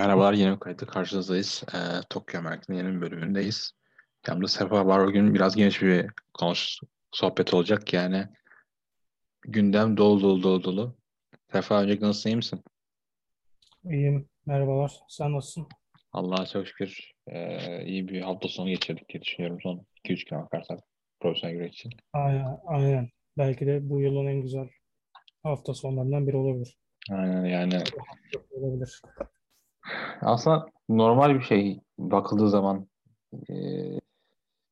Merhabalar, yeni bir kayıtta karşınızdayız. Ee, Tokyo Merkez'in yeni bir bölümündeyiz. Yanımda Sefa var. O gün biraz geniş bir konuş sohbet olacak. Yani gündem dolu dolu dolu dolu. Sefa öncelikle nasılsın, iyi misin? İyiyim. Merhabalar. Sen nasılsın? Allah'a çok şükür ee, iyi bir hafta sonu geçirdik diye düşünüyorum son 2-3 gün bakarsak profesyonel güreş için. Aynen, aynen. Belki de bu yılın en güzel hafta sonlarından biri olabilir. Aynen yani Olabilir. Aslında normal bir şey bakıldığı zaman ee,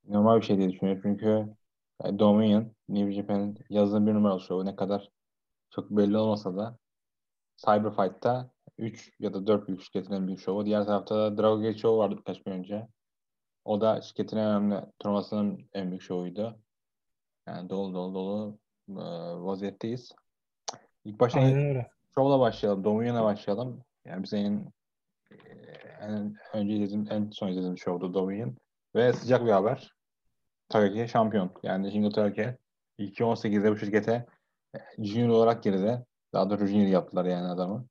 normal bir şey diye düşünüyorum. Çünkü e, Dominion, New Japan'in yazdığı bir numaralı şovu ne kadar çok belli olmasa da Cyber Fight'ta 3 ya da 4 büyük şirketin en büyük şovu. Diğer tarafta da Dragon Gate Show vardı birkaç gün önce. O da şirketin en önemli turnuvasının en büyük şovuydu. Yani dolu dolu dolu e, vaziyetteyiz. İlk başta Aynen öyle. şovla başlayalım. Dominion'a başlayalım. Yani bize en, en önce izlediğim, en son izlediğim şovdu Dominion. Ve sıcak bir haber. Tabii şampiyon. Yani Jingo Turkey 2018'de bu şirkete e, junior olarak girdi. Daha doğrusu junior yaptılar yani adamı.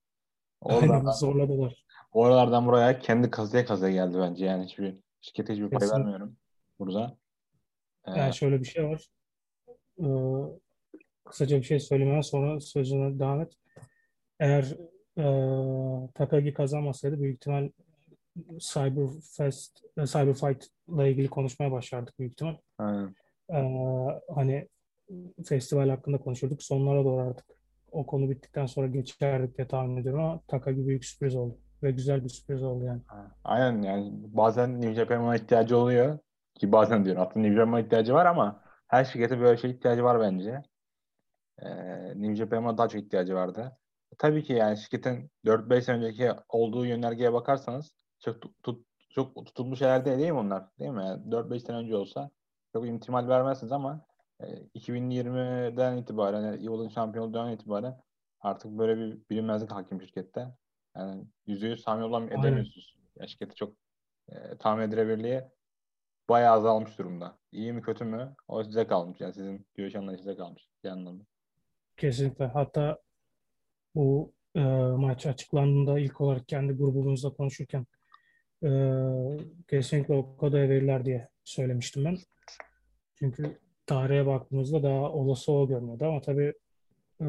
Aynen Oralardan, zorladılar. oralardan buraya kendi kazıya kazıya geldi bence. Yani hiçbir şirkete hiçbir pay vermiyorum burada. Ee, Yani şöyle bir şey var. Ee, kısaca bir şey söylemeden sonra sözüne devam et. Eğer e, Takagi kazanmasaydı büyük ihtimal Cyberfest, e, Cyberfight ile ilgili konuşmaya başlardık büyük ihtimal. aynen. Ee, hani festival hakkında konuşurduk. Sonlara doğru artık o konu bittikten sonra geçerdik diye tahmin ediyorum ama Takagi büyük sürpriz oldu. Ve güzel bir sürpriz oldu yani. Aynen yani bazen New Japan'a ihtiyacı oluyor. Ki bazen diyorum aslında New Japan'a ihtiyacı var ama her şirkete böyle şey ihtiyacı var bence. Ee, New Japan'a daha çok ihtiyacı vardı. Tabii ki yani şirketin 4-5 sene önceki olduğu yönergeye bakarsanız çok tut, çok tutulmuş şeyler değil, mi onlar? Değil mi? Yani 4-5 sene önce olsa çok ihtimal vermezsiniz ama e, 2020'den itibaren yani Evil'ın şampiyonluğundan itibaren artık böyle bir bilinmezlik hakim şirkette. Yani %100 tahmin olan edemiyorsunuz. Yani şirketi çok e, tahmin edilebilirliği bayağı azalmış durumda. İyi mi kötü mü? O size kalmış. Yani sizin görüş anlayışı size kalmış. Anlamda. Kesinlikle. Hatta bu e, maç açıklandığında ilk olarak kendi grubumuzda konuşurken e, kesinlikle o kadar verirler diye söylemiştim ben. Çünkü tarihe baktığımızda daha olası o görünüyordu ama tabii e,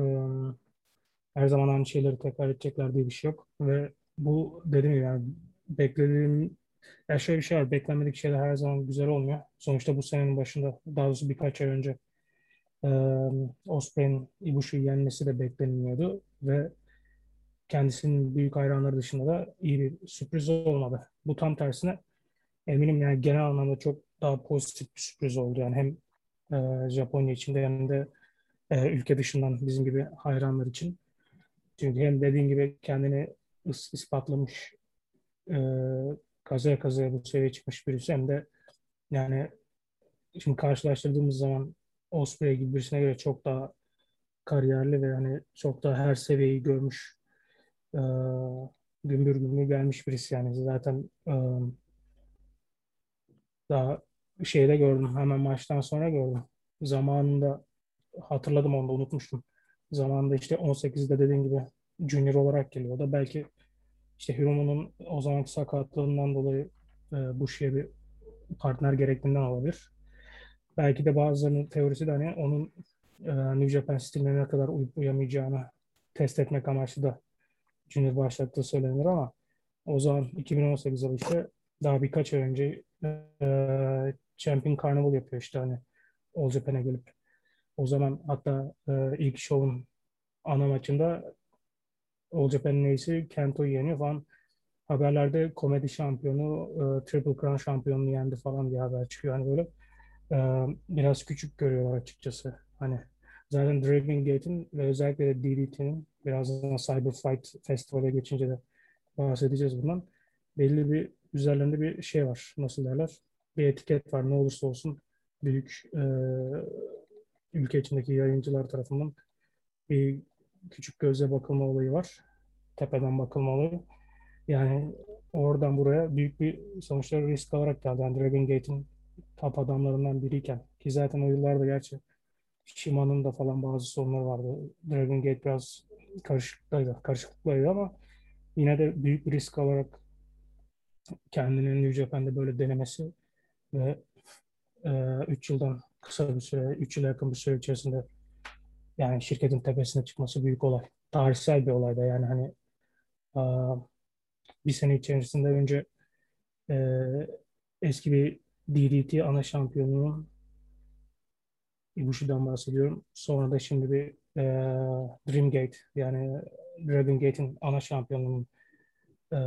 her zaman aynı şeyleri tekrar edecekler diye bir şey yok. Ve bu dediğim gibi yani beklediğim ya şöyle bir şey var. Beklenmedik şeyler her zaman güzel olmuyor. Sonuçta bu senenin başında daha doğrusu birkaç ay önce e, Osprey'in Ibushi'yi yenmesi de beklenmiyordu ve kendisinin büyük hayranları dışında da iyi bir sürpriz olmadı. Bu tam tersine eminim yani genel anlamda çok daha pozitif bir sürpriz oldu. Yani hem e, Japonya içinde hem de e, ülke dışından bizim gibi hayranlar için. Çünkü hem dediğin gibi kendini is- ispatlamış e, kazaya kazaya bu seviyeye çıkmış birisi hem de yani şimdi karşılaştırdığımız zaman Osprey gibi birisine göre çok daha kariyerli ve hani çok daha her seviyeyi görmüş e, gümbür gümbür gelmiş birisi. Yani zaten e, daha şeyde gördüm hemen maçtan sonra gördüm. Zamanında hatırladım onu da unutmuştum. Zamanında işte 18'de dediğin gibi junior olarak geliyor. Da belki işte Hiromu'nun o zamanki sakatlığından dolayı e, Bushi'ye bir partner gerektiğinden olabilir. Belki de bazılarının teorisi de hani onun New Japan stiline ne kadar uyup uyamayacağını test etmek amaçlı da Junior başlattığı söylenir ama o zaman 2018 yılı işte daha birkaç ay önce e, Champion Carnival yapıyor işte hani All Japan'e gelip. O zaman hatta e, ilk şovun ana maçında All Japan'ın neyse Kento'yu yeniyor falan. Haberlerde komedi şampiyonu, e, Triple Crown şampiyonunu yendi falan diye haber çıkıyor. Hani böyle e, biraz küçük görüyorlar açıkçası. Hani zaten Dragon Gate'in ve özellikle de DDT'nin birazdan Cyber Fight Festival'e geçince de bahsedeceğiz bundan. Belli bir üzerlerinde bir şey var. Nasıl derler? Bir etiket var. Ne olursa olsun büyük e, ülke içindeki yayıncılar tarafından bir küçük gözle bakılma olayı var. Tepeden bakılma olayı. Yani oradan buraya büyük bir sonuçta risk alarak geldi. Yani Dragon Gate'in top adamlarından biriyken ki zaten o yıllarda gerçi Shima'nın da falan bazı sorunları vardı. Dragon Gate biraz karışıklıktaydı, karışıklıktaydı ama yine de büyük bir risk alarak kendini New Japan'de böyle denemesi ve 3 yıldan kısa bir süre, 3 yıla yakın bir süre içerisinde yani şirketin tepesine çıkması büyük olay. Tarihsel bir olay da yani hani bir sene içerisinde önce eski bir DDT ana şampiyonunun Ibushi'den bahsediyorum. Sonra da şimdi bir e, Dreamgate yani Dragon Gate'in ana şampiyonunun e,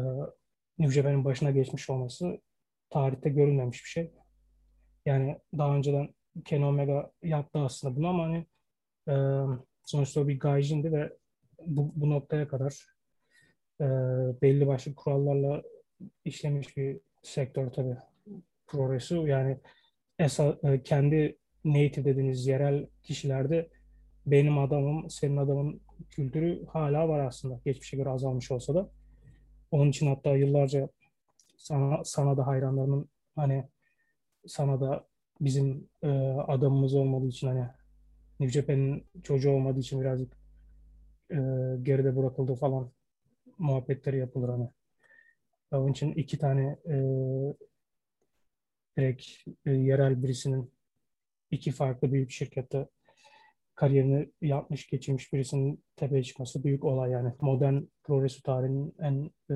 New Japan'in başına geçmiş olması tarihte görülmemiş bir şey. Yani daha önceden Ken Omega yaptı aslında bunu ama hani e, sonuçta bir gaijindi ve bu, bu noktaya kadar e, belli başlı kurallarla işlemiş bir sektör tabii progresi. Yani esa, e, kendi native dediğiniz yerel kişilerde benim adamım, senin adamın kültürü hala var aslında. Geçmişe göre azalmış olsa da. Onun için hatta yıllarca sana, sana da hayranlarının hani sana da bizim e, adamımız olmadığı için hani New Japan'in çocuğu olmadığı için birazcık e, geride bırakıldı falan muhabbetleri yapılır hani. Onun için iki tane e, direkt e, yerel birisinin iki farklı büyük şirkette kariyerini yapmış geçirmiş birisinin tepeye çıkması büyük olay yani. Modern progresi tarihinin en e,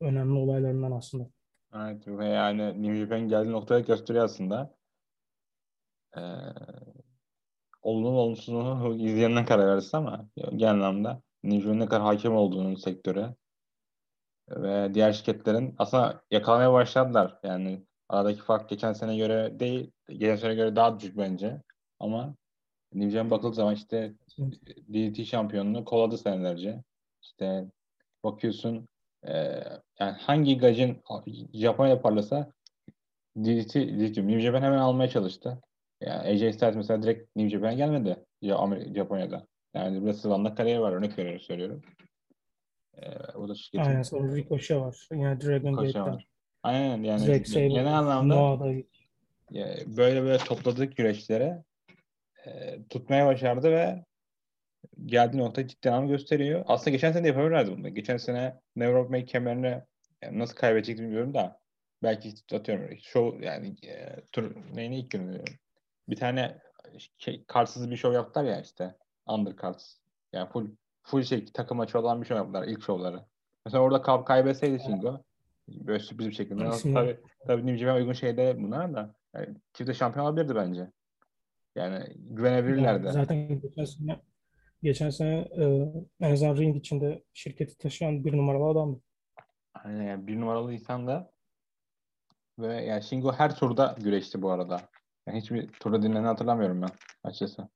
önemli olaylarından aslında. Evet ve yani New Japan geldiği noktaya gösteriyor aslında. Ee, olumlu olumsuzluğunu izleyenine karar verirsin ama genel anlamda New Japan'ın ne kadar hakim olduğunu sektöre ve diğer şirketlerin aslında yakalamaya başladılar. Yani aradaki fark geçen sene göre değil, geçen sene göre daha düşük bence. Ama Japan bakıldığı zaman işte DDT şampiyonluğu koladı senelerce. İşte bakıyorsun e, yani hangi gacın Japonya'da parlasa DDT, DDT New Japan hemen almaya çalıştı. Yani AJ Styles mesela direkt New Japan'a gelmedi ya Amerika, Japonya'da. Yani WrestleMania'da kariyer var örnek veriyorum söylüyorum. Ee, o da şirketin. Aynen sonra Ricochet var. Yani Dragon Gate'den. Aynen yani Zack genel anlamda Noah'da... böyle böyle topladık güreşlere e, tutmaya başardı ve geldiği nokta ciddi anlamda gösteriyor. Aslında geçen sene de yapabilirlerdi bunu. Geçen sene Make kemerini yani nasıl kaybedecek bilmiyorum da belki atıyorum show yani e, tur neyini ilk günü bir tane şey, kartsız bir show yaptılar ya işte undercards. Yani full full şey takım maçı olan bir show yaptılar ilk şovları. Mesela orada kay kaybetseydi Shingo böyle sürpriz bir şekilde. Tabii, tabii New Japan uygun şeyde bunlar da yani, çifte şampiyon olabilirdi bence. Yani güvenebilirlerdi. Yani zaten geçen sene, geçen sene e, en azından ring içinde şirketi taşıyan bir numaralı adam. Aynen yani bir numaralı insan da ve yani Shingo her turda güreşti bu arada. Yani hiçbir turda dinleni hatırlamıyorum ben açıkçası.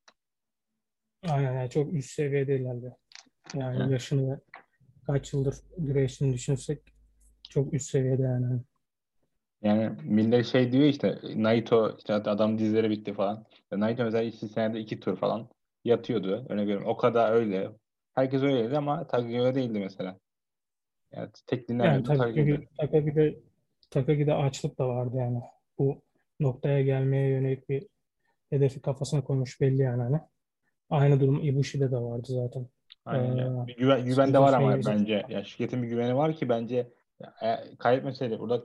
Aynen yani çok üst seviyede ilerledi. Yani evet. yaşını ve kaç yıldır güreştiğini düşünürsek çok üst seviyede yani. Yani millet şey diyor işte Naito işte adam dizleri bitti falan. Naito mesela iki senede iki tur falan yatıyordu. Öyle görüyorum. O kadar öyle. Herkes öyleydi ama öyle değildi mesela. Yani tek dinlemiyordu. Yani Takagi, Takagi'de, Takagi'de açlık da vardı yani. Bu noktaya gelmeye yönelik bir hedefi kafasına koymuş belli yani hani. Aynı durum Ibushi'de de vardı zaten. Aynen. Ee, bir güven, güven de var ama bence. Ya şirketin bir güveni var ki bence ya, kaybetmeseydi burada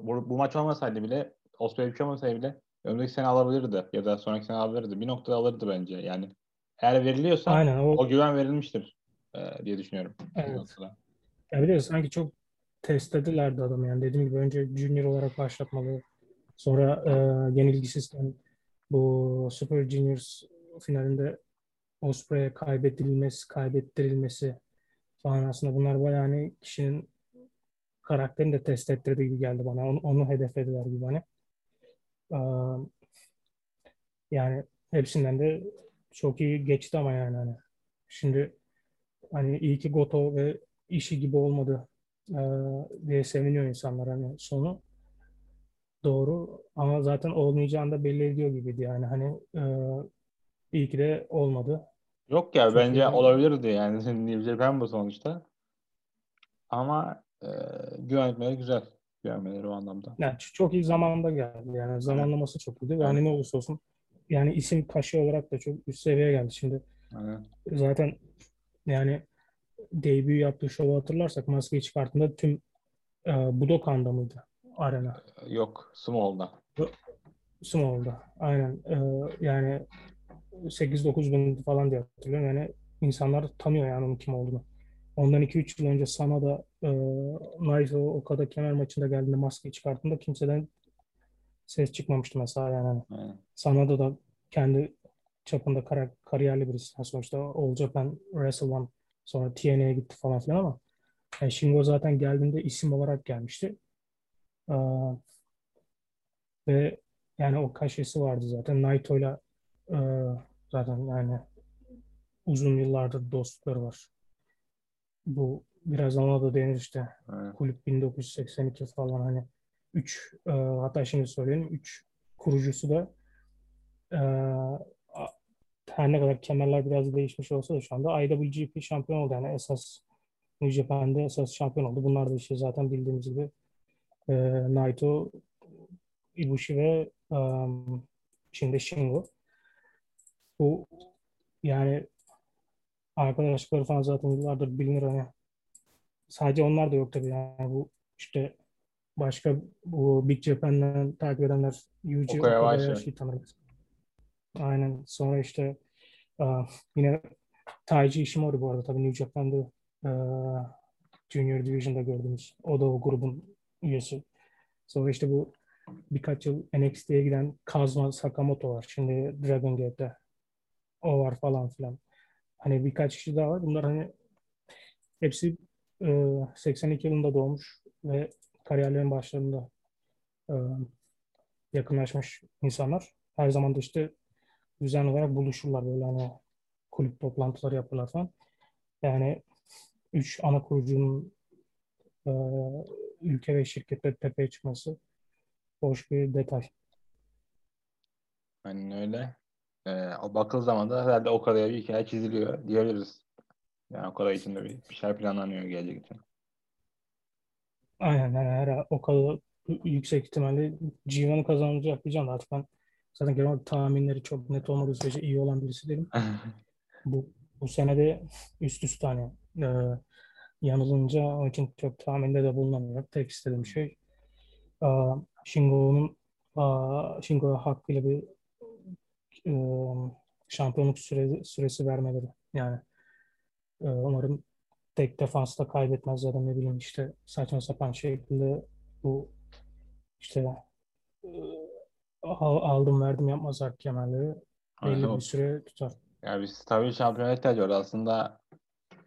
bu, bu maç olmasaydı bile Osprey bir şey olmasaydı bile önümüzdeki sene alabilirdi ya da sonraki sene alabilirdi. Bir noktada alırdı bence. Yani eğer veriliyorsa Aynen, o, o güven verilmiştir e, diye düşünüyorum. Evet. Ya de sanki çok test edilerdi adam yani. Dediğim gibi önce junior olarak başlatmalı. Sonra e, yenilgisizken bu Super Juniors finalinde Osprey'e kaybedilmesi, kaybettirilmesi falan aslında bunlar bayağı hani kişinin karakterini de test ettirdiği gibi geldi bana. Onu, onu hedeflediler gibi hani. Ee, yani hepsinden de çok iyi geçti ama yani hani. Şimdi hani iyi ki Goto ve işi gibi olmadı e, diye seviniyor insanlar hani sonu. Doğru ama zaten olmayacağını da belli ediyor gibiydi yani hani e, iyi ki de olmadı. Yok ya Çünkü bence olabilirdi yani Japan bu sonuçta. Ama e, güvenmeleri güzel. Güvenmeleri o anlamda. Yani çok iyi zamanda geldi. Yani zamanlaması çok iyiydi. Ve hani ne olursa olsun yani isim taşı olarak da çok üst seviyeye geldi. Şimdi evet. zaten yani debut yaptığı şovu hatırlarsak maskeyi çıkarttığında tüm e, Budokan'da mıydı arena? Yok. Small'da. Small'da. Aynen. E, yani 8-9 bin falan diye hatırlıyorum. Yani insanlar tanıyor yani onun kim olduğunu. Ondan 2-3 yıl önce sana da e, Naito Okada kemer maçında geldiğinde maskeyi çıkarttığında kimseden ses çıkmamıştı mesela yani. Aynen. Sanada da kendi çapında kar kariyerli birisi. Yani sonuçta All Japan Wrestle One sonra TNA'ya gitti falan filan ama yani Shingo zaten geldiğinde isim olarak gelmişti. Ee, ve yani o kaşesi vardı zaten. Naito'yla e, zaten yani uzun yıllardır dostlukları var. Bu biraz ona da denir işte. Aynen. Kulüp 1982 falan hani 3 hatta şimdi söyleyeyim 3 kurucusu da e, her ne kadar kemerler biraz değişmiş olsa da şu anda IWGP şampiyon oldu. Yani esas New Japan'de esas şampiyon oldu. Bunlar da işte zaten bildiğimiz gibi e, Naito, Ibushi ve e, Shingo. Bu yani arkadaşlıkları falan zaten yıllardır bilinir hani. Sadece onlar da yok tabii yani bu işte başka bu Big Japan'dan takip edenler Yuji Okoya Okada'ya Washi. şey tanır. Aynen. Sonra işte e, yine Taiji Ishimori bu arada tabii New Japan'da e, Junior Division'da gördüğümüz. O da o grubun üyesi. Sonra işte bu birkaç yıl NXT'ye giden Kazuma Sakamoto var. Şimdi Dragon Gate'de. O var falan filan. Hani birkaç kişi daha var. Bunlar hani hepsi e, 82 yılında doğmuş ve kariyerlerin başlarında e, yakınlaşmış insanlar. Her zaman da işte düzenli olarak buluşurlar böyle hani kulüp toplantıları yapıyorlar falan. Yani üç ana kurucunun e, ülke ve şirkette tepeye çıkması hoş bir detay. Aynen öyle. Ee, o bakıldığı zaman da herhalde o kadar bir hikaye çiziliyor diyebiliriz. Yani o kadar içinde bir, bir şey planlanıyor gelecek için. Aynen yani her o kadar yüksek ihtimalle G1'ı kazanacak diyeceğim artık ben zaten genel olarak tahminleri çok net olmadığı sürece iyi olan birisi değilim. Bu, bu sene de üst üste hani e, yanılınca onun için çok tahminde de bulunamıyorum. Tek istediğim şey e, Shingo'nun e, Shingo'ya hakkıyla bir e, şampiyonluk süre, süresi vermeleri. Yani e, umarım tek defansta kaybetmez ya da ne bileyim işte saçma sapan şekilde bu işte e, al- aldım verdim yapmazlar kemerleri belli Aynen. bir süre tutar. Yani biz tabii şampiyona ihtiyacı var. Aslında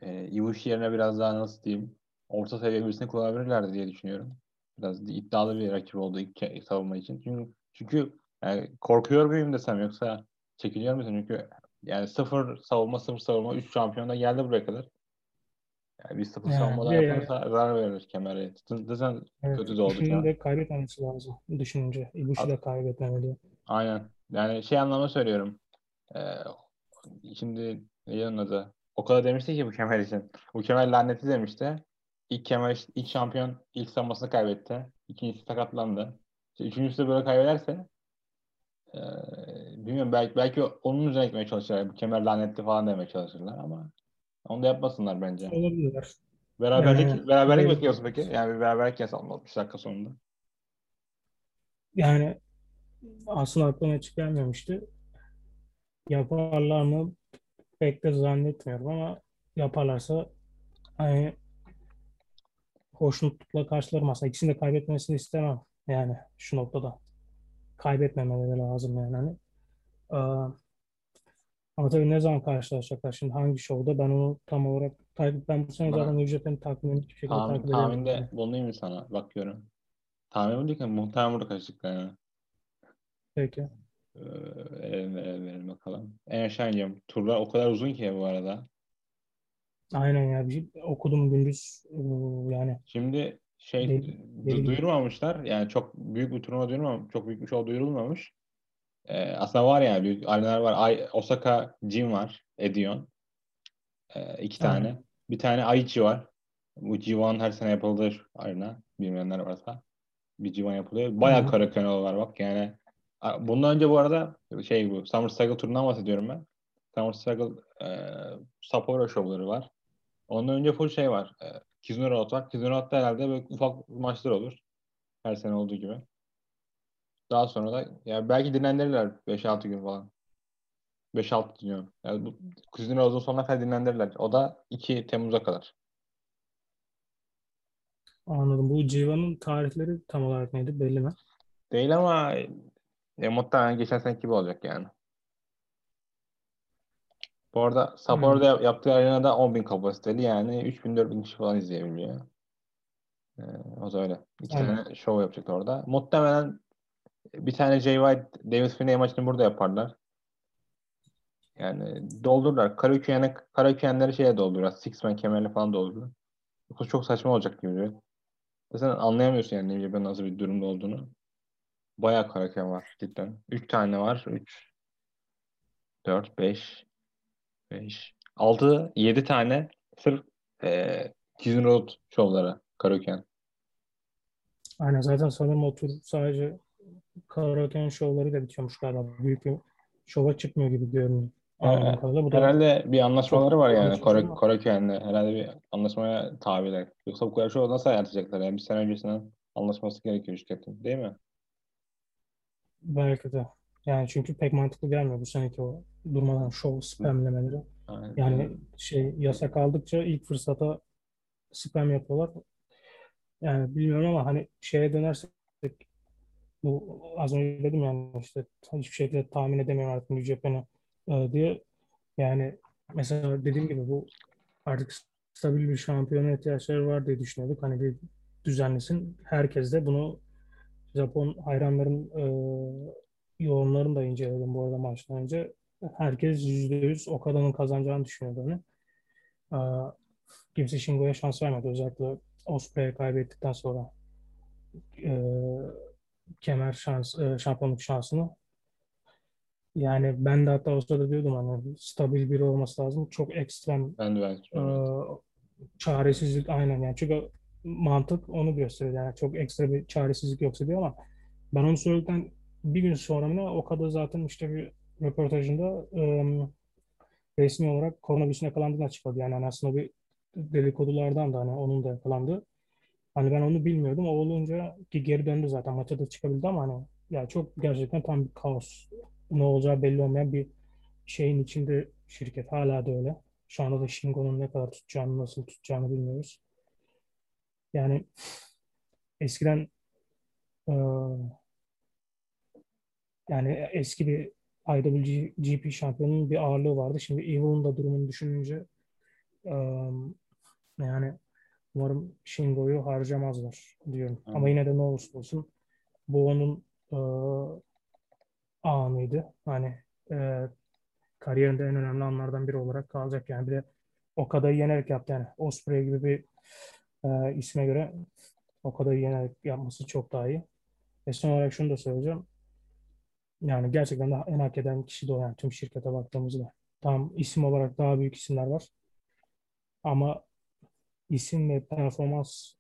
e, Ibushi yerine biraz daha nasıl diyeyim orta seviye birisini kullanabilirlerdi diye düşünüyorum. Biraz iddialı bir rakip oldu ilk savunma için. Çünkü, çünkü yani korkuyor muyum desem yoksa çekiniyor musun? Çünkü yani sıfır savunma sıfır savunma 3 şampiyon da geldi buraya kadar. Yani bir sıfır Yani savunmadan de yaparsa zarar verir kemere. Evet, kötü de oldu kemer. de kaybetmemesi lazım düşününce. Ibushi de kaybetmemeli. Aynen. Yani şey anlamda söylüyorum. Ee, şimdi ne onun adı? O kadar demişti ki bu kemer için. Bu kemer laneti demişti. İlk kemer, ilk şampiyon ilk savunmasını kaybetti. İkincisi sakatlandı. İşte üçüncüsü de böyle kaybederse ee, bilmiyorum belki belki onun üzerine gitmeye çalışırlar. Bu kemer lanetli falan demeye çalışırlar ama onu da yapmasınlar bence. Olabilirler. Beraberlik Yani- beraberlik Evet. bekliyorsun peki. Yani bir beraberlik yasalım 60 dakika sonunda. Yani aslında aklıma hiç gelmemişti. Yaparlar mı pek de zannetmiyorum ama yaparlarsa hani hoşnutla karşılarım aslında. İkisini de kaybetmesini istemem. Yani şu noktada. Kaybetmemeleri lazım yani. Hani. Aa, ama tabii ne zaman karşılaşacaklar şimdi hangi şovda ben onu tam olarak takip ben bu sene Bana- zaten Japan'ı takvimini hiçbir şekilde Tahmin, takip edemiyorum. tahminde Yani. bulunayım sana? Bakıyorum. Tahmin mi diyorken muhtemelen burada kaçtıklar yani. Peki. Ee, verelim, verelim, verelim bakalım. En aşağı ineceğim. Turlar o kadar uzun ki bu arada. Aynen ya. Bir, okudum gündüz yani Şimdi şey du- duyurmamışlar. Yani çok büyük bir turnuva duyurmamış. Çok büyük bir show duyurulmamış. Ee, aslında var yani büyük arenalar var. Ay, Osaka Jim var. Edion. Ee, iki tane. Aynen. Bir tane Aichi var. Bu G1 her sene yapılır arena. Bilmeyenler varsa. Bir G1 yapılıyor. Bayağı kara kanalı var bak yani. Bundan önce bu arada şey bu Summer Struggle turundan bahsediyorum ben. Summer Struggle e, Sapporo şovları var. Ondan önce full şey var. E, Kizuna Road var. Kizuna Road'da herhalde böyle ufak maçlar olur. Her sene olduğu gibi. Daha sonra da yani belki dinlendirirler 5-6 gün falan. 5-6 diyorum. Yani bu Kuzin Rose'un sonuna kadar dinlendirirler. O da 2 Temmuz'a kadar. Anladım. Bu Civa'nın tarihleri tam olarak neydi? Belli mi? Değil ama e, muhtemelen geçen seneki gibi olacak yani. Bu arada Sapporo'da hmm. yaptığı arenada 10.000 kapasiteli yani 3000-4000 kişi falan izleyebiliyor. Ee, o da öyle. İki Aynen. tane show yapacak orada. Muhtemelen bir tane Jay White, David Finney maçını burada yaparlar. Yani doldururlar. Karaoke'yenleri Karaoke'yenleri şeye doldururlar. Six man kemerle falan doldururlar. Yoksa çok saçma olacak gibi duruyor. Sen anlayamıyorsun yani New nasıl bir durumda olduğunu. Bayağı Karaoke var cidden. 3 tane var. 3 4 5 5 6 7 tane sırf e, Kizun Road şovlara Karaoke'yen. Aynen zaten sanırım o tur sadece karaoke şovları da bitiyormuş galiba. Büyük bir şova çıkmıyor gibi görünüyor. Kadarıyla. Bu herhalde bir anlaşmaları var yani Kore, Koreken'le. Herhalde bir anlaşmaya tabiler. Yoksa bu kadar şey nasıl ayarlayacaklar? Yani bir sene öncesinden anlaşması gerekiyor şirketin. Değil mi? Belki de. Yani çünkü pek mantıklı gelmiyor bu seneki o durmadan show spamlemeleri. Aynen. Yani şey yasak aldıkça ilk fırsata spam yapıyorlar. Yani bilmiyorum ama hani şeye dönersek bu az önce dedim yani işte hiçbir şekilde tahmin edemiyorum artık Japan'ı e, diye. Yani mesela dediğim gibi bu artık stabil bir şampiyona ihtiyaçları var diye düşünüyorduk. Hani bir düzenlesin. Herkes de bunu Japon hayranların e, yorumlarını da inceledim bu arada maçtan önce. Herkes %100 Okada'nın kazanacağını düşünüyordu hani. Kimse Shingo'ya şans vermedi. Özellikle Osprey'e kaybettikten sonra e, kemer şans, e, şampiyonluk şansını. Yani ben de hatta o sırada diyordum hani stabil biri olması lazım. Çok ekstrem ben de ben. E, çaresizlik aynen yani çünkü mantık onu gösteriyor yani çok ekstra bir çaresizlik yoksa diyor ama ben onu söyledikten bir gün sonra mı o kadar zaten işte bir röportajında e, resmi olarak koronavirüsüne yakalandığını açıkladı. Yani hani aslında bir dedikodulardan da hani onun da yakalandı. Hani ben onu bilmiyordum. O olunca ki geri döndü zaten. Maça da çıkabildi ama hani ya çok gerçekten tam bir kaos. Ne olacağı belli olmayan bir şeyin içinde şirket. Hala da öyle. Şu anda da Shingo'nun ne kadar tutacağını, nasıl tutacağını bilmiyoruz. Yani eskiden e, yani eski bir IWGP şampiyonunun bir ağırlığı vardı. Şimdi Evil'ın da durumunu düşününce yani Umarım Shingo'yu harcamazlar diyorum. Hı. Ama yine de ne olursa olsun bu onun e, anıydı. Hani e, kariyerinde en önemli anlardan biri olarak kalacak. Yani bir de o kadar yenerek yaptı. Yani Osprey gibi bir e, isme göre o kadar yenerek yapması çok daha iyi. Ve son olarak şunu da söyleyeceğim. Yani gerçekten de en hak eden kişi de o yani tüm şirkete baktığımızda. Tam isim olarak daha büyük isimler var. Ama isim ve performans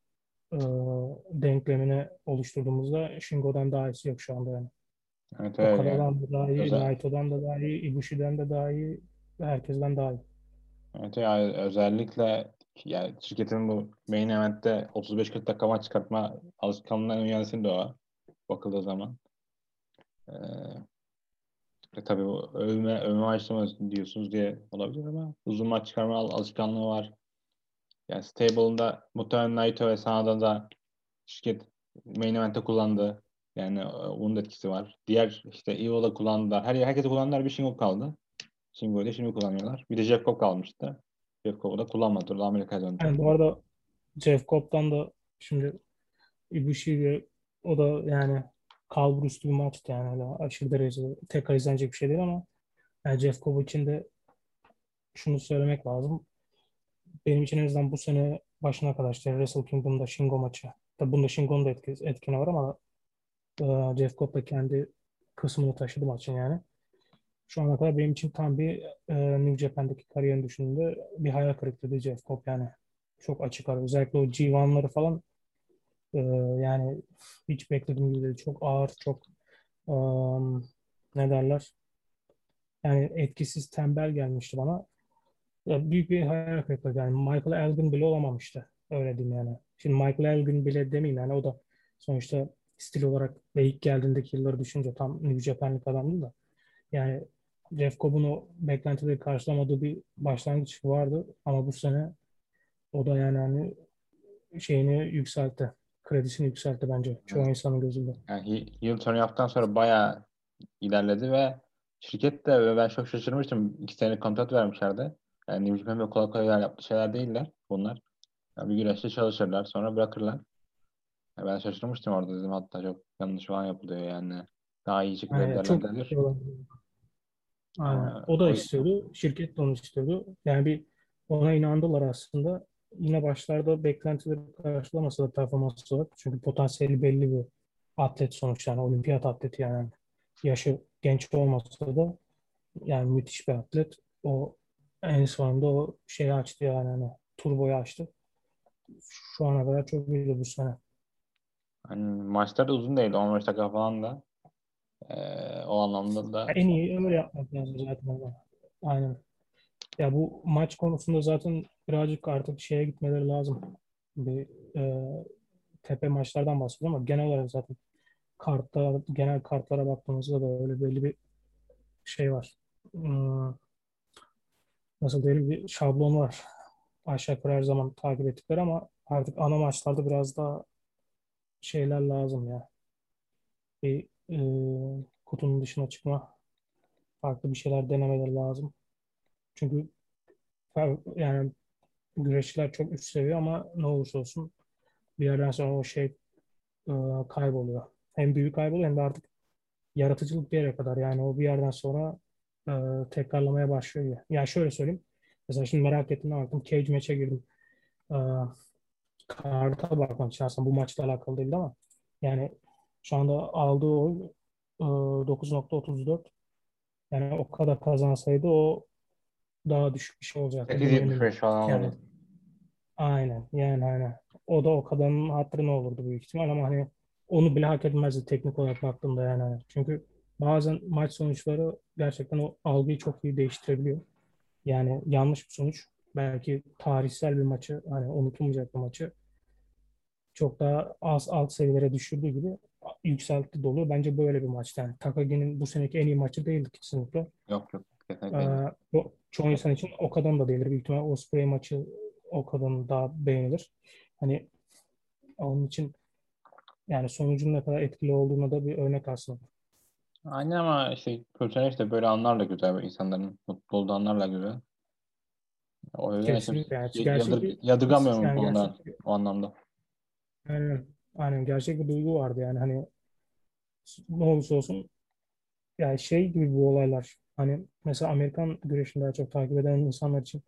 e, denklemini oluşturduğumuzda Shingo'dan daha iyisi yok şu anda yani. Evet, evet, Okada'dan yani. da daha iyi, Özel... Naito'dan da daha iyi, Ibushi'den de daha iyi ve herkesten daha iyi. Evet yani özellikle yani şirketin bu main event'te 35-40 dakika maç çıkartma alışkanlığından uyansın da o bakıldığı zaman. Ee, e, tabii bu övme, övme maçlama diyorsunuz diye olabilir ama uzun maç çıkarma alışkanlığı var. Yani Stable'ında muhtemelen Naito ve Sanada da şirket main event'te kullandı. Yani e, onun da etkisi var. Diğer işte Evil'da kullandılar. Her herkese kullandılar bir Shingo kaldı. Shingo'yu da şimdi kullanıyorlar. Bir de Jeff Cobb kalmıştı. Jeff Cobb'u da kullanmadı. Amerika'ya döndü. Yani bu arada Jeff Cobb'dan da şimdi Ibushi'yle o da yani kalbur üstü bir maçtı yani. Öyle aşırı derecede tekrar izlenecek bir şey değil ama yani Jeff Cobb için de şunu söylemek lazım benim için en azından bu sene başına kadar işte Wrestle Kingdom'da Shingo maçı. Tabi bunda Shingo'nun da etkisi, etkeni var ama e, Jeff Cobb da kendi kısmını taşıdı maçın yani. Şu ana kadar benim için tam bir e, New Japan'daki kariyerini düşündüğümde bir hayal kırıklığıydı Jeff Cobb yani. Çok açık ara. Özellikle o G1'ları falan e, yani hiç beklediğim gibi değil. Çok ağır, çok um, ne derler yani etkisiz tembel gelmişti bana. Ya büyük bir hayal kırıklığı yani Michael Elgin bile olamamıştı. Öyle diyeyim yani. Şimdi Michael Elgin bile demeyeyim yani o da sonuçta stil olarak ve ilk geldiğindeki yılları düşünce tam New Japan'lık adamdı da. Yani Jeff Cobb'un o beklentileri karşılamadığı bir başlangıç vardı ama bu sene o da yani hani şeyini yükseltti. Kredisini yükseltti bence çoğu Evet. insanın gözünde. Yani heel turn yaptıktan sonra bayağı ilerledi ve şirket de ve ben çok şaşırmıştım. İki senelik kontrat vermişlerdi. Yani New Japan kolay kolay yaptığı şeyler değiller bunlar. Yani bir güreşte çalışırlar sonra bırakırlar. Yani ben şaşırmıştım orada dedim hatta çok yanlış falan yapılıyor yani. Daha iyi Yani çok olan- Aynen. Ama O da o- istiyordu. Şirket de onu istiyordu. Yani bir ona inandılar aslında. Yine başlarda beklentileri karşılamasa da performans olarak. Çünkü potansiyeli belli bir atlet sonuçta. Yani olimpiyat atleti yani. Yaşı genç olmasa da yani müthiş bir atlet. O en sonunda o şeyi açtı yani hani turboyu açtı. Şu ana kadar çok iyiydi bu sene. Hani maçlar da uzun değildi. 15 dakika falan da. Ee, o anlamda da En iyi öyle yapmak lazım zaten. Aynen. Ya bu maç konusunda zaten birazcık artık şeye gitmeleri lazım. Bir e, tepe maçlardan bahsediyorum ama genel olarak zaten kartlar, genel kartlara baktığımızda da öyle belli bir şey var. Hmm, nasıl diyelim bir şablon var. Aşağı yukarı her zaman takip ettikleri ama artık ana maçlarda biraz daha şeyler lazım ya. Bir e, kutunun dışına çıkma, farklı bir şeyler denemeleri lazım. Çünkü yani güreşçiler çok üst seviye ama ne olursa olsun bir yerden sonra o şey e, kayboluyor. Hem büyük kayboluyor hem de artık yaratıcılık bir yere kadar. Yani o bir yerden sonra e, tekrarlamaya başlıyor. Yani şöyle söyleyeyim. Mesela şimdi merak ettim ne baktım. Cage maç'e girdim. E, karta bakmak için aslında bu maçla alakalı değildi ama yani şu anda aldığı oy e, 9.34 yani o kadar kazansaydı o daha düşük bir şey olacaktı. Bunun eminim. 8.75 falan Yani oldu. Aynen yani aynen. O da o kadarın hatırı ne olurdu büyük ihtimal ama hani onu bile hak etmezdi teknik olarak baktığımda yani. Çünkü bazen maç sonuçları gerçekten o algıyı çok iyi değiştirebiliyor. Yani yanlış bir sonuç belki tarihsel bir maçı hani unutulmayacak bir maçı çok daha az alt seviyelere düşürdüğü gibi yükseltti dolu. Bence böyle bir maçtı. Yani Takagi'nin bu seneki en iyi maçı değildi kesinlikle. Yok yok. Kesinlikle. Ee, bu çoğu insan için o kadar da değildir. Büyük ihtimal Osprey maçı o kadar daha beğenilir. Hani onun için yani sonucun ne kadar etkili olduğuna da bir örnek aslında. Aynen ama işte profesyonel işte böyle anlarla güzel. insanların mutlu olduğu anlarla güzel. O yüzden işte Kesinlikle yani. yadır- Gerçek bir, yadırgamıyorum yani ondan gerçek bir- o anlamda. aynen, aynen gerçek bir duygu vardı yani hani ne olursa olsun yani şey gibi bu olaylar hani mesela Amerikan güreşini daha çok takip eden insanlar için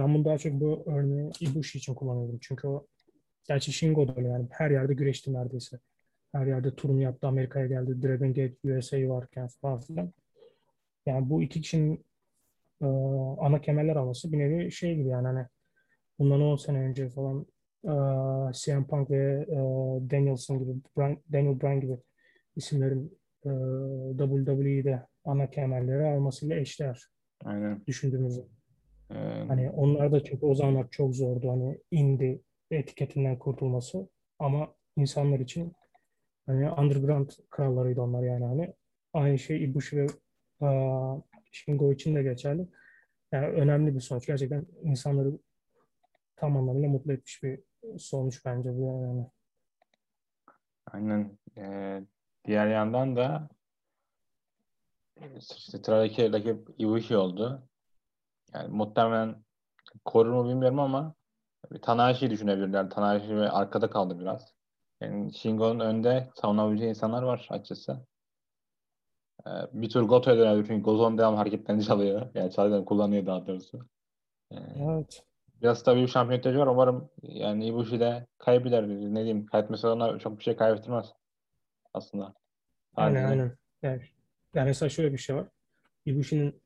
ben bunu daha çok bu örneği Ibushi için kullanıyorum. Çünkü o gerçi Shingo da öyle yani her yerde güreşti neredeyse. Her yerde turunu yaptı. Amerika'ya geldi. Dragon Gate USA varken falan filan. Yani bu iki kişinin e, ana kemerler alması bir nevi şey gibi yani hani bundan 10 sene önce falan e, CM Punk ve e, Danielson gibi Bryan- Daniel Bryan gibi isimlerin e, WWE'de ana kemerleri almasıyla eşdeğer Aynen. düşündüğümüzde. Ee, Hani onlar da çünkü o zamanlar çok zordu hani indie etiketinden kurtulması ama insanlar için hani underground krallarıydı onlar yani hani aynı şey Ibushi ve aa, Shingo için de geçerli. Yani önemli bir sonuç. Gerçekten insanları tam anlamıyla mutlu etmiş bir sonuç bence bu yani. aynen. Ee, diğer yandan da işte sıradaki rakip Ibushi oldu. Yani muhtemelen korur mu bilmiyorum ama Tanahashi'yi düşünebilirler. Tanahashi ve arkada kaldı biraz. Yani Shingo'nun önde savunabileceği insanlar var açıkçası. Ee, bir tur Goto'ya dönerdi çünkü Gozo'nun devam hareketlerini çalıyor. Yani çalıyor, kullanıyor daha doğrusu. Ee, Evet. biraz tabii bir şampiyon ihtiyacı var. Umarım yani Ibushi de kaybeder. Ne diyeyim kaybetmesi ona çok bir şey kaybettirmez aslında. Aynen aynen. Yani, yani mesela şöyle bir şey var. Ibushi'nin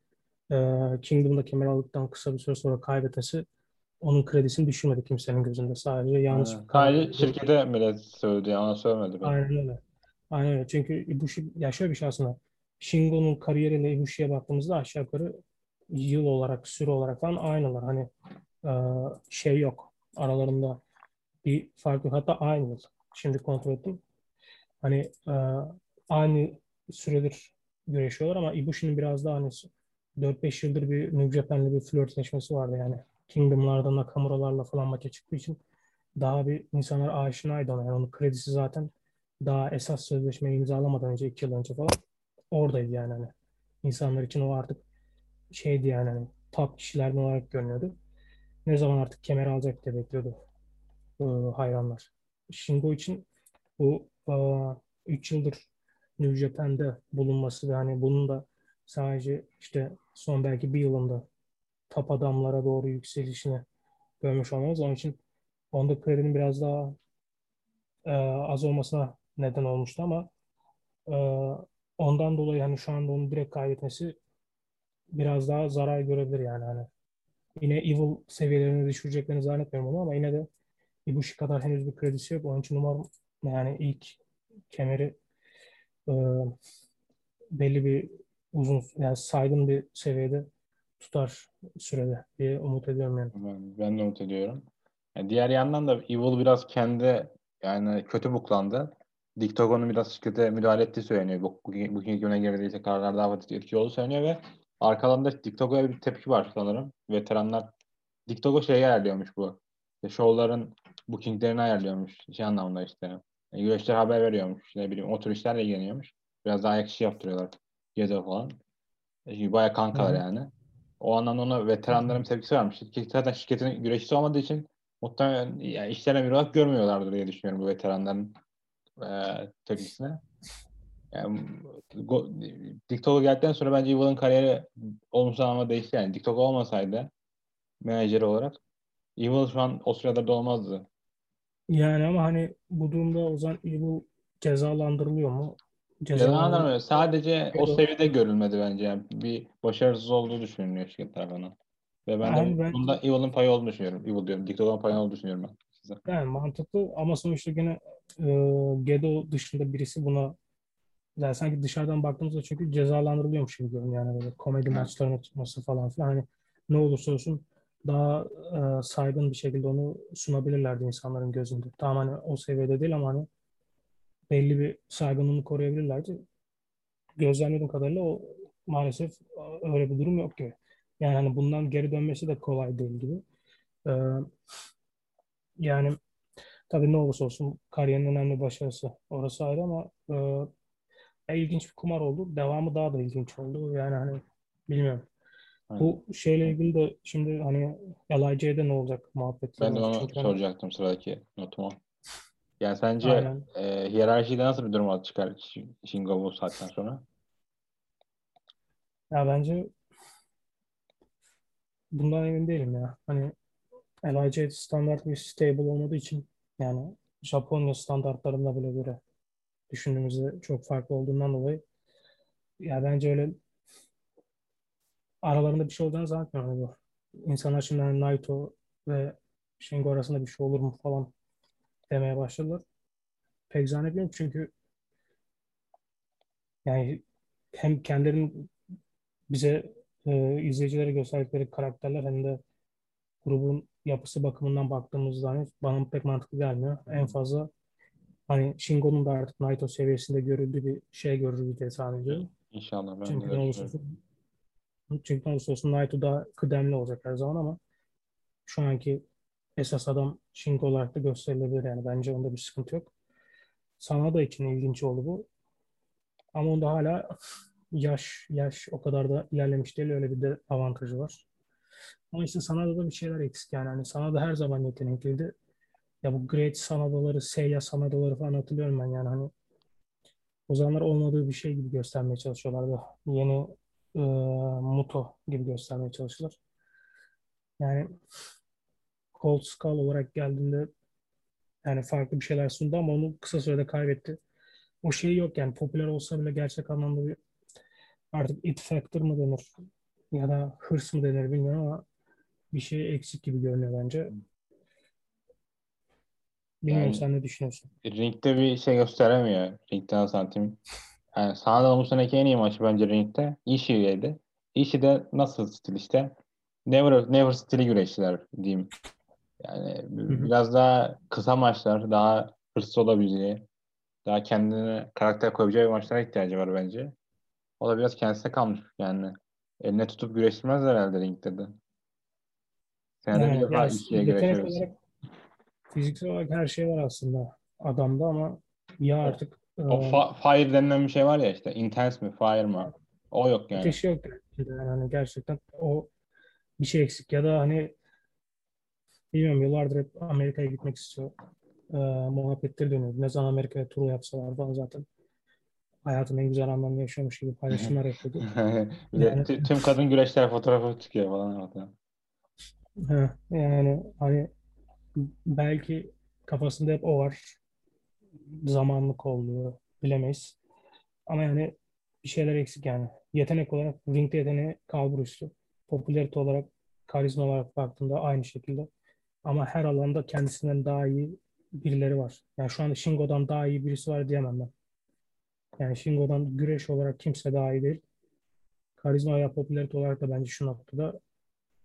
Kingdom'da kemer aldıktan kısa bir süre sonra kaybetmesi onun kredisini düşürmedi kimsenin gözünde. Sadece yanlış karar. Sadece şirkete millet söyledi ya, ona söylemedi. belki. Aynen öyle. Aynen öyle. Çünkü Ibushi, ya şöyle bir şey aslında. Shingo'nun kariyeriyle Ibushi'ye baktığımızda aşağı yukarı yıl olarak, süre olarak falan aynılar. Hani e, şey yok. Aralarında bir fark yok. Hatta aynı yıl. Şimdi kontrol ettim. Hani e, aynı süredir güreşiyorlar ama Ibushi'nin biraz daha hani 4-5 yıldır bir New Japan'le bir flörtleşmesi vardı yani. Kingdom'larda Nakamura'larla falan maça çıktığı için daha bir insanlar aşinaydı ona. Yani onun kredisi zaten daha esas sözleşmeyi imzalamadan önce, iki yıl önce falan oradaydı yani hani. İnsanlar için o artık şeydi yani hani top kişilerden olarak görünüyordu. Ne zaman artık kemer alacak diye bekliyordu e, hayranlar. Shingo için bu 3 e, yıldır New Japan'de bulunması ve hani bunun da sadece işte son belki bir yılında top adamlara doğru yükselişini görmüş olmamız. Onun için onda kredinin biraz daha e, az olmasına neden olmuştu ama e, ondan dolayı hani şu anda onu direkt kaybetmesi biraz daha zarar görebilir yani hani. Yine Evil seviyelerini düşüreceklerini zannetmiyorum onu ama yine de Ibushi kadar henüz bir kredisi yok. Onun için umarım yani ilk kemeri e, belli bir uzun yani saygın bir seviyede tutar sürede diye umut ediyorum yani. Ben, ben de umut ediyorum. Yani diğer yandan da Evil biraz kendi yani kötü buklandı. Diktogon'un biraz şirkete müdahale ettiği söyleniyor. Bu, bugün, bugünkü güne girdiyse kararlar daha fazla etki olduğu söyleniyor ve arkalarında Diktogo'ya bir tepki var sanırım. Veteranlar Diktogo şeyi ayarlıyormuş bu. İşte show'ların bookinglerini ayarlıyormuş. Şey anlamında işte. Yani güreşler haber veriyormuş. Ne bileyim o tür işlerle ilgileniyormuş. Biraz daha ayak yaptırıyorlar. Gezo falan. E, Baya kankalar yani. O anlamda ona veteranların tepkisi varmış. Şirket, zaten şirketin güreşçisi olmadığı için muhtemelen yani işlerine bir olarak görmüyorlardır diye düşünüyorum bu veteranların e, tepkisine. Yani, go, TikTok'a geldikten sonra bence Evil'ın kariyeri olumsuz anlamda değişti. Yani TikTok olmasaydı menajeri olarak Evil şu an o sırada da olmazdı. Yani ama hani bu durumda o zaman Evil cezalandırılıyor mu? Cezalandırmıyor. Sadece o seviyede görülmedi bence. Yani bir başarısız olduğu düşünülüyor şirket tarafından. Ve ben yani de ben... bunda Evil'ın payı olduğunu düşünüyorum. Evil diyorum. TikTok'un payı olduğunu düşünüyorum ben. Size. Yani mantıklı ama sonuçta gene e, Gedo dışında birisi buna yani sanki dışarıdan baktığımızda çünkü cezalandırılıyormuş gibi görünüyor. Yani böyle komedi evet. maçlarına çıkması falan filan. Hani ne olursa olsun daha e, saygın bir şekilde onu sunabilirlerdi insanların gözünde. Tamam hani o seviyede değil ama hani belli bir saygınlığını koruyabilirlerdi. Gözlemlediğim kadarıyla o maalesef öyle bir durum yok ki. Yani hani bundan geri dönmesi de kolay değil gibi. Ee, yani tabii ne olursa olsun kariyerin önemli başarısı orası ayrı ama e, ilginç bir kumar oldu. Devamı daha da ilginç oldu. Yani hani bilmiyorum. Aynen. Bu şeyle ilgili de şimdi hani LIC'de ne olacak muhabbet? Ben de onu soracaktım sıradaki notuma. Yani sence e, hiyerarşide nasıl bir durum çıkar Shingo bu saatten sonra? Ya bence bundan emin değilim ya. Hani LIC standart bir stable olmadığı için yani Japonya standartlarında bile göre düşündüğümüzde çok farklı olduğundan dolayı ya bence öyle aralarında bir şey olacağını zannetmiyorum. Bu. İnsanlar şimdi hani Naito ve Shingo arasında bir şey olur mu falan demeye başladılar. Pek zannetmiyorum çünkü yani hem kendilerinin bize e, izleyicilere gösterdikleri karakterler hem de grubun yapısı bakımından baktığımızda hani bana pek mantıklı gelmiyor. En fazla hani Shingo'nun da artık Naito seviyesinde görüldüğü bir şey görürüz diye ediyorum. İnşallah ben Çünkü de ne olursa çünkü olursa olsun Naito daha kıdemli olacak her zaman ama şu anki esas adam Shingo olarak da gösterilebilir yani. Bence onda bir sıkıntı yok. Sana da için ilginç oldu bu. Ama onda hala yaş yaş o kadar da ilerlemiş değil. Öyle bir de avantajı var. Ama işte Sanada da bir şeyler eksik yani. Hani Sanada her zaman yetenekliydi. Ya bu Great Sanadaları, Seiya Sanadaları falan hatırlıyorum ben yani hani o zamanlar olmadığı bir şey gibi göstermeye çalışıyorlardı. Yeni e, Muto gibi göstermeye çalıştılar. Yani Cold Skull olarak geldiğinde yani farklı bir şeyler sundu ama onu kısa sürede kaybetti. O şey yok yani popüler olsa bile gerçek anlamda bir artık it factor mı denir ya da hırs mı denir bilmiyorum ama bir şey eksik gibi görünüyor bence. Bilmiyorum yani, sen ne düşünüyorsun? Ringde bir şey gösteremiyor. Ringden santim. Yani sahada bu seneki en iyi maçı bence ringde. Şiveydi. işi de nasıl stil işte never never stili güreşçiler diyeyim. Yani biraz daha kısa maçlar, daha hırslı olabileceği, daha kendine karakter koyabileceği maçlara ihtiyacı var bence. O da biraz kendisine kalmış yani. Eline tutup güreştirmez herhalde ringde de. Senede Yani, bir defa ikiye fiziksel olarak her şey var aslında adamda ama ya artık O e, fa- fire denilen bir şey var ya işte. Intense mi, fire mı? O yok yani. ateşi yok. Yani hani gerçekten o bir şey eksik ya da hani bilmiyorum yıllardır hep Amerika'ya gitmek istiyor. E, muhabbetleri dönüyor. Ne zaman Amerika'ya turu yapsalar falan zaten hayatın en güzel anlarını yaşıyormuş gibi paylaşımlar yapıyordu. Yani- tü- tüm kadın güreşler fotoğrafı çıkıyor falan orada. Ha, yani hani belki kafasında hep o var. Zamanlık oluyor. Bilemeyiz. Ama yani bir şeyler eksik yani. Yetenek olarak ringde yeteneği kalbur üstü. Popülarite olarak, karizma olarak baktığımda aynı şekilde. Ama her alanda kendisinden daha iyi birileri var. Yani şu anda Shingo'dan daha iyi birisi var diyemem ben. Yani Shingo'dan güreş olarak kimse daha iyi değil. Karizma veya popülarite olarak da bence şu noktada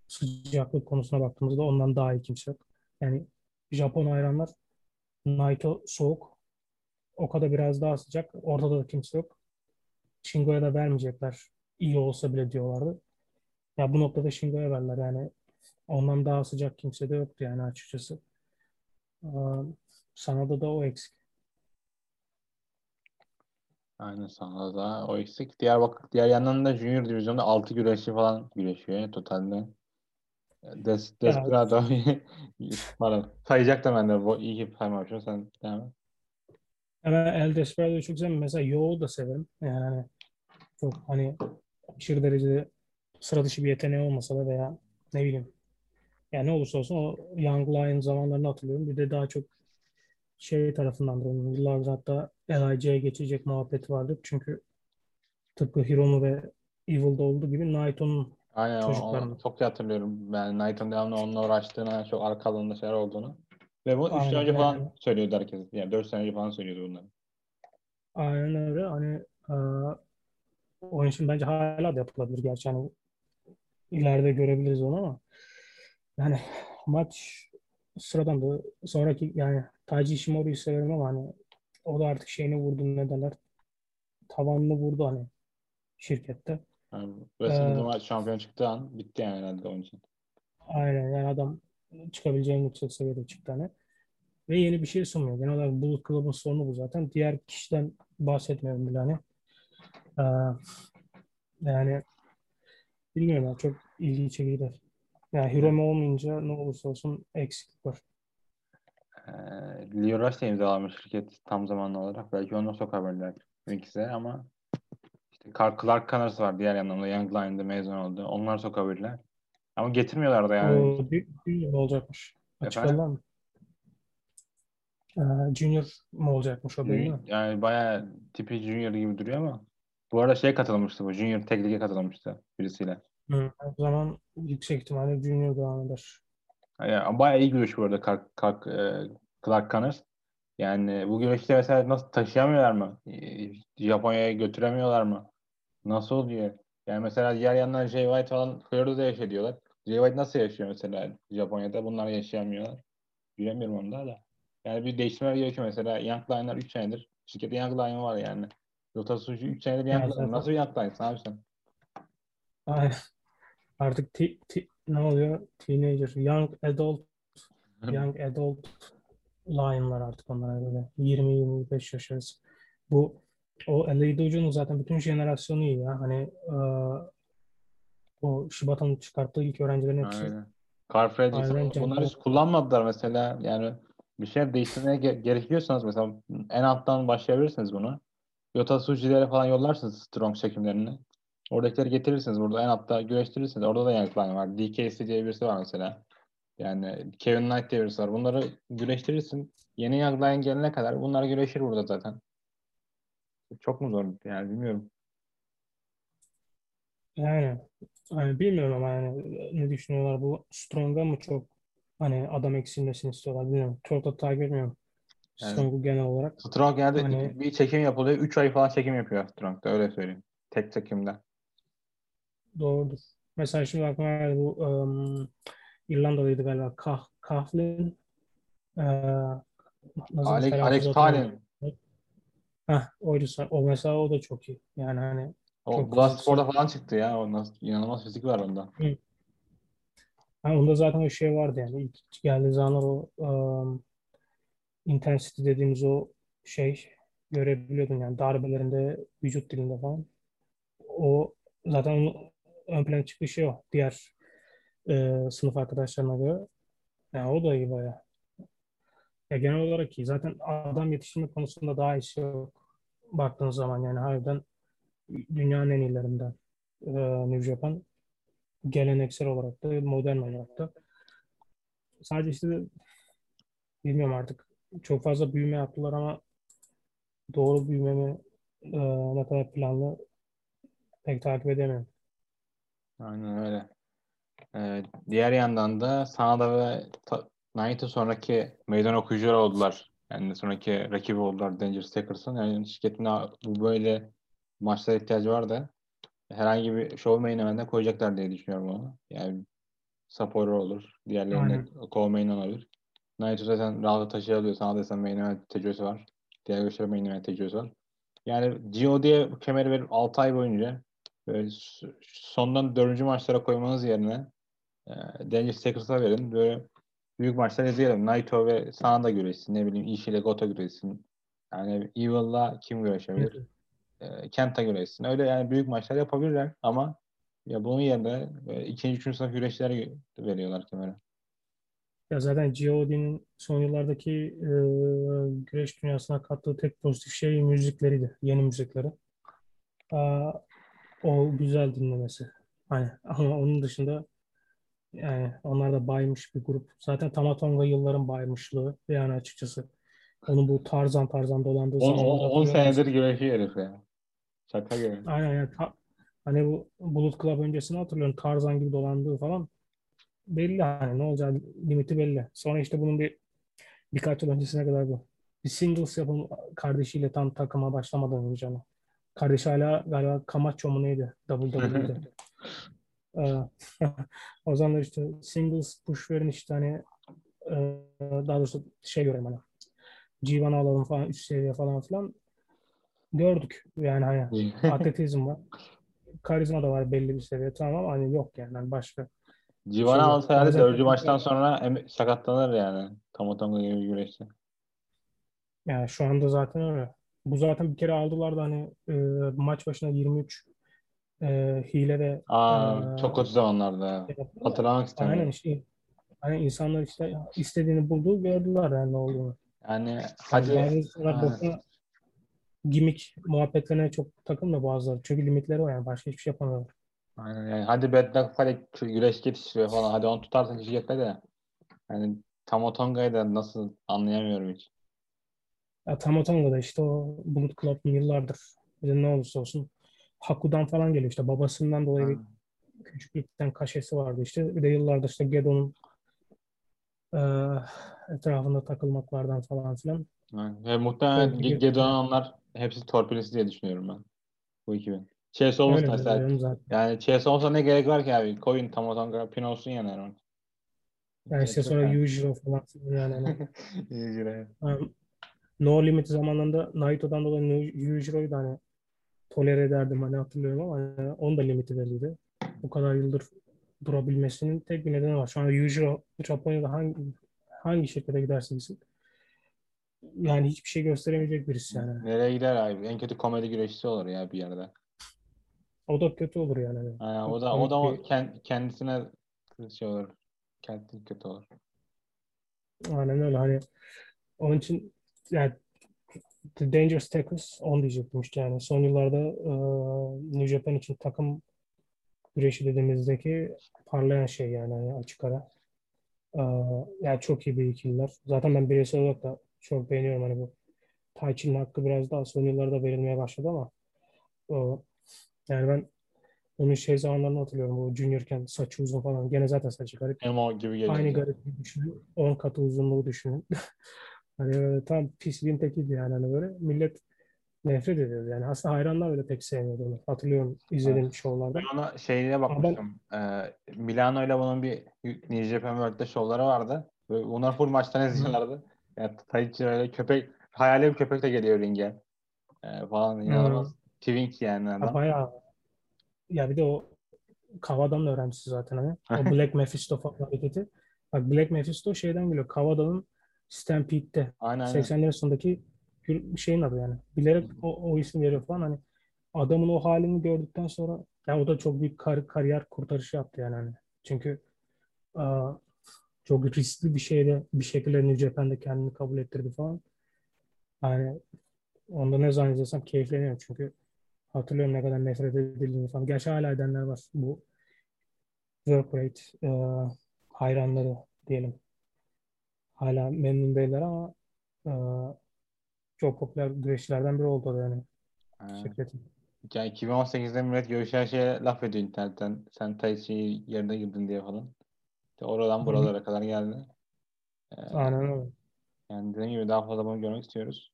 sıcaklık konusuna baktığımızda ondan daha iyi kimse yok. Yani Japon hayranlar Naito soğuk. Okada biraz daha sıcak. Ortada da kimse yok. Shingo'ya da vermeyecekler. İyi olsa bile diyorlardı. Ya bu noktada Shingo'ya verler yani. Ondan daha sıcak kimse de yoktu yani açıkçası. Aa, Sanada da o eksik. Aynen sana da o eksik. Diğer bak diğer yandan da Junior divizyonda 6 güreşçi falan güreşiyor totalde. Des, Desperado pardon. Sayacaktım ben de bu iyi ki saymamışım sen devam et. Ama El Desperado'yu çok severim. Mesela Yo'u da severim. Yani hani çok hani aşırı derecede sıra dışı bir yeteneği olmasa da veya ne bileyim yani ne olursa olsun o Young Lion zamanlarını hatırlıyorum. Bir de daha çok şey tarafından da onun yıllardır hatta LIC'ye geçecek muhabbeti vardı. Çünkü tıpkı Hiromu ve Evil'da olduğu gibi Naito'nun Aynen Çocuklarını. çok iyi hatırlıyorum. Ben Knight'ın devamlı onunla uğraştığını, çok arka şeyler olduğunu. Ve bu 3 sene önce falan yani. söylüyordu herkes. Yani 4 sene önce falan söylüyordu bunları. aynen öyle. Hani e, oyun için bence hala da yapılabilir. Gerçi hani ileride görebiliriz onu ama yani maç sıradan da sonraki yani Taiji Ishimori'yi severim ama hani o da artık şeyini vurdu ne derler tavanını vurdu hani şirkette. Yani Ee, şampiyon çıktığı an bitti yani herhalde onun için. Aynen yani adam çıkabileceğin yüksek seviyede çıktı hani. Ve yeni bir şey sunmuyor. Genel olarak Bullet Club'ın sorunu bu zaten. Diğer kişiden bahsetmiyorum bile hani. Ee, yani bilmiyorum ya çok ilgi çekiciler. Yani Hiromi olmayınca ne olursa olsun eksiklik var. Ee, Leo Rush da imzalamış şirket tam zamanlı olarak. Belki onu sokabilirler ikisi ama işte Clark, Connors var diğer yandan da Young Lion'da mezun oldu. Onlar sokabilirler. Ama getirmiyorlar da yani. O bir, bir yıl olacakmış. Açıkladılar mı? Ee, junior mu olacakmış o belli mi? Yani bayağı tipi Junior gibi duruyor ama bu arada şey katılmıştı bu. Junior League'e katılmıştı birisiyle. Hı. O zaman yüksek ihtimalle junior devam eder. Yani bayağı iyi güreş bu arada Clark, Clark, e, Clark Connors. Yani bu güreşte mesela nasıl taşıyamıyorlar mı? E, Japonya'ya götüremiyorlar mı? Nasıl oluyor? Yani mesela diğer yandan Jay White falan Florida'da yaşıyor diyorlar. Jay White nasıl yaşıyor mesela Japonya'da? Bunlar yaşayamıyorlar. Bilemiyorum onda da. Yani bir değiştirme gerekiyor mesela. Young Lion'lar 3 senedir. Şirkette Young Lion var yani. Lotus Sushi 3 senedir Young Lion. Nasıl Young Lion'sın abi sen? Aynen. Artık ti- ti- ne oluyor? Teenager, young adult, young adult lion'lar artık onlar böyle 20-25 yaş arası. Bu o LA Dojo'nun zaten bütün jenerasyonu iyi ya. Hani e, o Shibata'nın çıkarttığı ilk öğrencilerin hepsi Aynen. Carl Fredericks. Bunları hiç kullanmadılar mesela. Yani bir şey değiştirmeye ge- gerekiyorsanız mesela en alttan başlayabilirsiniz bunu. Yota Sushi'lere falan yollarsınız strong çekimlerini. Oradakileri getirirsiniz. Burada en altta güreştirirsiniz. Orada da Lion var. DKC diye birisi var mesela. Yani Kevin Knight diye birisi var. Bunları güreştirirsin. Yeni Lion gelene kadar bunlar güreşir burada zaten. Çok mu zor? Yani bilmiyorum. yani, hani bilmiyorum ama yani ne düşünüyorlar bu Strong'a mı çok hani adam eksilmesini istiyorlar bilmiyorum. Çok da takip etmiyorum. Yani- Strong'u genel olarak. Strong genelde Hani- bir çekim yapılıyor. 3 ay falan çekim yapıyor Strong'da. Öyle söyleyeyim. Tek çekimde. Doğrudur. Mesela şimdi aklıma geldi bu um, İrlandalıydı galiba. Kah, Coughlin. Ee, Alex, Alex. Palin. Heh, oydu. O mesela o da çok iyi. Yani hani O Çok Bloodsport'da falan çıktı ya. O nasıl, inanılmaz fizik var onda. Ha, onda zaten o şey vardı yani ilk geldiği zamanlar o um, intensity dediğimiz o şey görebiliyordun yani darbelerinde vücut dilinde falan. O zaten ön plana çıktığı şey o. Diğer e, sınıf arkadaşlarına göre. Yani o da iyi bayağı. Ya genel olarak iyi. Zaten adam yetiştirme konusunda daha iyisi yok. Baktığın zaman yani harbiden dünyanın en iyilerinden e, New Japan geleneksel olarak da modern olarak da sadece işte bilmiyorum artık çok fazla büyüme yaptılar ama doğru büyüme mi e, ne kadar planlı pek takip edemiyorum. Aynen öyle. Ee, diğer yandan da Sanada ve Naito sonraki meydan okuyucular oldular. Yani sonraki rakibi oldular Dangerous Takers'ın. Yani şirketin bu böyle maçlara ihtiyacı var da herhangi bir show main event'e koyacaklar diye düşünüyorum onu. Yani supporter olur. Diğerlerine Aynen. co-main olabilir. Naito zaten rahatı taşıyabiliyor. Sana desen main event tecrübesi var. Diğer güçlere main event tecrübesi var. Yani GOD'ye kemeri verip 6 ay boyunca böyle s- sondan dördüncü maçlara koymanız yerine e, Dangerous Takers'a verin. Böyle büyük maçlar izleyelim. Naito ve Sanada güreşsin. Ne bileyim Ishii ile Goto güreşsin. Yani Evil'la kim güreşebilir? e, Kenta güreşsin. Öyle yani büyük maçlar yapabilirler ama ya bunun yerine e, ikinci, üçüncü sınıf güreşçiler veriyorlar kemere. Ya zaten G.O.D'nin son yıllardaki e, güreş dünyasına kattığı tek pozitif şey müzikleriydi. Yeni müzikleri. Aa, o güzel dinlemesi. Hani ama onun dışında yani onlar da baymış bir grup. Zaten Tamatonga yılların baymışlığı yani açıkçası. Onun bu Tarzan Tarzan dolandığı 10 zamanları 10 hatırlıyor musun? senedir güreşiyor herif ya. Şaka gibi. Aynen yani ta- hani bu Bullet Club öncesini hatırlıyorum. Tarzan gibi dolandığı falan. Belli hani ne olacağı limiti belli. Sonra işte bunun bir birkaç yıl öncesine kadar bu. Bir singles yapım kardeşiyle tam takıma başlamadan önce ama. Kardeşi hala galiba Camacho mu neydi? WWE'de. Ee, o zaman işte singles push verin işte hani e, daha doğrusu şey görelim hani G1 alalım falan üst seviye falan filan gördük yani hani atletizm var karizma da var belli bir seviye tamam ama hani yok yani hani başka yok. alsa herhalde dördüncü maçtan sonra sakatlanır yani. Tomotonga gibi bir güreşçi. yani şu anda zaten öyle. Bu zaten bir kere aldılar da hani e, maç başına 23 e, hile ve Aa, e, çok kötü zamanlarda. şey. Hatırlamak Aynen istemiyorum. işte hani insanlar işte istediğini buldu gördüler yani ne olduğunu. Yani Yani hadi bazı insanlar boşuna gimmick muhabbetlerine çok takılmıyor bazıları. Çünkü limitleri o yani. Başka hiçbir şey yapamıyorlar. Aynen yani hadi Bad Luck Fale güreş yetiştiriyor falan. Hadi onu tutarsan şirkette de. Yani Tamotonga'yı da nasıl anlayamıyorum hiç. Ya Tamatonga'da işte o Bullet Club'ın yıllardır bir de ne olursa olsun Haku'dan falan geliyor işte babasından dolayı bir küçüklükten kaşesi vardı işte. Bir de yıllardır işte Gedo'nun eee, etrafında takılmaklardan falan filan. Aynen. Ve muhtemelen iyi. Gedonanlar hepsi torpilisi diye düşünüyorum ben. Bu ekibin. Owens Öyle mesela. Yani Chase Owens'a ne gerek var ki abi? Koyun Tamotonga pin olsun yani. Yani, Yani işte sonra Yujiro falan yani. hani. No Limit zamanlarında Naito'dan dolayı Yujiro'yu da hani tolere ederdim hani hatırlıyorum ama hani onun da limiti belliydi. Bu kadar yıldır durabilmesinin tek bir nedeni var. Şu an Yujiro Japonya'da hangi hangi şirkete giderse gitsin yani hiçbir şey gösteremeyecek birisi yani. Nereye gider abi? En kötü komedi güreşçisi olur ya bir yerde. O da kötü olur yani. Hani Ha, o da o da o kend- kendisine şey olur. Kendisi kötü olur. Aynen öyle hani onun için yani The Dangerous Takers onu diyecektim işte yani son yıllarda e, New Japan için takım güreşi dediğimizdeki parlayan şey yani hani açık ara. E, yani çok iyi bir ikililer. Zaten ben bireysel olarak da çok beğeniyorum hani bu Taichi'nin hakkı biraz daha son yıllarda verilmeye başladı ama o, yani ben onun şey zamanlarını hatırlıyorum. Bu juniorken saçı uzun falan. Gene zaten saçı garip. Emo gibi geliyor. Aynı garipliği düşünün. 10 katı uzunluğu düşünün. hani böyle tam pisliğin tekiydi yani hani böyle. Millet nefret ediyordu. Yani aslında hayranlar bile pek sevmiyordu onu. Hatırlıyorum izlediğim şovlarda. Ben ona şeyine bakmıştım. Ee, Milano ile bunun bir New Japan World'de şovları vardı. Ve bunlar full maçtan izliyorlardı. Yani Taichi öyle köpek, hayali bir köpek de geliyor ringe. Ee, falan inanılmaz. Twink yani adam. bayağı ya bir de o Kavada'nın öğrencisi zaten hani. O Black Mephisto falan hareketi. Bak Black Mephisto şeyden geliyor. Kavada'nın Stampede'de. Aynen aynen. 80'lerin sonundaki bir şeyin adı yani. Bilerek o, o isim veriyor falan hani. Adamın o halini gördükten sonra ya o da çok büyük kar- kariyer kurtarışı yaptı yani hani. Çünkü aa, çok riskli bir şeyde bir şekilde New Japan'de kendini kabul ettirdi falan. Yani onda ne zaman izlesem keyifleniyorum çünkü hatırlıyorum ne kadar nefret edildiğini falan. Gerçi hala edenler var. Bu work rate e, hayranları diyelim. Hala memnun değiller ama e, çok popüler güreşçilerden biri oldu da yani şirketin. yani 2018'de millet görüşen şeye laf ediyor internetten. Sen Taichi'yi yerine girdin diye falan. İşte oradan buralara kadar geldi. Ee, Aynen öyle. Yani dediğim gibi daha fazla bunu görmek istiyoruz.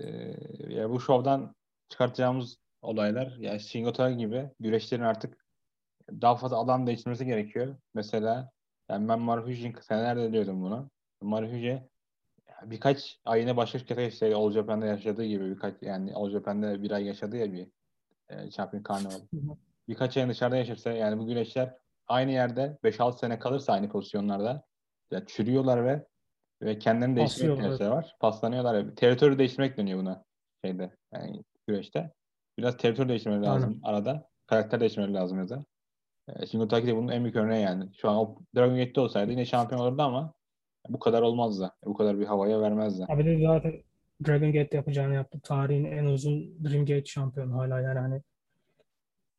Ee, ya bu şovdan çıkartacağımız olaylar yani Shingo Takagi gibi güreşlerin artık daha fazla alan değiştirmesi gerekiyor. Mesela yani ben Marufuji'nin senelerde diyordum bunu. Marufuji birkaç ayını başka şirkete işte All Japan'da yaşadığı gibi birkaç yani All Japan'da bir ay yaşadı ya bir e, Champion Carnival. Birkaç ayın dışarıda yaşarsa yani bu güreşler aynı yerde 5-6 sene kalırsa aynı pozisyonlarda ya çürüyorlar ve ve kendilerini değiştirme Paslıyorlar, ihtiyaçları var. Paslanıyorlar. Ya. Teritori değiştirmek deniyor buna şeyde yani güreşte. Biraz teritori değiştirmek Aynen. lazım arada. Karakter değiştirmek lazım ya da. E, Shingo Takagi de bunun en büyük örneği yani. Şu an o Dragon Gate'de olsaydı yine şampiyon olurdu ama bu kadar olmazdı. Bu kadar bir havaya vermezdi. Abi de zaten Dragon Gate yapacağını yaptı. Tarihin en uzun Dream Gate şampiyonu hala yani hani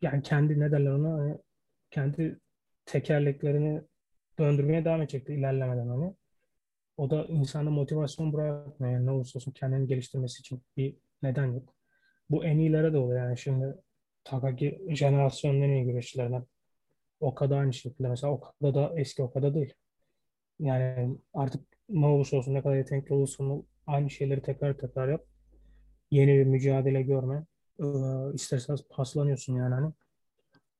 yani kendi ne derler ona hani kendi tekerleklerini döndürmeye devam edecekti ilerlemeden hani. O da insanda motivasyon bırakmıyor. Yani ne olursa olsun kendini geliştirmesi için bir neden yok. Bu en iyilere de oluyor yani şimdi Takagi jenerasyonun en iyi güreşçilerinden. Okada aynı şekilde. Mesela Okada da eski Okada değil. Yani artık ne olursa olsun ne kadar yetenekli olursan ol, aynı şeyleri tekrar tekrar yap. Yeni bir mücadele görme. Ee, istersen paslanıyorsun yani hani.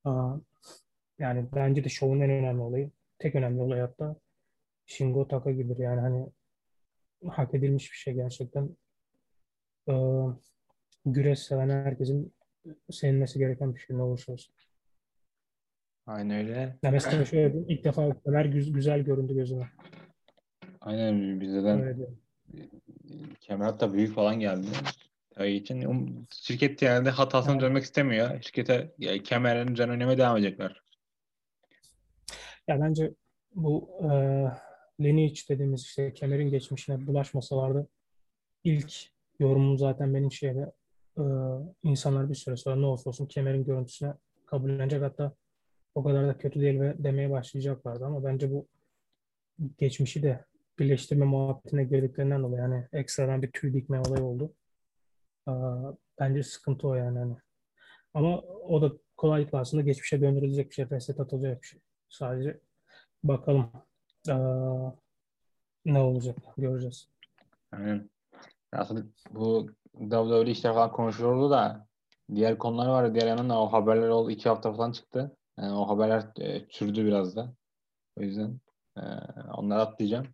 Aa, yani bence de şovun en önemli olayı. Tek önemli olay hatta Shingo Takagi'dir. Yani hani hak edilmiş bir şey gerçekten. Ee, güreş seven herkesin sevinmesi gereken bir şey ne olursa olsun. Aynen öyle. Ya mesela şöyle diyeyim, ilk defa güz- güzel göründü gözüme. Aynen bizden. Kemal da büyük falan geldi. Ay için um, şirket yani de hatasını Evet. dönmek istemiyor. Şirkete yani kemerin üzerine oynamaya devam edecekler. Ya bence bu e, lineage dediğimiz işte kemerin geçmişine bulaşmasalardı ilk yorumum zaten benim şeyde e, insanlar bir süre sonra ne olursa olsun kemerin görüntüsüne kabullenecek hatta o kadar da kötü değil ve demeye başlayacaklardı ama bence bu geçmişi de birleştirme muhabbetine girdiklerinden dolayı yani ekstradan bir tüy dikme olayı oldu. Bence sıkıntı o yani. hani. Ama o da kolaylıkla aslında geçmişe döndürülecek bir şey, reset atılacak bir şey. Sadece bakalım ne olacak göreceğiz. Aynen. Aslında bu WWE işler falan konuşulurdu da diğer konular var. Diğer yandan da o haberler oldu. iki hafta falan çıktı. Yani o haberler e, çürdü biraz da. O yüzden e, onları atlayacağım.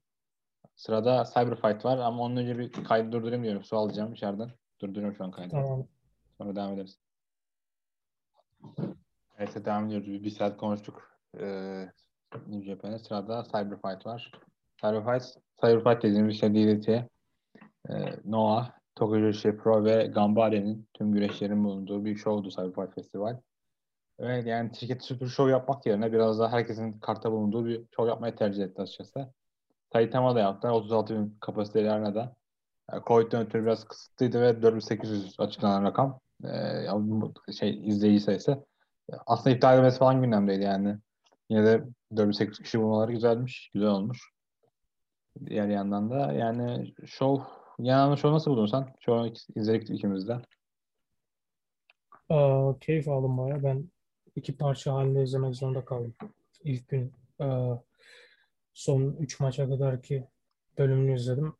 Sırada Cyberfight var ama ondan önce bir kaydı durdurayım diyorum. Su alacağım içeriden. Durduruyorum şu an kaydı. Tamam. Sonra devam ederiz. Evet devam ediyoruz. Bir, bir saat konuştuk. Ee, New Japan'e. Sırada Cyberfight var. Cyberfight, Cyberfight dediğimiz şey DDT. Ee, Noah, Tokyo Joshi Pro ve Gambari'nin tüm güreşlerin bulunduğu bir şovdu Cyberfight Festival. Evet yani şirket süper show yapmak yerine biraz daha herkesin kartta bulunduğu bir show yapmayı tercih etti açıkçası. Saitama da yaptılar. 36 bin kapasiteli arenada. Yani Covid'den ötürü biraz kısıtlıydı ve 4800 açıklanan rakam. Ee, şey izleyici sayısı. Aslında iptal edilmesi falan gündemdeydi yani. Yine de 4800 kişi bulmaları güzelmiş. Güzel olmuş. Diğer yandan da yani show yani show nasıl buldun sen? Show izledik ikimiz de. Aa, keyif aldım baya. Ben iki parça halinde izlemek zorunda kaldım. İlk gün aa, son 3 maça kadar ki bölümünü izledim.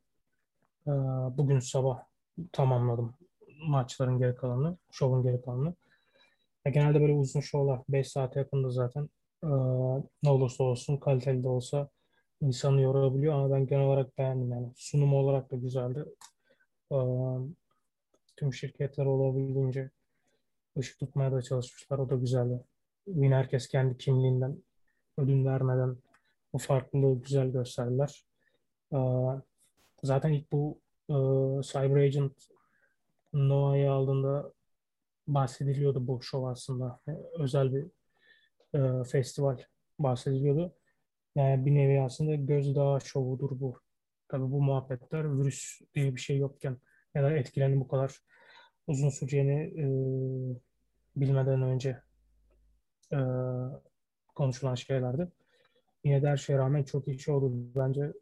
Aa, bugün sabah tamamladım. maçların geri kalanı, şovun geri kalanı. Ya genelde böyle uzun şovlar 5 saate yakında zaten. Ee, ne olursa olsun kaliteli de olsa insanı yorabiliyor ama ben genel olarak beğendim yani. Sunum olarak da güzeldi. Ee, tüm şirketler olabildiğince ışık tutmaya da çalışmışlar. O da güzeldi. Yine herkes kendi kimliğinden ödün vermeden o farklılığı güzel gösterdiler. Ee, zaten ilk bu e, Cyber Agent Noah'yı aldığında bahsediliyordu bu şov aslında. E, özel bir e, festival bahsediliyordu. Yani bir nevi aslında gözdağı şovudur bu. Tabii bu muhabbetler virüs diye bir şey yokken ya da etkilerini bu kadar uzun süreceğini e, bilmeden önce e, konuşulan şeylerdi. Yine de her şeye rağmen çok iyi şey oldu. Bence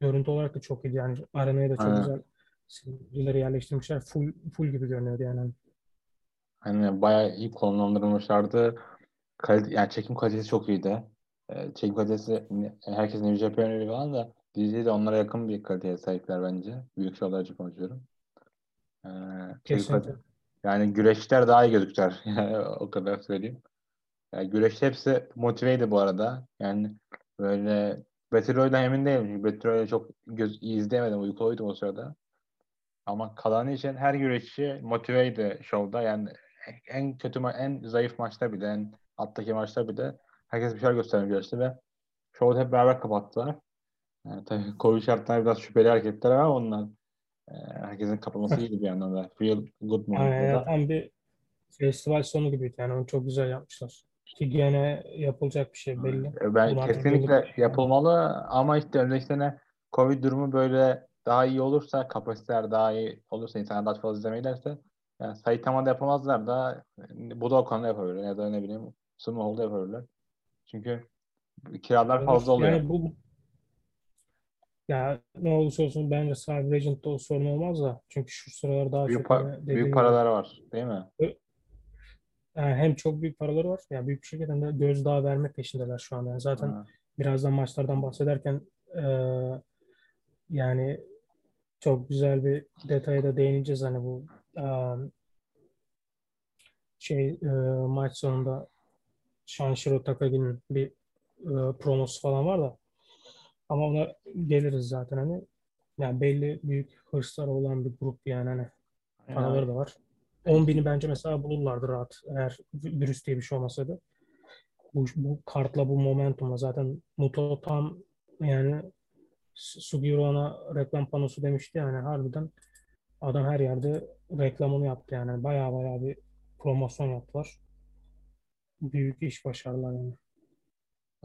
görüntü olarak da çok iyi. Yani arenaya da çok Aynen. güzel seyircileri yerleştirmişler. Full, full gibi görünüyordu yani. Hani bayağı iyi konumlandırılmışlardı. Kalite, yani çekim kalitesi çok iyiydi. Ee, çekim kalitesi herkesin New Japan öyle falan da DJ de onlara yakın bir kaliteye sahipler bence. Büyük şovlar için konuşuyorum. Çekim Kesinlikle. Yani güreşler daha iyi gözükler. Yani o kadar söyleyeyim. Yani güreş hepsi motiveydi bu arada. Yani böyle Battle emin değilim. Royale'ı çok göz, izleyemedim. Uykuluydum o sırada. Ama kalan için her güreşçi motiveydi şovda. Yani en kötü en zayıf maçta bile en alttaki maçta bile herkes bir şeyler göstermeye çalıştı ve şovu hep beraber kapattılar. Yani tabii Covid şartlarında biraz şüpheli hareketler ama onlar herkesin kapatması iyiydi bir yandan da. Feel good Yani moment'ta da. tam bir festival sonu gibiydi. Yani onu çok güzel yapmışlar. Ki gene yapılacak bir şey belli. E, Ben Bunu artık kesinlikle yapılmalı ama işte önümüzdeki sene Covid durumu böyle daha iyi olursa, kapasiteler daha iyi olursa, insanlar daha fazla izlemeylerse yani Saitama'da yapamazlar da Budokan'da yapabilirler ya da ne bileyim Sumo Hall'da yapabilirler. Çünkü kiralar fazla oluyor. Yani bu ya ne olursa olsun bence Cyber Agent'ta o sorun olmaz da. Çünkü şu sıralar daha büyük, çok dediğim büyük gibi, paraları var değil mi? yani hem çok büyük paraları var. Yani büyük şirket hem de gözdağı verme peşindeler şu anda. Yani zaten Ha. birazdan maçlardan bahsederken eee, yani çok güzel bir detaya da değineceğiz hani bu eee, şey eee, maç sonunda Shanshiro Takagi'nin bir eee, promosu falan var da ama ona geliriz zaten hani yani belli büyük hırsları olan bir grup yani hani paraları da var. 10 bini bence mesela bulurlardı rahat eğer virüs diye bir şey olmasaydı. Bu, bu kartla bu momentumla zaten Muto tam yani Sugiro ona reklam panosu demişti yani harbiden adam her yerde reklamını yaptı yani baya baya bir promosyon yaptılar. Büyük iş başarılar yani.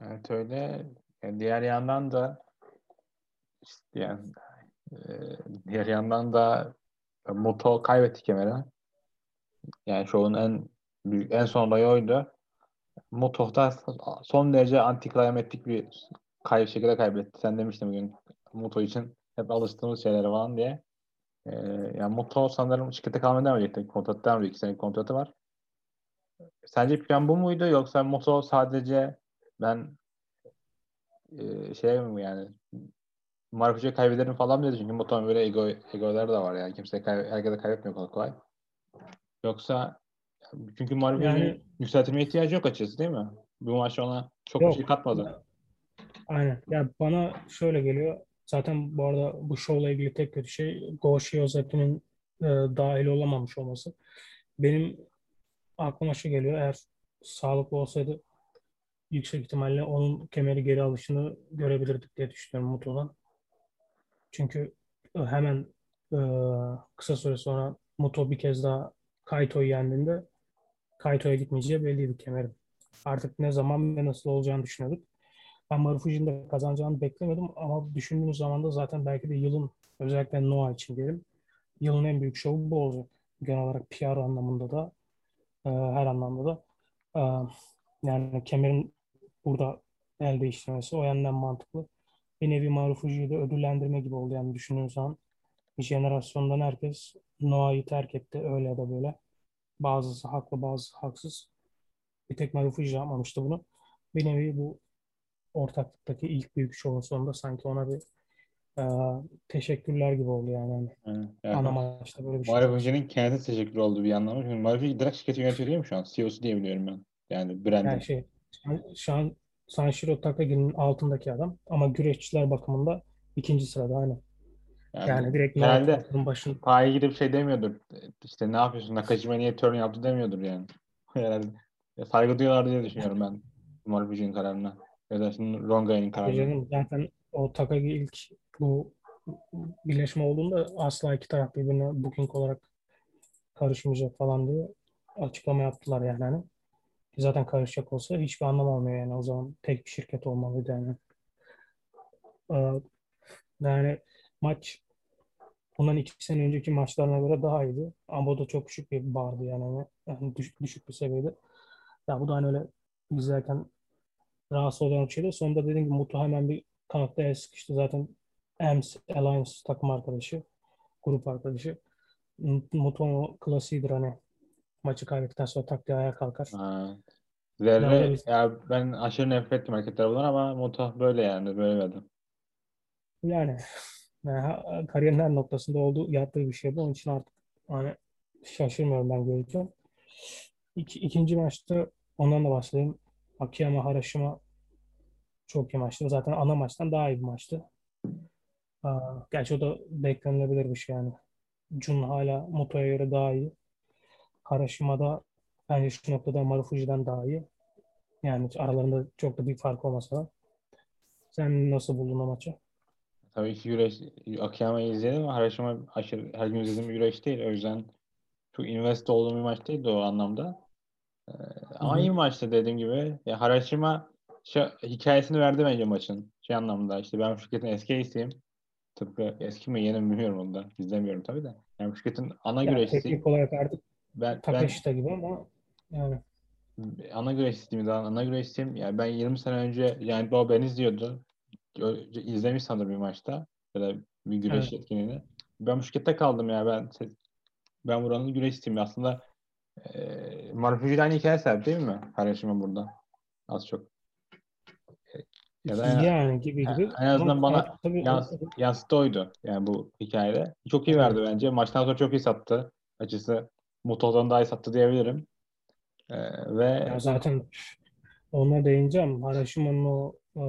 Evet öyle. Yani diğer yandan da işte yani, e, diğer yandan da Muto kaybetti kemeri. Yani şovun en büyük en son olayı oydu. Muto da son derece antiklimatik bir kay şekilde kaybetti. Sen demiştin bugün Muto için hep alıştığımız şeyler falan diye. Ee, yani Muto sanırım şirkete kalmaya devam edecek. Kontratı devam edecek. İki senelik kontratı var. Sence plan bu muydu yoksa Muto sadece ben e, şey mi yani Marfucu'yu kaybederim falan mı dedi çünkü Muto'nun böyle ego, egoları da var yani kimse kay, herkese kaybetmiyor kolay kolay. Yoksa çünkü Marfucu'nun Yani- yükseltilmeye ihtiyacı yok açıkçası değil mi? Bu maç ona çok bir Yok. şey katmadı. Aynen. Ya bana şöyle geliyor. Zaten bu arada bu şovla ilgili tek kötü şey Go Shiozaki'nin e, dahil olamamış olması. Benim aklıma şu geliyor. Eğer sağlıklı olsaydı yüksek ihtimalle onun kemeri geri alışını görebilirdik diye düşünüyorum Muto'dan. Çünkü e, hemen e, kısa süre sonra Muto bir kez daha Kaito'yu yendiğinde Kaito'ya gitmeyeceği belliydi kemerin. Artık ne zaman ve nasıl olacağını düşünüyorduk. Ben Marufuji'nin de kazanacağını beklemedim ama düşündüğümüz zaman da zaten belki de yılın özellikle Noah için diyelim yılın en büyük şovu bu olacak. Genel olarak PR anlamında da e, her anlamda da yani kemerin burada el değiştirmesi o yönden mantıklı. Bir nevi Marufuji'yi de ödüllendirme gibi oldu yani zaman. Bir jenerasyondan herkes Noah'yı terk etti öyle ya da böyle. Bazısı haklı bazısı haksız. Bir tek Marufuji yapmamıştı bunu. Bir nevi bu ortaklıktaki ilk büyük şovun sonunda sanki ona bir e, teşekkürler gibi oldu yani. Hani Yani, yani ana maçta böyle bir şey. Marif Hoca'nın teşekkür olduğu bir anlamı. Çünkü Hoca direkt şirketi yönetiyor değil mi şu an? CEO'su diye biliyorum ben. Yani branding. Yani şey şu an Sanshiro Takagi'nin altındaki adam ama güreşçiler bakımında ikinci sırada aynı. Yani, Yani direkt herhalde başın paya gidip şey demiyordur. İşte ne yapıyorsun? Nakajima niye turn yaptı demiyordur yani. Herhalde. Ya saygı duyuyorlar diye düşünüyorum ben. Hoca'nın kararına. Ya da şimdi Rongai'nin kararına. Canım zaten o Takagi ilk bu birleşme olduğunda asla iki taraf birbirine booking olarak karışmayacak falan diye açıklama yaptılar yani. Hani zaten karışacak olsa hiçbir anlam olmuyor yani. O zaman tek bir şirket olmalıydı yani. Ee, yani maç bundan iki sene önceki maçlarına göre daha iyiydi. Ama o da çok düşük bir bardı yani. yani düşük, düşük bir seviyede. Ya bu da hani öyle izlerken rahatsız olan bir şeydi. Sonunda dediğim gibi Mutu hemen bir kanatta el sıkıştı. Zaten EMS Alliance takım arkadaşı, grup arkadaşı. Mutu klasiğidir hani maçı kaybettikten sonra tak diye ayağa kalkar. Ha. Zerre, biz- ya ben aşırı nefret ettim hareketler bunlar ama Moto böyle yani. Böyle bir adam. Yani, yani kariyerin her noktasında olduğu yaptığı bir şey bu. Onun için artık hani şaşırmıyorum ben görürken. İki, ikinci maçta ondan da bahsedeyim. Akiyama Harashima çok iyi maçtı. Zaten ana maçtan daha iyi bir maçtı. Aa, gerçi o da beklenilebilir bir şey yani. Jun hala Moto'ya göre daha iyi. Harashima'da bence şu noktada Marufuji'den daha iyi. Yani aralarında çok da bir fark olmasa da. Sen nasıl buldun o maçı? Tabii ki güreş Akiyama'yı izledim ama Harashima aşırı her gün izlediğim güreş değil. O yüzden çok invest olduğum bir maç değildi o anlamda. Ee, ama Hı hı. iyi maçtı dediğim gibi. Ya Harashima şu hikayesini verdi bence maçın. Şey anlamda işte ben bu şirketin eski ace'iyim. Tıpkı eski mi yeni mi bilmiyorum onu da. İzlemiyorum tabii de. Yani bu şirketin ana Yani güreşçisiyim. teknik olarak artık Ben, ben Takeshita gibi ama yani ana güreşçisiyim daha ana güreşçisiyim. Yani ben 20 sene önce yani Bob ben izliyordu. İzlemiş sanırım bir maçta. Ya da bir güreş Evet. etkinliğini. Ben bu şirkette kaldım ya. Ben ben buranın güreşçisiyim. Aslında e, Marfuji'yle aynı hikaye sahip değil mi? Harashima burada. Az çok. Ya da en, yani gibi gibi. en azından Ama bana tabii yans, yansıttı oydu. Yani bu hikayede. Çok iyi verdi bence. Maçtan sonra çok iyi sattı. Açısı Muto'dan daha iyi sattı diyebilirim. E, ve ya zaten ona değineceğim. Harashima'nın o e,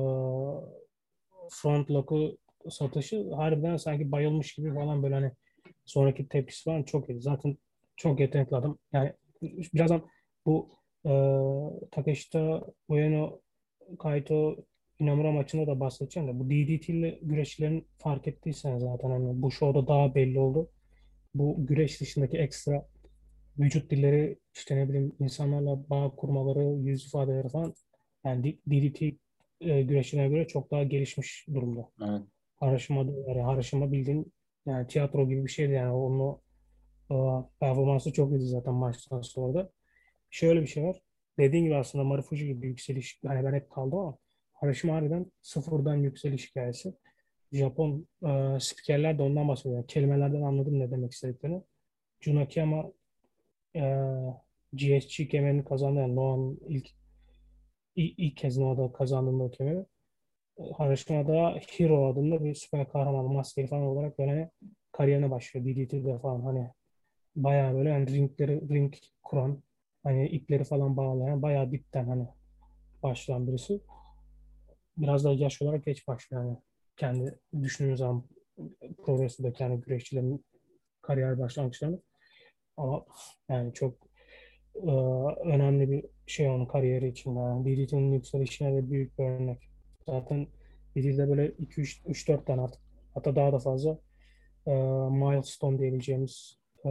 front lock'u satışı harbiden sanki bayılmış gibi falan böyle hani sonraki tepkisi falan çok iyi. Zaten çok yetenekli adam. Yani birazdan bu e, Takeshita Ueno Kaito Inamura maçında da bahsedeceğim de bu DDT'li güreşçilerin fark ettiysen zaten hani bu şovda daha belli oldu. Bu güreş dışındaki ekstra vücut dilleri işte ne bileyim insanlarla bağ kurmaları, yüz ifadeleri falan yani DDT e, güreşine göre çok daha gelişmiş durumda. evet. Harashima, yani Harashima bildiğin yani tiyatro gibi bir şeydi yani onun o e, performansı çok iyiydi zaten maçtan sonra da. Şöyle bir şey var. Dediğin gibi aslında Marufuji gibi yükseliş hani ben hep kaldım ama Harashima harbiden sıfırdan yükseliş hikayesi. Japon e, spikerler de ondan bahsediyor. Yani kelimelerden anladım ne demek istediklerini. Jun Akiyama e, GSG kemerini kazandı. Yani Noah'nın ilk ilk, ilk kez Noah'da kazandığında o kemeri. Harashima'da Hero adında bir süper kahraman maskeli falan olarak böyle kariyerine başlıyor. DDT'de falan hani bayağı böyle hani ringleri ring kuran hani ipleri falan bağlayan bayağı dipten hani başlayan birisi. Biraz da yaş olarak geç başlıyor yani. Kendi düşündüğümüz zaman progresifdeki yani güreşçilerin kariyer başlangıçlarını. Ama yani çok e, önemli bir şey onun kariyeri için. Yani DDT'nin yükselişine de büyük bir örnek. Zaten DDT'de böyle 2-3-4 tane artık hatta daha da fazla e, milestone diyebileceğimiz e,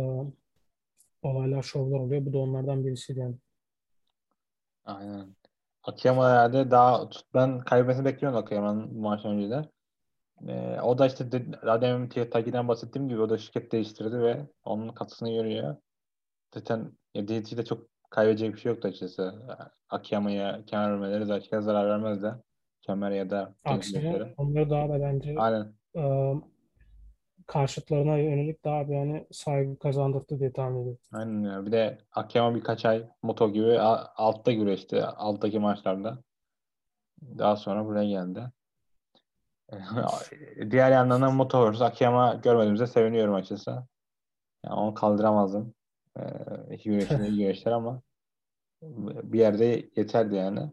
olaylar, şovlar oluyor. Bu da onlardan birisi yani. Aynen. Akiyama herhalde daha ben kaybetmesini bekliyorum Akiyama'nın bu maçtan de. Ee, o da işte de, daha demin Taki'den bahsettiğim gibi o da şirket değiştirdi ve onun katkısını görüyor. Zaten ya, DDT'de çok kaybedecek bir şey yoktu açıkçası. Akiyama'ya kemer vermeleri zaten zarar vermezdi. Kemer ya da Aksine onları daha da bence Aynen. e, karşıtlarına yönelik daha bir yani saygı kazandırdı diye tahmin ediyorum. Aynen ya. Bir de Akiyama birkaç ay Moto gibi altta güreşti. Alttaki maçlarda. Daha sonra buraya geldi. Diğer yandan da Moto Akiyama görmediğimize seviniyorum açıkçası. Yani onu kaldıramazdım. Ee, iki güreşler iyi güreşler ama bir yerde yeterdi yani.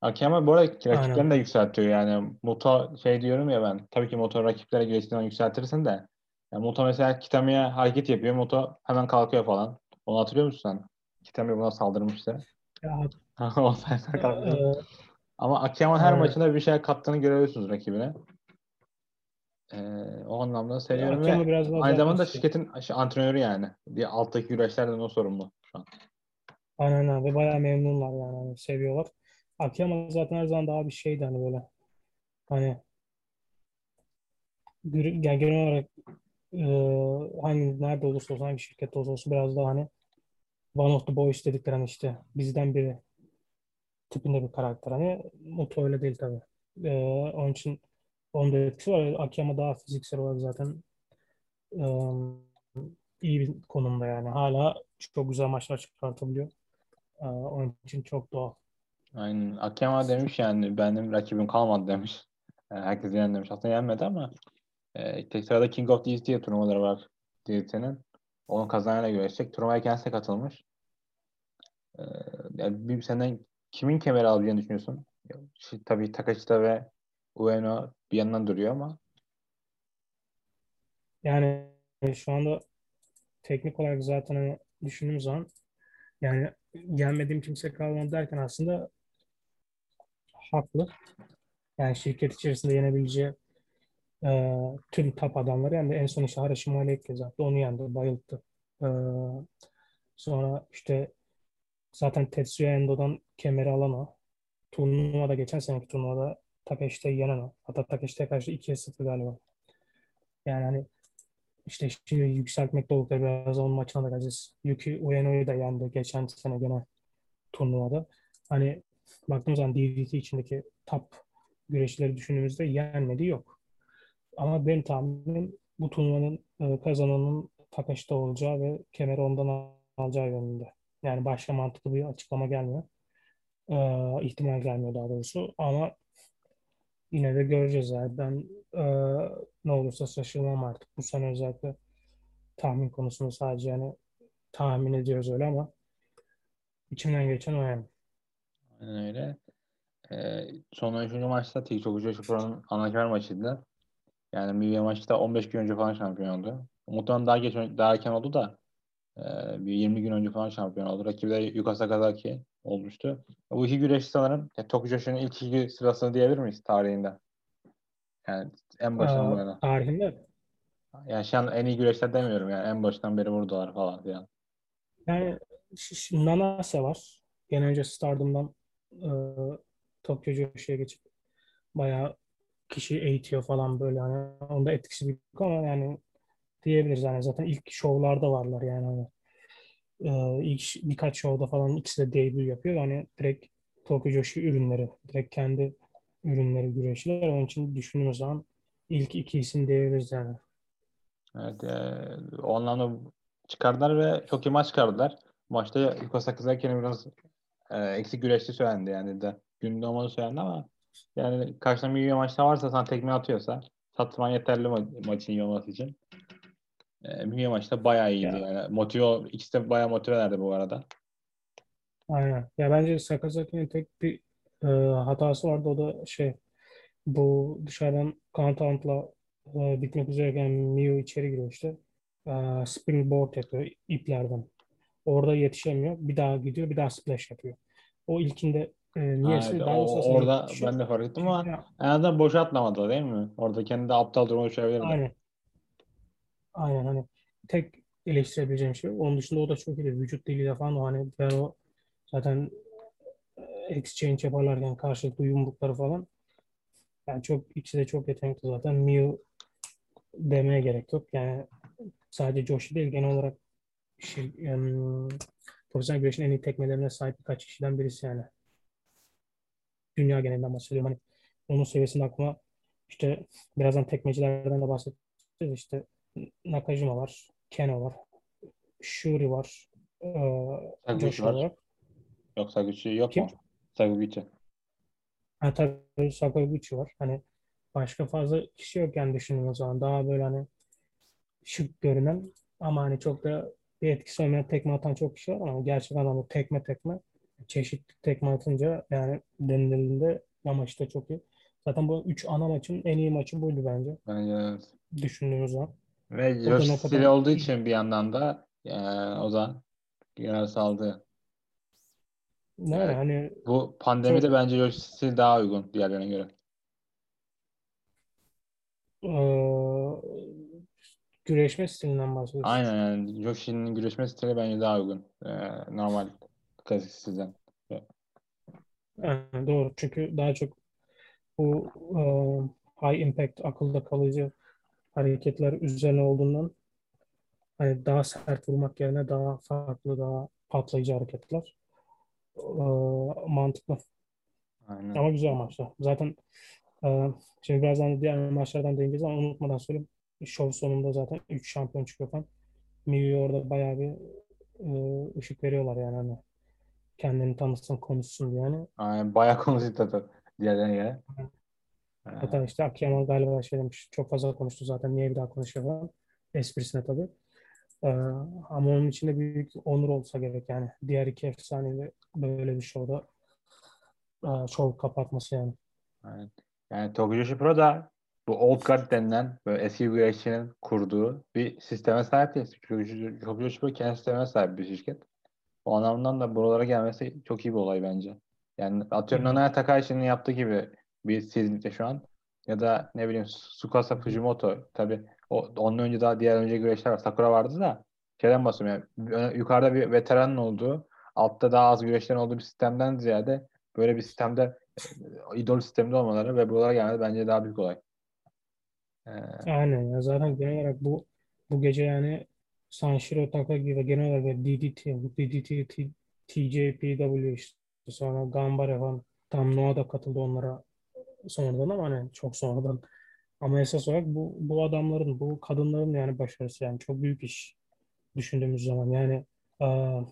Akiyama bu arada rakiplerini de yükseltiyor yani. Moto şey diyorum ya ben. Tabii ki Moto rakiplere güreştiğinden yükseltirsin de. Yani Moto mesela Kitami'ye hareket yapıyor. Moto hemen kalkıyor falan. Onu hatırlıyor musun sen? Kitami buna saldırmıştı. Ya, o kalkıyor. Ama Akiyama her maçında bir şey kattığını görüyorsunuz rakibine. Ee, o anlamda seviyorum ve biraz aynı zamanda şirketin antrenörü yani. Bir alttaki güreşlerden o sorumlu şu an. Aynen abi. Bayağı memnunlar yani. Hani seviyorlar. Akiyama zaten her zaman daha bir şeydi hani böyle. Hani yani genel olarak e, hangi nerede olursa olsun hangi şirkette olursa olsun biraz daha hani one of the boys dedikleri hani işte bizden biri tipinde bir karakter. Hani Moto öyle değil tabii. E, onun için onun da etkisi var. Akiyama daha fiziksel olarak zaten e, iyi bir konumda yani. Hala çok güzel maçlar çıkartabiliyor. E, onun için çok doğal. Aynen. Akiyama demiş yani benim rakibim kalmadı demiş. Herkes yen demiş. Aslında yenmedi ama e, tek sırada King of diye turnuvaları var DLT'nin. Onun kazanıyla görecek. Turnuvaya kendisi katılmış. E, yani bir senden kimin kemeri alacağını düşünüyorsun? Şimdi, tabii Takashita ve Ueno bir yandan duruyor ama yani şu anda teknik olarak zaten hani düşündüğüm zaman yani gelmediğim kimse kalmadı derken aslında haklı. Yani şirket içerisinde yenebileceği e, tüm top adamları yani en son işte Harashima'yla ilk kez attı. Onu yendi. Bayılttı. E, sonra işte zaten Tetsuya Endo'dan kemeri alan o. Turnuvada geçen seneki turnuvada Takeshita'yı yenen o. Hatta Takeshita'ya karşı 2'ye 0 galiba. Yani hani işte şimdi yükseltmekte oldukları biraz onun maçına da geleceğiz. Yuki Ueno'yu da yendi geçen sene gene turnuvada. Hani baktığımız zaman DDT içindeki top güreşleri düşündüğümüzde yenmedi yok. Ama benim tahminim bu turnuvanın e, kazananın Takashita olacağı ve kemeri ondan alacağı yönünde. Yani başka mantıklı bir açıklama gelmiyor. Ee, ihtimal gelmiyor daha doğrusu. Ama yine de göreceğiz yani. Ben e, ne olursa şaşırmam artık. Bu sene özellikle tahmin konusunda sadece yani tahmin ediyoruz öyle ama içimden geçen o yani. Aynen öyle. Ee, son 3. maçta TikTok Ucu Şukur'un anakemer maçıydı. Yani Mive maçta 15 gün önce falan şampiyon oldu. Muhtemelen daha geç daha erken oldu da e, bir 20 gün önce falan şampiyon oldu. Rakibi de Yukasa Kazaki olmuştu. Bu iki güreşçi sanırım yani Tokyo ilk iki sırasını diyebilir miyiz tarihinde? Yani en başından bu yana. Tarihinde? Yani şu an en iyi güreşler demiyorum yani en baştan beri vurdular falan filan. Yani Nanase var. Gene önce Stardom'dan e, Tokyo Joshi'ye geçip bayağı kişi eğitiyor falan böyle hani onda etkisi büyük ama yani diyebiliriz yani zaten ilk şovlarda varlar yani hani e, ilk birkaç şovda falan ikisi de debut yapıyor yani direkt Tokyo Joshi ürünleri direkt kendi ürünleri güreşler onun için düşündüğümüz zaman ilk iki isim diyebiliriz yani. Evet e, o çıkardılar ve çok iyi maç çıkardılar. Maçta Yukasa Kazaki'nin biraz e, eksik güreşti söylendi yani de günde olmadı söylendi ama yani karşına bir maçta varsa sana tekme atıyorsa satman yeterli ma- maçın iyi olması için. E, Mühim maçta bayağı iyiydi ya. yani. Motive, ikisi de bayağı motivelerdi bu arada. Aynen. Ya bence Sakazaki'nin tek bir e, hatası vardı. O da şey bu dışarıdan countount'la e, bitmek üzereyken Mio içeri giriyor işte. E, springboard yapıyor iplerden. Orada yetişemiyor. Bir daha gidiyor. Bir daha splash yapıyor. O ilkinde e, niyeyse evet, o, orada ben de fark ettim ama ya. en azından boşaltmadı değil mi? Orada kendi aptal duruma düşebilirdi. Aynen. Aynen hani tek eleştirebileceğim şey. Onun dışında o da çok iyi. Vücut diliyle falan o hani diğer o zaten e, exchange yaparlarken karşılıklı yumrukları falan yani çok ikisi de çok yetenekli zaten. Miu demeye gerek yok. Yani sadece Joshi değil genel olarak şey, um, profesyonel güreşin en iyi tekmelerine sahip birkaç kişiden birisi yani. Dünya genelinden bahsediyorum. Hani onun seviyesinde aklıma işte birazdan tekmecilerden de bahsedeceğiz. İşte Nakajima var, Keno var, Shuri var, e, Joshua var. Yok Saguchi yok Kim? mu? Saguchi. Ha tabii Sakaguchi var. Hani başka fazla kişi yok yani düşündüğüm zaman. Daha böyle hani şık görünen ama hani çok da bir etkisi olmayan tekme atan çok kişi var ama gerçekten hani tekme tekme çeşitli tekme atınca yani denildiğinde ama işte çok iyi. Zaten bu üç ana maçın en iyi maçı buydu bence. Bence evet. Düşündüğümüz zaman. Ve Josh Steele olduğu için bir yandan da e, o zaman genel saldı. Ne Evet. hani Bu pandemide Çok- bence Josh Steele daha uygun diğerlerine göre. eee, güreşme stilinden bahsediyorsun. Aynen yani Joshi'nin güreşme stili bence daha uygun. E, normal klasik sizden. Yani doğru. Çünkü daha çok bu eee, high impact, akılda kalıcı hareketler üzerine olduğundan hani daha sert vurmak yerine daha farklı, daha patlayıcı hareketler. Eee, mantıklı. Aynen. Ama güzel maçlar. Zaten eee, şimdi birazdan da diğer maçlardan değineceğiz ama unutmadan söyleyeyim. Şov sonunda zaten 3 şampiyon çıkıyor falan. Miyu orada bayağı bir eee, ışık veriyorlar yani hani kendini tanıtsın, konuşsun diye yani. Aynen. Bayağı konuştu tabii diğerlerine göre. Hatta işte Akiyama galiba şey demiş, çok fazla konuştu zaten, niye bir daha konuşuyor falan. Esprisine tabii. Ee, ama onun için de büyük onur olsa gerek yani. Diğer iki efsaneyle böyle bir şovda e, şov kapatması yani. Aynen. Yani Tokujoshi Pro da bu Old Guard denilen böyle eski güreşçinin kurduğu bir sisteme sahip değil. Tokujoshi Pro kendi sistemine sahip bir şirket. O anlamdan da buralara gelmesi çok iyi bir olay bence. Yani atıyorum. Nanae Takahashi'nin yaptığı gibi bir sezinlikte şu an. Ya da ne bileyim Tsukasa Fujimoto. Tabi ondan önce daha diğer önce güreşler var. Sakura vardı da şeyden bahsediyorum. Yani yukarıda bir veteranın olduğu altta daha az güreşlerin olduğu bir sistemden ziyade böyle bir sistemde e, idol sisteminde olmaları ve buralara gelmeleri bence daha büyük olay. Ee, Aynen ya. Zaten genel olarak bu bu gece yani Sanshiro Takagi ve genel olarak DDT, DDT, TJPW işte. Sonra Gambare falan. Tam Noah da katıldı onlara sonradan ama hani çok sonradan. Ama esas olarak bu, bu adamların, bu kadınların yani başarısı yani çok büyük iş düşündüğümüz zaman. Yani eee,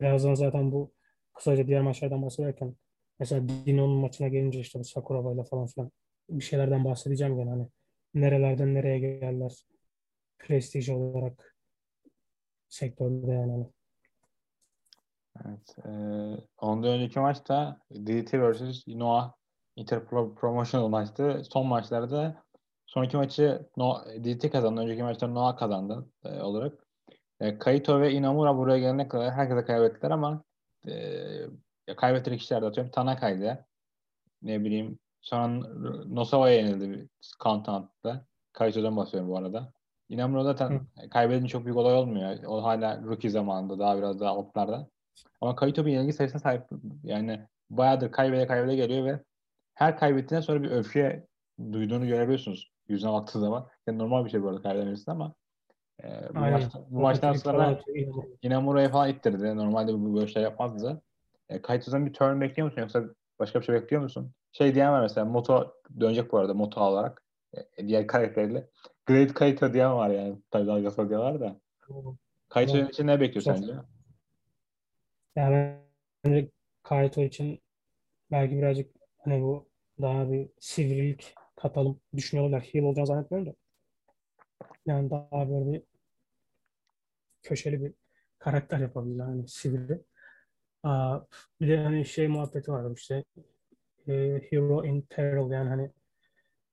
birazdan zaten bu kısaca diğer maçlardan bahsederken mesela Dino'nun maçına gelince işte bu Sakuraba'yla falan filan bir şeylerden bahsedeceğim gene hani nerelerden nereye geldiler prestij olarak sektörde yani. Hani. Evet. E, ondan önceki maçta DDT vs. Noah Inter Pro- Promotional maçtı. Son maçlarda son iki maçı no, DDT kazandı. Önceki maçta Noah kazandı e, olarak. E, Kaito ve Inamura buraya gelene kadar herkese kaybettiler ama e, kaybettiği kişiler de atıyorum Tanaka'ydı. Ne bileyim sonra Nosawa'ya yenildi Countdown'da. Kaito'dan bahsediyorum bu arada. Inamura zaten kaybedince çok büyük olay olmuyor. O hala rookie zamanında daha biraz daha altlarda. Ama Kaito bir yenilgi sayısına sahip. Yani bayağıdır kaybede kaybede geliyor ve her kaybettiğinden sonra bir öfke duyduğunu görebiliyorsunuz. Yüzüne baktığı zaman. Yani normal bir şey bu arada kaybedebilirsin ama e, bu, Aynen. maçta, bu maçtan sonra Inamura. Inamura'ya falan ittirdi. Normalde bu böyle şey yapmazdı. E, Kaito'dan bir turn bekliyor musun yoksa başka bir şey bekliyor musun? Şey diyen var mesela Moto dönecek bu arada Moto olarak. E, diğer karakterle. Great Kaito diyen var yani. Tabii dalgasal diyorlar da. Kaito'nun Evet. için ne bekliyor sence? Yani bence Kaito için belki birazcık hani bu daha bir sivrilik katalım düşünüyorlar. Heel olacağını zannetmiyorum da. Yani daha böyle bir köşeli bir karakter yapabilirler hani sivri. Aa, bir de hani şey muhabbeti vardı işte e, Hero in Peril yani hani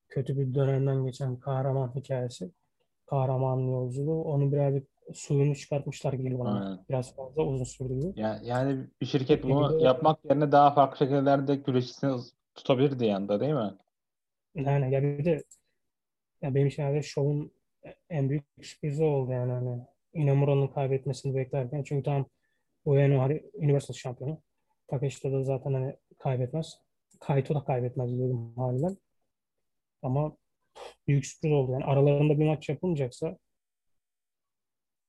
kötü bir dönemden geçen kahraman hikayesi. Kahraman yolculuğu. Onu birazcık suyunu çıkartmışlar gibi bana. Aynen. Biraz fazla uzun sürdü gibi. Ya, yani bir şirket bunu yapmak yerine daha farklı şekillerde güreşçisini tutabilirdi yanında değil mi? Yani ya bir de ya benim için herhalde şovun en büyük sürprizi oldu yani hani Inamura'nın kaybetmesini beklerken çünkü tam Ueno hani Universal şampiyonu. Takeshita da zaten hani kaybetmez. Kaito da kaybetmez dedim haliyle. Ama büyük sürpriz oldu. Yani aralarında bir maç yapılmayacaksa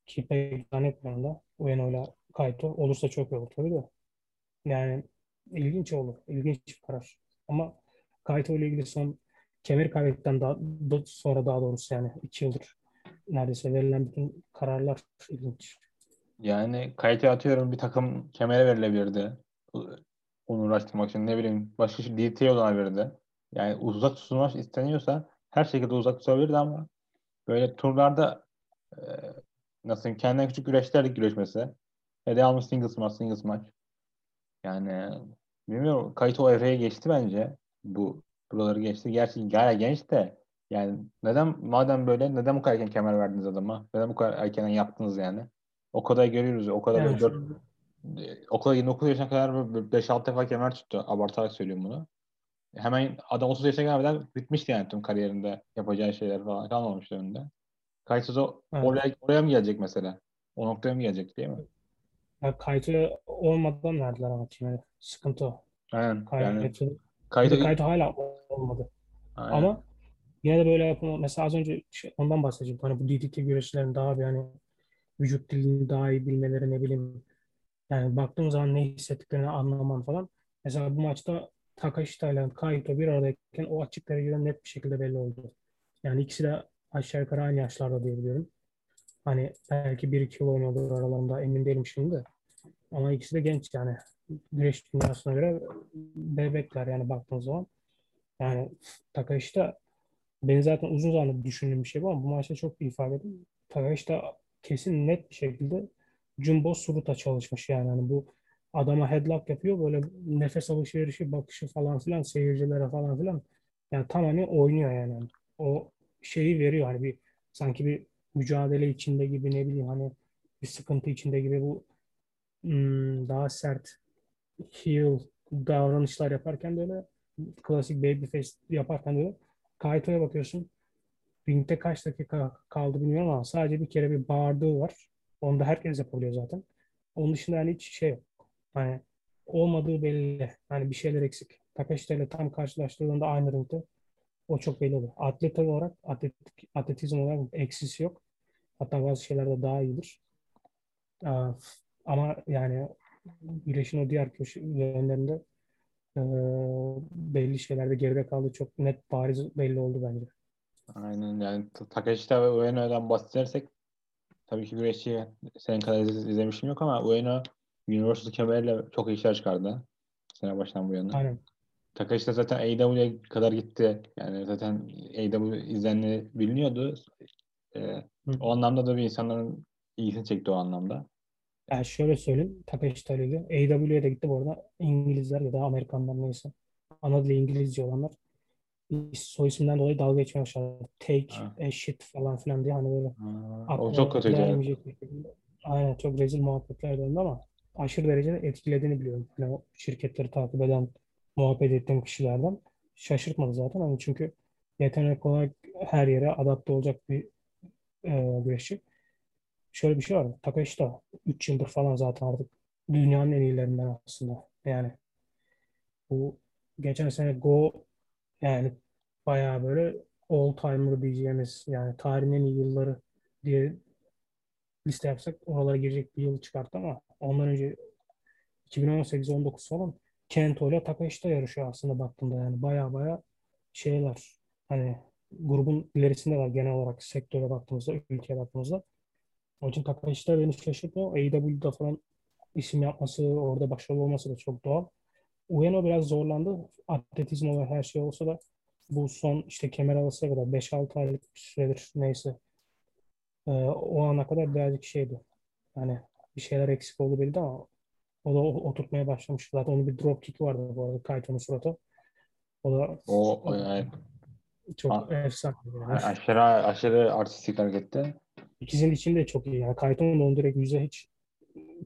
ki pek zannetmiyorum da Ueno ile Kaito olursa çok iyi olur tabii de. Yani ilginç olur. İlginç bir karar. Ama Kaito ile ilgili son kemer kaybettikten daha, da- sonra daha doğrusu yani iki yıldır neredeyse verilen bütün kararlar ilginç. Yani kayıta atıyorum bir takım kemere verilebilirdi. Onu uğraştırmak için ne bileyim başka şey DT olabilirdi. Yani uzak tutulmak isteniyorsa her şekilde uzak tutabilirdi ama böyle turlarda e, nasıl diyeyim, kendinden küçük güreşlerle güreşmesi. Hele almış singles maç, singles maç. Yani bilmiyorum. Kayıt o evreye geçti bence. Bu buraları geçti. Gerçi hala genç de yani neden madem böyle neden bu kadar erken kemer verdiniz adama? Neden bu kadar erken yaptınız yani? O kadar görüyoruz. O kadar Yani böyle dört, o kadar 29 yaşına kadar 5-6 defa kemer tuttu. Abartarak söylüyorum bunu. Hemen adam 30 yaşına gelmeden bitmişti yani tüm kariyerinde yapacağı şeyler falan kalmamıştı önünde. Kayıtsız o Evet. oraya, oraya mı gelecek mesela? O noktaya mı gelecek değil mi? Ya Kaito olmadan verdiler ama kemeri. Sıkıntı o. Aynen. Yani bir kaydı de Kaito hala olmadı. Aynen. Ama yine de böyle yapma. Mesela az önce şey, ondan bahsedeceğim. Hani bu DDT güreşlerin daha bir hani vücut dilini daha iyi bilmeleri ne bileyim. Yani baktığım zaman ne hissettiklerini anlaman falan. Mesela bu maçta Takashita ile Kaito bir aradayken o açık derecede net bir şekilde belli oldu. Yani ikisi de aşağı yukarı aynı yaşlarda diye biliyorum. Hani belki bir iki yıl oynuyordur aralarında emin değilim şimdi de. Ama ikisi de genç yani. Güreş dünyasına göre bebekler yani baktığınız zaman. Yani Takashita beni zaten uzun zamandır düşündüğüm bir şey bu ama bu maçta çok iyi ifade edin. Takashita kesin net bir şekilde Jumbo Suruta çalışmış yani. Hani bu adama headlock yapıyor böyle nefes alışverişi bakışı falan filan seyircilere falan filan yani tamamen oynuyor yani. O şeyi veriyor hani bir sanki bir mücadele içinde gibi ne bileyim hani bir sıkıntı içinde gibi bu daha sert heel davranışlar yaparken böyle klasik babyface yaparken böyle Kaito'ya bakıyorsun ringde kaç dakika kaldı bilmiyorum ama sadece bir kere bir bağırdığı var. Onu da herkes yapabiliyor zaten. Onun dışında yani hiç şey yok. Hani olmadığı belli. Hani bir şeyler eksik. Takashita ile tam karşılaştırdığında aynı ringde o çok belli oluyor. Atlet olarak, atletik, atletizm olarak eksisi yok. Hatta bazı şeylerde daha iyidir. Ama yani güreşin o diğer köşe yönlerinde e, belli şeylerde geride kaldı. Çok net bariz belli oldu bence. Aynen yani Ta- Takeshita ve Ueno'dan bahsedersek tabii ki güreşçi senin kadar iz- izlemişim yok ama Ueno Universal kemeriyle çok iyi işler çıkardı. Sene baştan bu yana. Aynen. Takeshita zaten AEW'ye kadar gitti. Yani zaten AEW izlenme biliniyordu. Ee, Hı. o anlamda da bir insanların ilgisini çekti o anlamda. Yani şöyle söyleyeyim. Takashita ile ilgili. AW'ye de gitti bu arada. İngilizler ya da Amerikanlar neyse. Ana dili İngilizce olanlar soy isimden dolayı dalga geçmeye başladı. Take Ha. a shit falan filan diye hani böyle Aa, o çok kötüydü. Aynen çok rezil muhabbetler döndü ama aşırı derecede etkilediğini biliyorum. O şirketleri takip eden, muhabbet ettiğim kişilerden şaşırtmadı zaten. Hani çünkü yetenek olarak her yere adapte olacak bir e, güreşçi. Şöyle bir şey var. Takashita 3 yıldır falan zaten artık dünyanın en iyilerinden aslında. Yani bu geçen sene Go yani bayağı böyle all timer diyeceğimiz yani tarihin en iyi yılları diye liste yapsak oralara girecek bir yıl çıkarttı ama ondan önce 2018-19 falan Kento ile Takashita yarışıyor aslında baktığında yani baya baya şeyler hani grubun ilerisinde var genel olarak sektöre baktığımızda ülkeye baktığımızda onun için Takashita beni şaşırtıyor AEW'da falan isim yapması orada başarılı olması da çok doğal Ueno biraz zorlandı atletizm olarak her şey olsa da bu son işte kemer arasına kadar 5-6 aylık bir süredir neyse Ee, o ana kadar birazcık şeydi. Yani bir şeyler eksik oldu belli ama o da oturtmaya başlamış. Zaten onun bir drop kick'i vardı bu arada Kaito'nun suratı. O da O, o yani çok A- efsane. Yani. aşırı aşırı artistik hareketti. İkisinin içinde de çok iyi. Yani onu direkt yüze hiç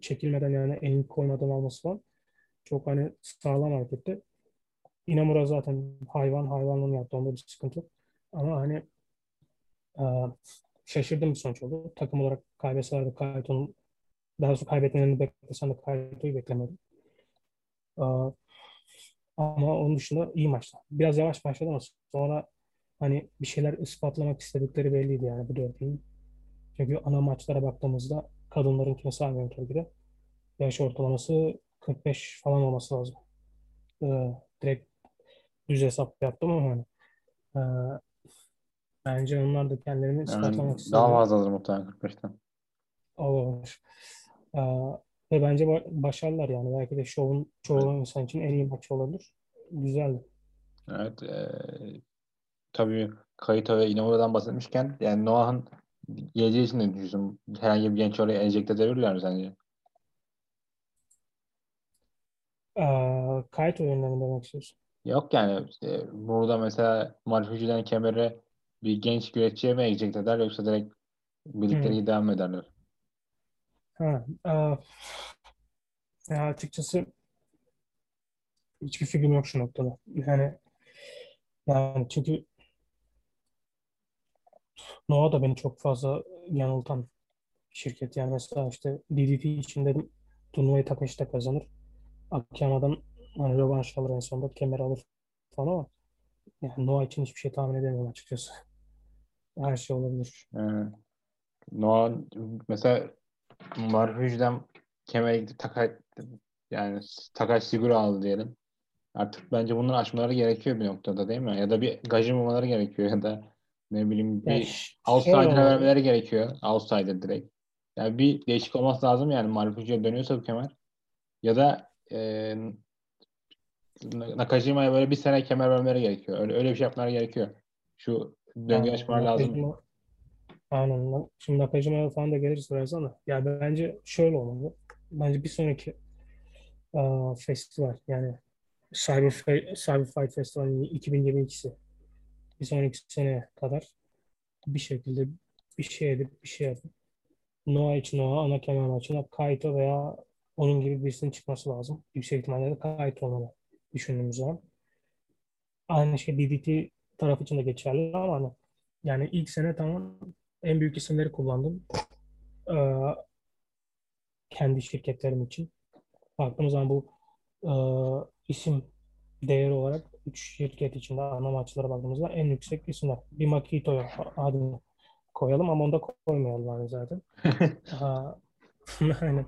çekilmeden yani elini koymadan alması falan. Çok hani sağlam hareketti. Inamura zaten hayvan hayvanlığını yaptı. Onda bir sıkıntı. Ama hani e, şaşırdığım bir sonuç oldu. Takım olarak kaybetseler de Kaito'nun daha doğrusu kaybetmelerini beklesem de Kaito'yu beklemedim. E, ama onun dışında iyi maçtı. Biraz yavaş başladı ama sonra hani bir şeyler ispatlamak istedikleri belliydi yani bu dörtlünün. Çünkü ana maçlara baktığımızda kadınlarınkine saymıyorum tabii ki de. Yaş ortalaması 45 falan olması lazım. Ee, direkt düz hesap yaptım ama hani ee, bence onlar da kendilerini ispatlamak istediler. daha fazladır muhtemelen 45'ten. Olur. Ee, ve bence ba- başarılar yani. Belki de şovun çoğu insan için en iyi maç olabilir. Güzeldi. Evet. E, tabii Kayıta ve Inomura'dan bahsetmişken yani Noah'ın geleceği için ne düşünüyorsun? Herhangi bir genç oraya enjekte edebilirler mi sence? Ee, kayıt oyunlarını demek istiyorsun. Yok yani işte burada mesela Marfucu'dan kemeri bir genç güreşçiye mi enjekte eder yoksa direkt birlikleri Hmm. devam ederler? Ha, aa, ya açıkçası hiçbir fikrim yok şu noktada. Yani yani çünkü Noah da beni çok fazla yanıltan şirket. Yani mesela işte DDT içinde turnuvayı Takashita kazanır. Akiyama'dan hani rövanş alır en sonunda kemer alır falan ama yani Noah için hiçbir şey tahmin edemiyorum açıkçası. Her şey olabilir. Ee, Noah mesela Marfucu'dan kemere gidip Taka, yani Takashi Siguro aldı diyelim. Artık bence bunları aşmaları gerekiyor bir noktada değil mi? Ya da bir gajı bulmaları gerekiyor ya da ne bileyim Yani bir ş- outsider'a şöyle olmalı. vermeleri gerekiyor. Outsider direkt. Yani bir değişik olması lazım yani Marfucu'ya dönüyorsa bu kemer. Ya da e, Nakajima'ya böyle bir sene kemer vermeleri gerekiyor. Öyle, öyle bir şey yapmaları gerekiyor. Şu döngü Yani açmaları lazım. Nakajima, aynen. Şimdi Nakajima'ya falan da geliriz birazdan da. Ya bence şöyle olmalı. Bence bir sonraki aa, festival yani Cyber, Fe- Cyber Fight Festivali 2022'si bir sonraki seneye kadar bir şekilde bir şey edip bir şey yapıp Noah için Noah, ana kemer maçına Kaito veya onun gibi birisinin çıkması lazım. Yüksek ihtimalle de Kaito olmalı düşündüğümüz zaman. Aynı şey DDT tarafı için de geçerli ama hani yani ilk sene tamam en büyük isimleri kullandım. Ee, kendi şirketlerim için. Baktığımız zaman bu e, isim değeri olarak 3 şirket içinde ana maçlara baktığımızda en yüksek isimler. Bir Makito'ya adını koyalım ama onu da koymayalım hani zaten. Aha, aynen.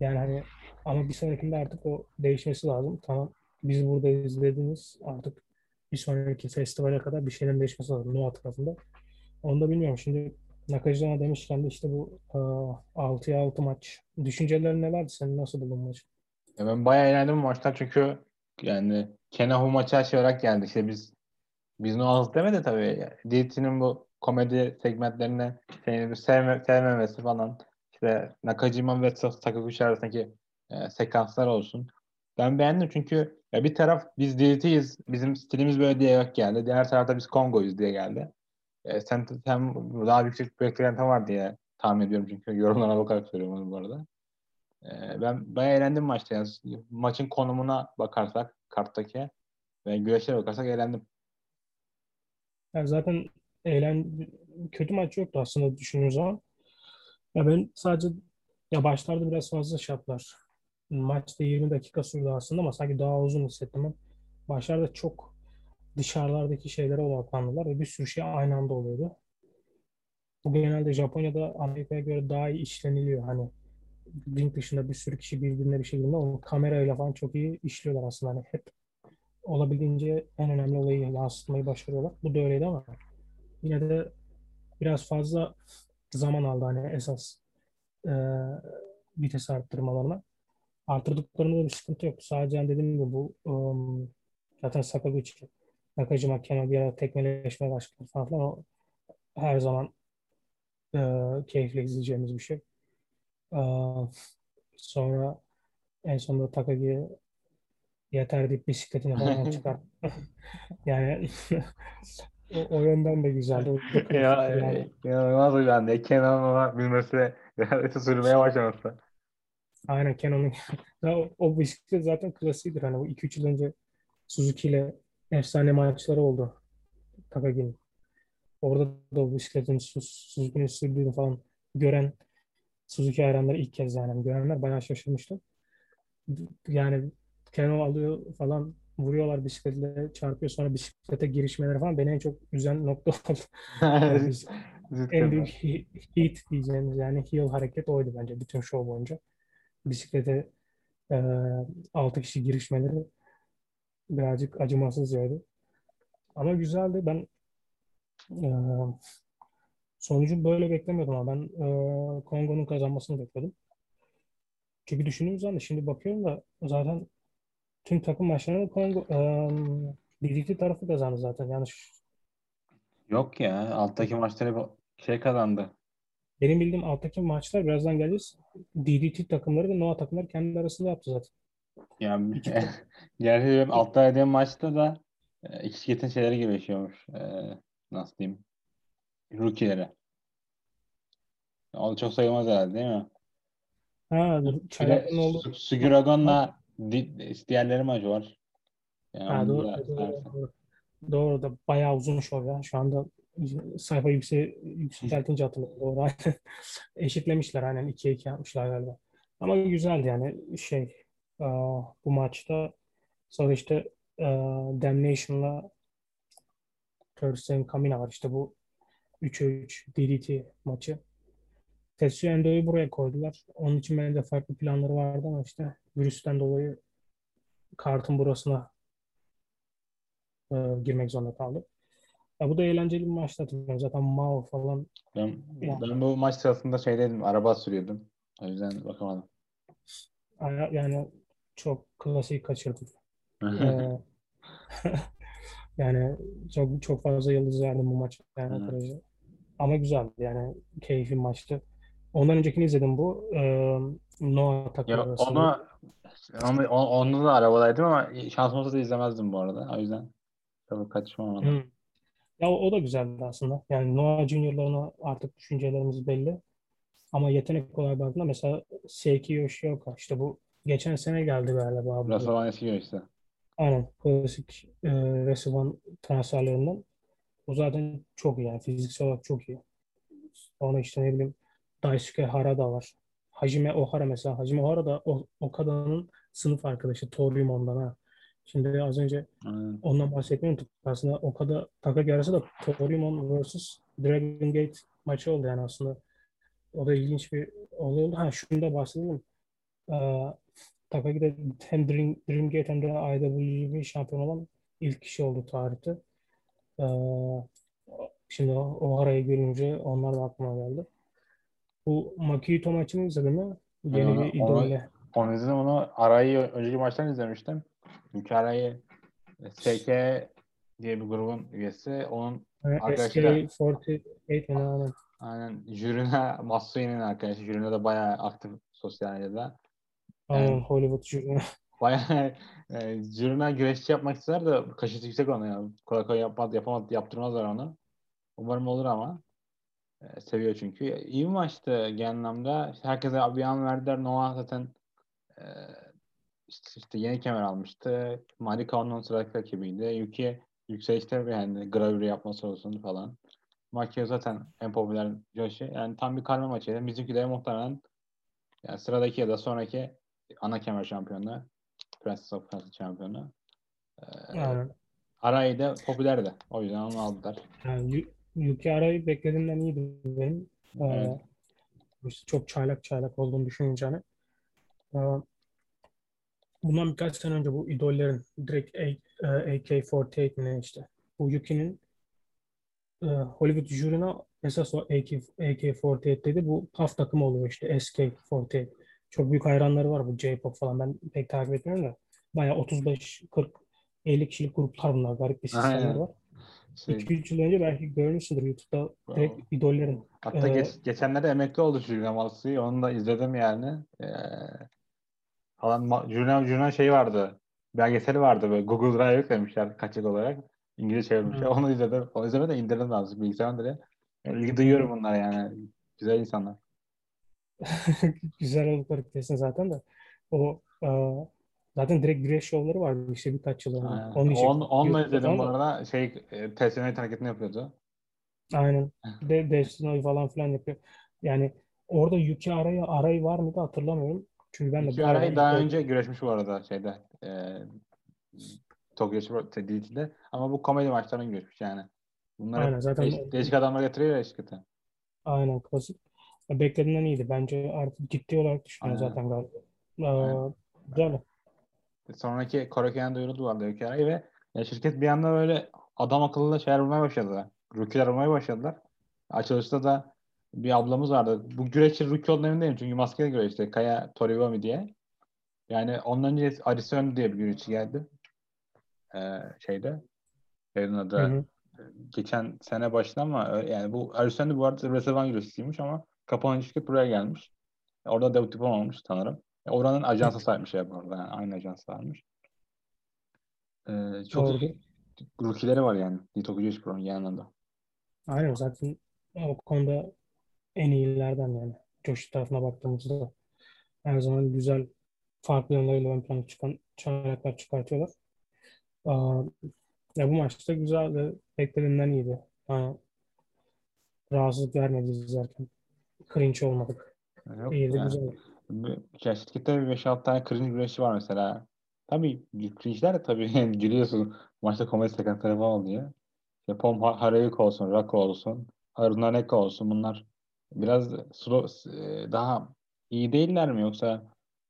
Yani hani ama bir sonrakinde artık o değişmesi lazım. Tamam biz burada izlediniz artık bir sonraki festivale kadar bir şeylerin değişmesi lazım Noah tarafında. Onu da bilmiyorum. Şimdi Nakajima demişken de işte bu e, 6'ya 6 maç. Düşüncelerin nelerdi? Senin nasıl buldun maçı? Ya ben bayağı eğlendim bu maçtan çünkü yani Kenahu maçı olarak geldi. İşte biz biz Noah'ız demedi tabii. DT'nin bu komedi segmentlerine senin sevme, sevmemesi falan işte Nakajima ve Sakaguchi arasındaki e, sekanslar olsun. Ben beğendim çünkü ya bir taraf biz DT'yiz. Bizim stilimiz böyle diye geldi. Diğer tarafta biz Kongo'yuz diye geldi. E, sen, sen daha yüksek bir beklenti var diye tahmin ediyorum çünkü yorumlara bakarak söylüyorum bu arada. E, ben bayağı eğlendim maçta. Yani maçın konumuna bakarsak karttaki ve güreşlere bakarsak eğlendim. Yani zaten eğlen kötü maç yoktu aslında düşündüğün zaman. Ya ben sadece ya başlarda biraz fazla şey yaptılar. Maçta 20 dakika sürdü aslında ama sanki daha uzun hissettim ben. Başlarda çok dışarılardaki şeylere odaklandılar ve bir sürü şey aynı anda oluyordu. Bu genelde Japonya'da Amerika'ya göre daha iyi işleniliyor. Hani ring dışında bir sürü kişi birbirine bir şekilde onu kamerayla falan çok iyi işliyorlar aslında. Hani hep olabildiğince en önemli olayı yansıtmayı başarıyorlar. Bu da öyleydi ama yine de biraz fazla zaman aldı hani esas e, vites arttırmalarına. Arttırdıklarında da bir sıkıntı yok. Sadece yani dediğim gibi bu um, zaten Sakaguchi, Nakajima, Keno bir ara tekmeleşmeye başladı falan filan. O her zaman e, keyifle izleyeceğimiz bir şey. E, sonra en sonunda Takagi yeter deyip bisikletini falan çıkar. yani o, o yönden de güzeldi. O ya, yani. inanılmaz uylandı. Kenan'la bilmesi realite sürmeye başlaması. Aynen Kenon'un Ya o, o bisiklet zaten klasiğidir. Hani bu 2-3 yıl önce Suzuki ile efsane maçları oldu Takagi'nin. Orada da o bisikletin Su- Suzuki'nin sürdüğünü falan gören Suzuki hayranları ilk kez yani görenler bayağı şaşırmıştı. Yani Kenan alıyor falan vuruyorlar bisikletle çarpıyor sonra bisiklete girişmeleri falan beni en çok üzen nokta oldu. Yani en büyük hit diyeceğimiz yani heel hareket oydu bence bütün show boyunca. Bisiklete e, 6 kişi girişmeleri birazcık acımasızcaydı. Ama güzeldi. Ben e, sonucu böyle beklemiyordum ama ben e, Kongo'nun kazanmasını bekledim. Çünkü düşündüğüm zaman da şimdi bakıyorum da zaten tüm takım maçlarını Kongo, e, DDT tarafı kazandı zaten. Yanlış. Yok ya. Alttaki maçları bu- şey kazandı. Benim bildiğim alttaki maçlar birazdan geleceğiz. DDT takımları ve Noah takımları kendi arasında yaptı zaten. Yani gerçi benim altta yediğim maçta da e, iki şirketin şeyleri birleşiyormuş. E, nasıl diyeyim? Rookie'lere. O çok sayılmaz herhalde değil mi? Ha, Çaylak'ın oğlu. Suguragon'la diğerleri maçı var. Yani Ha, doğru, da doğru, doğru. Doğru da bayağı uzun şov ya. Şu anda sayfa yüksel, yükseltince hatırladım. Doğru. aynen. Eşitlemişler aynen. 2'ye 2 yapmışlar galiba. Ama güzeldi yani şey aa, bu maçta sonra işte aa, Damnation'la Thurston Kamina var. İşte bu 3'e 3 DDT maçı. Tetsuya Endo'yu buraya koydular. Onun için benim de farklı planları vardı ama işte virüsten dolayı kartın burasına e, girmek zorunda kaldı. Ya bu da eğlenceli bir maçtı hatırlıyorum. Zaten Mao falan Ben, ben bu maç sırasında şeydeydim. Araba sürüyordum. O yüzden bakamadım. yani çok klasik kaçırdım. Ee, yani çok çok fazla yıldız verdim bu maça yani. Ama güzeldi yani keyifli maçtı. Ondan öncekini izledim bu. Ee, Noah takımı Ya onu, onu, onu da arabadaydım ama şansım olsa da izlemezdim bu arada. O yüzden tabii kaçmam ona. Hı. Ya o, o da güzeldi aslında. Yani Noah Junior'larına artık düşüncelerimiz belli. Ama yetenek olarak baktığında mesela Seiki Yoshioka işte bu geçen sene geldi galiba bu. Burası bana eski işte. Aynen. Klasik e, Resivan transferlerinden. O zaten çok iyi yani. Fiziksel olarak çok iyi. Sonra işte ne bileyim Daisuke Harada var. Hajime Ohara mesela. Hajime Ohara da o, Okada'nın sınıf arkadaşı. Toriumon'dan ha. Şimdi az önce Aynen. ondan bahsetmeyi unuttuk. Aslında Okada Takagi arası da Toriumon vs Dragon Gate maçı oldu yani aslında. O da ilginç bir olay oldu. Ha şunu da bahsedelim. Ee, Takagi de hem Dream, Dream Gate hem de IWGP şampiyon olan ilk kişi oldu tarihte. Ee, şimdi o, o arayı görünce onlar da aklıma geldi. Bu Makito maçını izledin mi? Yeni Onu- bir idolle. Onu izledim onu Aray'ı önceki maçtan izlemiştim. Çünkü Aray'ı SK diye bir grubun üyesi. Onun arkadaşı da- SK48 mi ne aynen. aynen Jürüne Masui'nin arkadaşı. Jürüne de bayağı aktif sosyal medyada. Aynen Yani- Hollywood jüri. Bayağı e, Jürüne güreşçi yapmak ister de kaşısı yüksek ona ya. Kolay kolay yapmaz, yapamaz, yaptırmazlar onu. Umarım olur ama. E, seviyor çünkü. İyi bir maçtı genel anlamda. Herkese bir an verdiler. Noah zaten e, işte, işte yeni kemer almıştı. Marika onun sıradaki rakibiydi. Yuki yükselişte yani gravür yapması olsun falan. Makio zaten en popüler Joshi. Yani tam bir karma maçıydı. Bizimki de muhtemelen yani sıradaki ya da sonraki ana kemer şampiyonu. Princess of Princess şampiyonu. Ee. Arai de popülerdi. O yüzden onu aldılar. Yani Yu- Yuki Ara'yı beklediğimden iyiydi benim. Ee, Evet. işte çok çaylak çaylak olduğunu düşününce hani. Ee, bundan birkaç sene önce bu idollerin direkt A- e, AK-48 ne işte. Bu Yuki'nin e, Hollywood jürine esas o AK, AK-48 dedi. Bu PAF takımı oluyor işte SK-48. Çok büyük hayranları var bu J-pop falan. Ben pek takip etmiyorum da. Bayağı 35, 40, 50 kişilik gruplar bunlar. Garip bir sistemleri Aynen. var. Şey, 2-3 yıl önce belki görmüşsündür YouTube'da direkt idollerin. hatta Ee, geç, geçenlerde emekli oldu Julian Malsu'yu. Onu da izledim yani. Ee, falan Julian, Julian şey vardı. Belgeseli vardı böyle Google Drive yüklemişler kaçak olarak. İngilizce çevirmişler. Onu izledim. Onu izlemedim de indirdim lazım. Bilgisayardan direkt. İlgi duyuyorum bunlar yani. Güzel insanlar. güzel oldukları kesin zaten de. O e, zaten direkt güreş şovları vardı işte birkaç yıl önce. Aynen. Onu. On, onunla izledim bu arada. Şey, e, TSM hareketini yapıyordu. Aynen. De Destiny falan filan yapıyor. Yani orada Yuki Aray'ı Aray var mıydı hatırlamıyorum. Çünkü ben de arayı aralar daha önce güreşmiş bu arada şeyde. E, Tokyo Spor DDT'de. Ama bu komedi maçlarına güreşmiş yani. Bunlar Aynen, zaten değişik, o- değişik adamlar getiriyor ya şirkete. aynen klasik. Beklediğimden iyiydi. Bence artık ciddi olarak düşünüyor Aynen. zaten galiba. Ee, Aynen. güzel. Sonraki Koroki'den duyuruldu vardı Arayı ve ya şirket bir anda böyle adam akıllı şeyler bulmaya başladılar. Rookie'ler bulmaya başladılar. Açılışta da bir ablamız vardı. Bu güreşçi rookie olduğunu emin değilim çünkü maskeli güreşti. Kaya Torivomi diye. Yani ondan önce Arison diye bir güreşçi geldi. Ee, şeyde. Arena'da Hı hı. geçen sene başında ama yani bu de bu arada Reservan güreşçisiymiş ama kapanan şirket buraya gelmiş. Orada debut yapamamış sanırım. E, Oranın ajansı sahipmiş ya bu arada. Yani aynı ajans varmış. Ee, çok iyi rookie'leri var yani. Nito Güneş Pro'nun yanında. Aynen zaten o konuda en iyilerden yani. Josh tarafına baktığımızda her zaman güzel farklı yönleriyle ön plana çıkan çaylaklar çıkartıyorlar. Aa, ya bu maçta güzel ve beklediğimden iyiydi. Yani rahatsızlık vermedi izlerken. Cringe olmadık. Yok İyiydi, yani. güzel. Ya şirkette bir 5-6 tane cringe güreşçi var mesela. Tabii cringe'ler de tabii yani gülüyorsun. Maçta komedi sekensleri falan oluyor. İşte Pom Ha- Harayuk olsun, Rako olsun, Haruna Neko olsun bunlar biraz slow, e, daha iyi değiller mi yoksa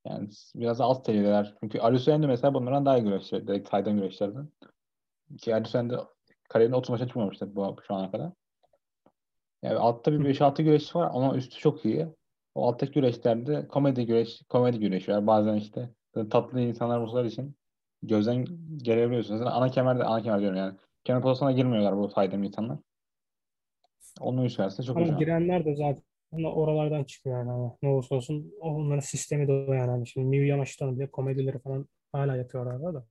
yani biraz alt seviyeler. Çünkü Alusen de mesela bunlardan daha iyi güreşçi. Direkt saydığım güreşlerden. Ki Alusen de kariyerinde 30 maça çıkmamıştı bu şu ana kadar. Yani altta bir 5-6 güreşçi var ama üstü çok iyi. O alttaki güreşlerde komedi güreş, komedi güreşi var. Bazen işte tatlı insanlar oldukları için gözden gelebiliyorsunuz. Zaten ana kemerde, ana kemer diyorum yani. Kemer pozisyonuna girmiyorlar bu saydığım insanlar. Onun yükselirse çok Ama girenler de zaten oralardan çıkıyor yani. Hani ne olursa olsun onların sistemi de o yani. Hani Şimdi New Yamashita'nın bile komedileri falan hala yapıyorlar da.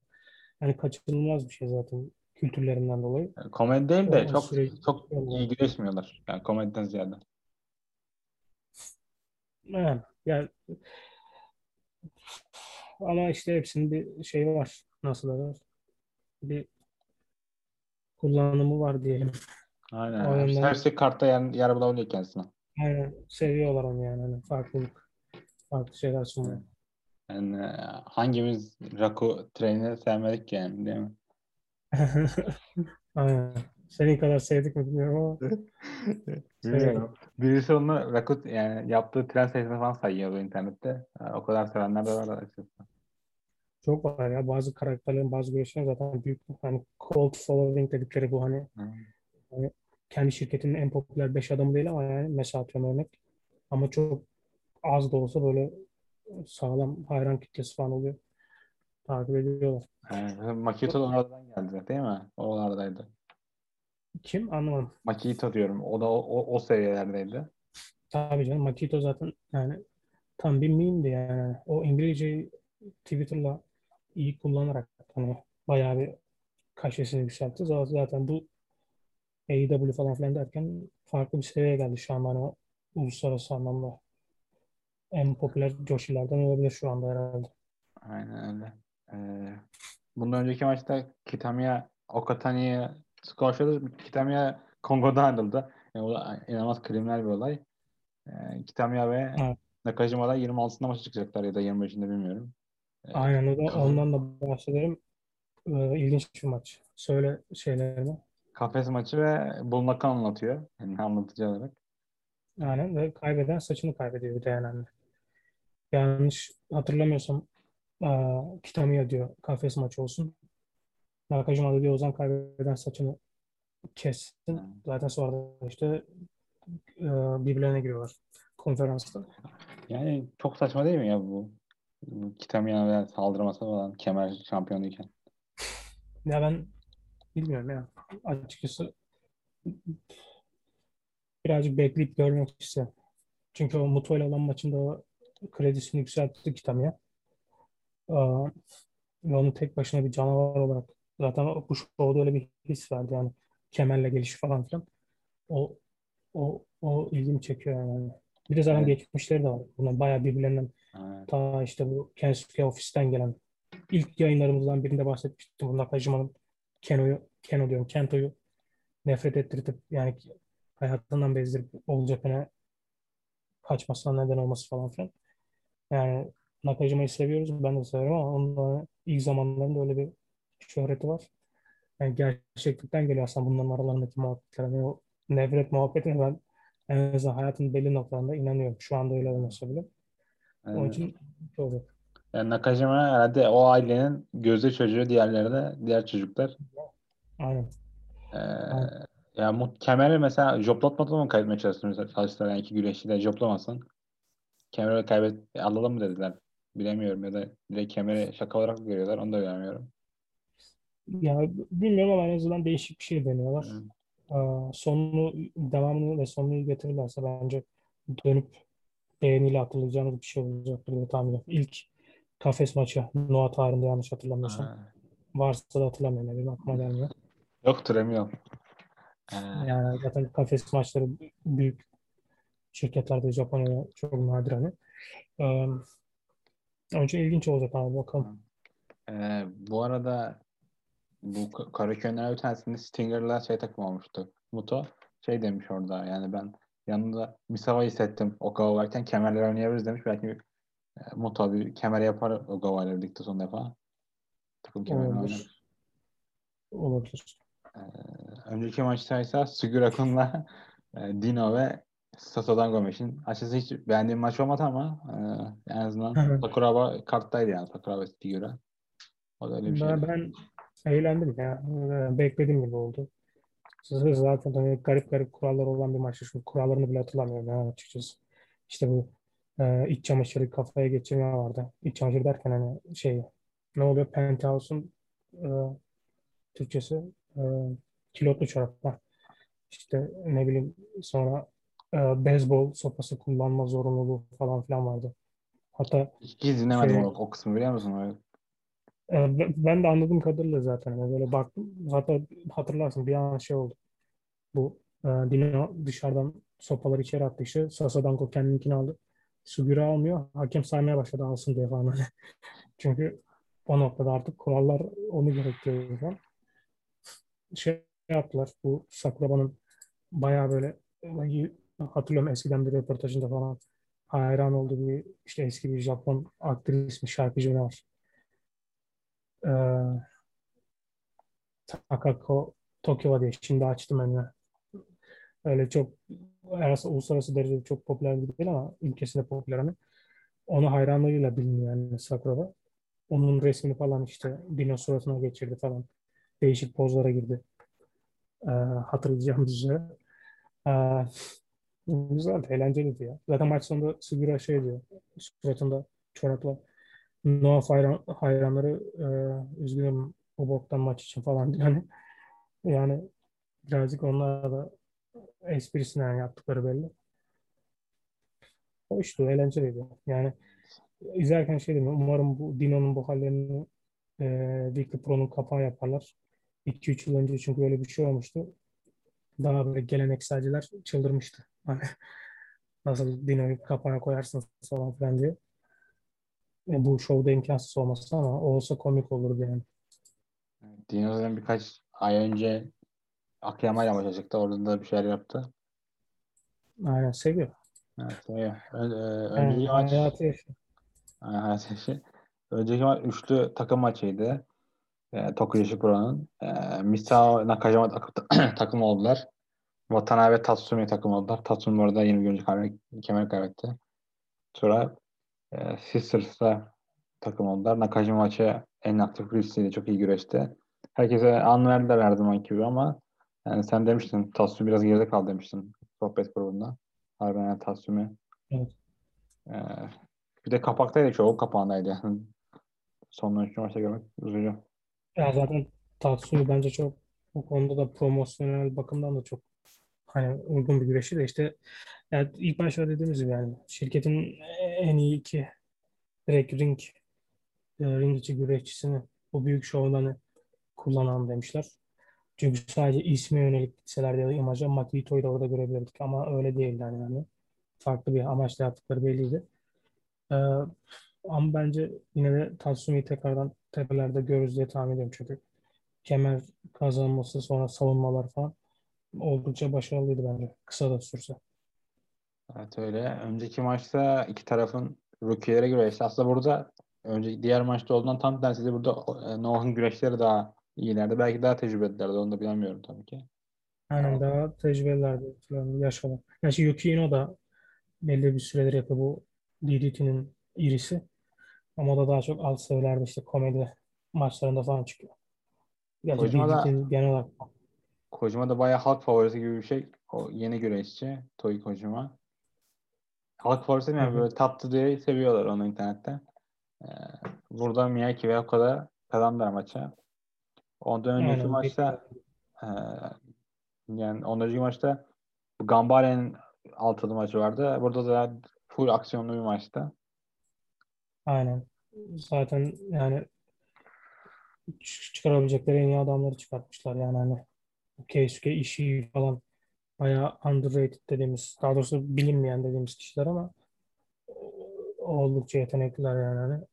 Yani kaçınılmaz bir şey zaten kültürlerinden dolayı. Yani komedi değil de o çok süreç- çok iyi güreşmiyorlar. Yani komediden ziyade. Yani, yani ama işte hepsinin bir şeyi var. Nasıl derler? Bir kullanımı var diyelim. Aynen. O yönden- Hepsi kartta yer, yer bulabiliyor kendisine. Aynen seviyorlar onu yani. Hani farklılık. Farklı şeyler sunuyor. Yani e, hangimiz Raku treni sevmedik yani değil mi? Aynen. Senin kadar sevdik mi bilmiyorum ama Bilmiyorum. Birisi onu Rakut yani yaptığı tren sayısını falan sayıyordu internette. Yani o kadar sevenler de var açıkçası. çok var ya. Bazı karakterlerin, bazı güreşlerin zaten büyük hani cult following dedikleri bu hani Hı. kendi şirketinin en popüler 5 adamı değil ama yani mesela atıyorum örnek. Ama çok az da olsa böyle sağlam hayran kitlesi falan oluyor. Takip ediyorlar. Yani, Makito da oradan geldi değil mi? Oralardaydı. Kim? Anlamadım. Makito diyorum. O da o, o, o seviyelerdeydi. Tabii canım Makito zaten yani tam bir meme'di yani. O İngilizceyi Twitter'la iyi kullanarak hani bayağı bir kaşesini yükseltti. Zaten bu AEW falan filan derken farklı bir seviyeye geldi şu an hani uluslararası anlamda. En popüler Joshi'lerden olabilir şu anda herhalde. Aynen öyle. Ee, bundan önceki maçta Kitamiya Okatani'ye squashladı. Kitamiya Kongo'da ayrıldı. Yani o da inanılmaz kriminal bir olay. Ee, Kitamiya ve Evet. Nakajima da 26'sında maça çıkacaklar ya da 25'inde bilmiyorum. Ee, Aynen o da ondan da bahsederim. Ee, ilginç bir maç. Söyle şeylerini. Kafes maçı ve bulmakı anlatıyor. Yani anlatıcı olarak. Aynen ve kaybeden saçını kaybediyor bir de yani. Yanlış hatırlamıyorsam aa, Kitamiya diyor kafes maçı olsun. Nakajima da diyor o zaman kaybeden saçını kessin. Zaten sonra da işte e, birbirlerine giriyorlar konferansta. Yani çok saçma değil mi ya bu? Kitamiya saldırması falan kemer şampiyonuyken. Ya ben bilmiyorum ya. Açıkçası birazcık bekleyip görmek istiyorum. Çünkü o Muto ile olan maçında o kredisini yükseltti Kitamiya. Ve onu tek başına bir canavar olarak zaten bu şovda öyle bir his verdi yani kemerle gelişi falan filan. O o o ilgimi çekiyor yani. Bir de zaten Evet. geçmişleri de var. Bunlar bayağı birbirlerinden Evet. ta işte bu Kensuke ofisten gelen ilk yayınlarımızdan birinde bahsetmiştim. Bu Nakajima'nın Keno'yu Keno diyorum Kento'yu nefret ettirtip yani hayatından bezdirip Japan'e kaçmasına neden olması falan filan. Yani Nakajima'yı seviyoruz. Ben de severim ama onun ilk zamanlarında öyle bir şöhreti var. Yani gerçeklikten geliyor aslında bunların aralarındaki muhabbetler. Yani o nefret muhabbetine ben en azından hayatın belli noktalarında inanıyorum. Şu anda öyle olmasa bile. Onun Yani, için çok yani Nakajima herhalde o ailenin gözde çocuğu diğerleri de diğer çocuklar. Aynen. Ee, Aynen. ya mu kemeri mesela joplatmadan mı kaybetmeye çalıştılar mesela çalıştılar yani iki güreşçi de joplamasın. Kemeri kaybet alalım mı dediler. Bilemiyorum ya da direkt kemeri şaka olarak görüyorlar onu da bilemiyorum. Ya bilmiyorum ama en azından değişik bir şey deniyorlar. Hı. Ee, sonunu, devamını ve sonunu getirirlerse bence dönüp beğeniyle hatırlayacağımız bir şey olacaktır diye tahmin ediyorum. İlk kafes maçı Noah tarihinde yanlış hatırlamıyorsam. Ha, Varsa da hatırlamıyorum. Benim aklıma gelmiyor. Yoktur emin ol. Ee, Yani zaten kafes maçları büyük şirketlerde Japonya'da çok nadir hani. Ee, onun için ilginç olacak abi bakalım. Ee, bu arada bu Ka- Karaköy'ün bir tanesinde Stinger'la şey takım olmuştu. Muto şey demiş orada yani ben yanında Misawa hissettim Ogawa varken kemerler oynayabiliriz demiş. Belki e, Muto bir kemer yapar Ogawa ile birlikte son defa. Takım kemerini. Olabilir. Olabilir. Ee, önceki maçta ise Sugurakun'la e, Dino ve Satodan Gomez'in açıkçası hiç beğendiğim maç olmadı ama e, en azından hı. Sakuraba karttaydı yani Sakuraba göre. O da öyle bir şey. Ben, ben eğlendim ya. Ee, Beklediğim gibi oldu. Zaten hani garip garip kurallar olan bir maçtı. Şu kurallarını bile hatırlamıyorum ya açıkçası. İşte bu e, iç çamaşırı kafaya geçirme vardı. İç çamaşır derken hani şey ne oluyor? Penthouse'un e, Türkçesi e, kilotlu çoraplar. İşte ne bileyim sonra e, beyzbol sopası kullanma zorunluluğu falan filan vardı. Hatta Hiç dinlemedim Şey- o, o kısmı biliyor musun? O- e, ben de anladığım kadarıyla zaten hani böyle baktım. Hatta hatırlarsın bir an şey oldu. Bu e, Dino dışarıdan sopaları içeri attı işte. Sasadanko kendininkini aldı. Sugura almıyor. Hakem saymaya başladı alsın diye falan. Çünkü o noktada artık kurallar onu gerektiriyor falan. Şey yaptılar. Bu Sakuraba'nın bayağı böyle hatırlıyorum eskiden bir röportajında falan hayran olduğu bir işte eski bir Japon aktris mi şarkıcı ne var. Ee, Takako Tokyo diye şimdi açtım ben ya. Öyle çok arası uluslararası derecede çok popüler bir değil ama ülkesinde popüler hani. Onu hayranlarıyla biliniyor yani Sakuraba. Onun resmini falan işte Dino suratına geçirdi falan. Değişik pozlara girdi. Ee, hatırlayacağımız üzere. Ee, güzeldi, eğlenceliydi ya. Zaten maç sonunda Sugura şey diyor. Suratında çorapla. Noah hayran, hayranları e, üzgünüm bu boktan maç için falan diyor. Yani, yani birazcık onlar da esprisine yani yaptıkları belli. Hoştu, eğlenceliydi. Yani izlerken şey dedim, umarım bu Dino'nun bu hallerini e, Weekly Pro'nun kapağı yaparlar. 2-3 yıl önce çünkü öyle bir şey olmuştu. Daha böyle gelenekselciler çıldırmıştı. Hani nasıl Dino'yu kapağına koyarsın falan filan diye. E, bu şovda imkansız olması ama olsa komik olurdu yani. Dino zaten birkaç ay önce Akiyama ile açıktı. Orada da bir şeyler yaptı. Aynen seviyor. Evet, iyi. Ö- e, Yani önceki maç hayatı yaşıyor. Ha, hayat yaşı. Önceki maç üçlü takım maçıydı. E, Tokuyoshi Pro'nun. E, Misao Nakajima tak- takım oldular. Watanabe Tatsumi takım oldular. Tatsumi bu arada yeni bir oyuncu kaybetti, kemer kaybetti. Sonra e, Sisters'la takım oldular. Nakajima maçı en aktif birisiydi. Çok iyi güreşti. Herkese an verdiler her zaman gibi ama yani sen demiştin Tatsumi biraz geride kaldı demiştin sohbet grubunda. Harbiden yani Tatsumi. Evet. E, bir de kapaktaydı çoğu kapağındaydı. Son üç maçta görmek üzücü. Ya zaten Tatsumi bence çok bu konuda da promosyonel bakımdan da çok hani uygun bir güreşi de işte yani ilk başta dediğimiz gibi yani şirketin en iyi iki direkt ring e, ring içi güreşçisini bu büyük şovlarını kullanan demişler. Çünkü sadece isme yönelik gitselerdi ya da imaja Makito'yu da orada görebilirdik ama öyle değildi yani. yani. Farklı bir amaçla yaptıkları belliydi. Ee, ama bence yine de Tatsumi'yi tekrardan tepelerde görürüz diye tahmin ediyorum çünkü kemer kazanması sonra savunmalar falan oldukça başarılıydı bence kısa da sürse. Evet öyle. Önceki maçta iki tarafın rookie'lere göre aslında burada önce diğer maçta olduğundan tam tersi burada e, Noah'ın güreşleri daha iyilerdi. Belki daha tecrübelilerdi. Onu da bilemiyorum tabii ki. Aynen Tamam. daha tecrübelilerdi falan yaş olarak. Gerçi Yuki Ino da belli bir süredir yapıyor bu DDT'nin irisi. Ama o da daha çok alt seviyelerde işte komedi maçlarında falan çıkıyor. Gerçi Kojima da- genel olarak Kojima da bayağı halk favorisi gibi bir şey. O yeni güreşçi Toy Kojima. Halk favorisi mi? Yani böyle tatlı diye seviyorlar onu internette. Ee, burada Miyaki ve Okada kazandılar maçı. Ondan önceki Aynen. maçta e, yani ondan önceki maçta Gambale'nin altılı maçı vardı. Burada da full aksiyonlu bir maçtı. Aynen. Zaten yani çıkarabilecekleri en iyi adamları çıkartmışlar. Yani hani Keisuke Ishii falan bayağı underrated dediğimiz, daha doğrusu bilinmeyen dediğimiz kişiler ama oldukça yetenekliler yani. Hani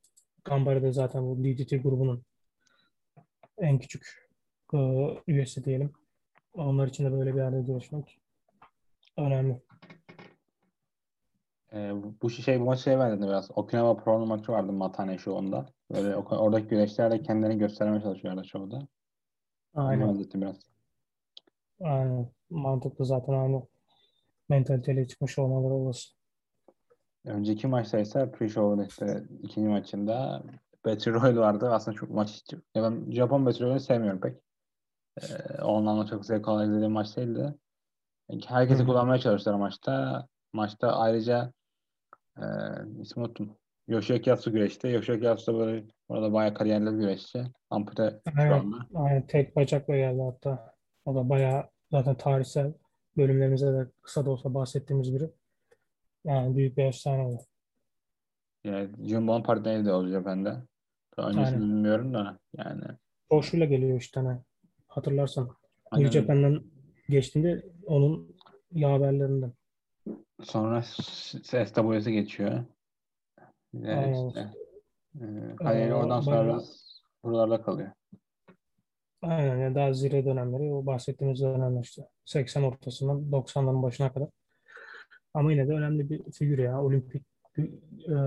Gambare de zaten bu DDT grubunun en küçük e, üyesi diyelim. Onlar için de böyle bir yerde görüşmek önemli. E, bu şey bu maç şeye benzedi biraz. Okinawa Pro'nun maçı vardı Matane Show'unda. Böyle o- oradaki güreşler de kendilerini göstermeye çalışıyorlar şovda. Onu Aynen. benzettim biraz. Aynen. Mantıklı zaten aynı mentaliteyle çıkmış olmaları olası. Önceki maçta ise pre-show'un işte ikinci maçında Battle Royale vardı. Aslında çok maç ya ben Japon Battle Royale'ı sevmiyorum pek. Ee, ondan çok zevk alarak izlediğim maç değildi. Herkesi hı. kullanmaya çalıştılar maçta. Maçta ayrıca e, ismi unuttum. Yoshiaki Yatsu güreşti. Yoshiaki Yatsu da böyle orada bayağı kariyerli bir güreşçi. Ampute şu Aynen. anda. Aynen tek bacakla geldi hatta. O da bayağı zaten tarihsel bölümlerimizde de kısa da olsa bahsettiğimiz biri. Yani büyük bir efsane oldu. Yani Jumbo'nun partneri de olacak bende. Daha öncesini Aynen. bilmiyorum da yani. Koşuyla geliyor işte hani. Hatırlarsan. New. Japan'dan geçtiğinde onun yaverlerinden. Sonra SWS'e geçiyor. Aynen. işte, e, kariyeri Ee, oradan sonra buralarda kalıyor. Aynen yani daha zirve dönemleri o bahsettiğimiz dönemler işte 80 ortasından 90'ların başına kadar. Ama yine de önemli bir figür ya. Olimpik bir,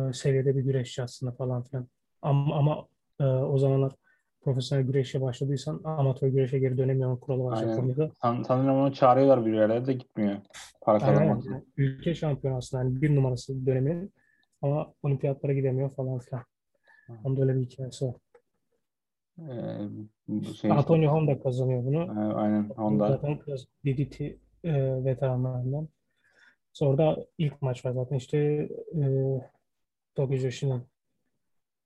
e, seviyede bir güreşçi aslında falan filan. Ama, ama e, o zamanlar profesyonel güreşe başladıysan amatör güreşe geri dönemiyor kuralı var. Japonya'da. San, sanırım onu çağırıyorlar bir yerlere de gitmiyor. Para kazanmak. Yani ülke şampiyonu aslında yani bir numarası döneminin ama olimpiyatlara gidemiyor falan filan. Onda öyle bir hikayesi var. Ee, bu şey işte, Antonio Honda kazanıyor bunu. e, aynen Honda. Zaten biraz DDT e, veteranlarından. Sonra da ilk maç var zaten işte e, Tokyo Joshi'nin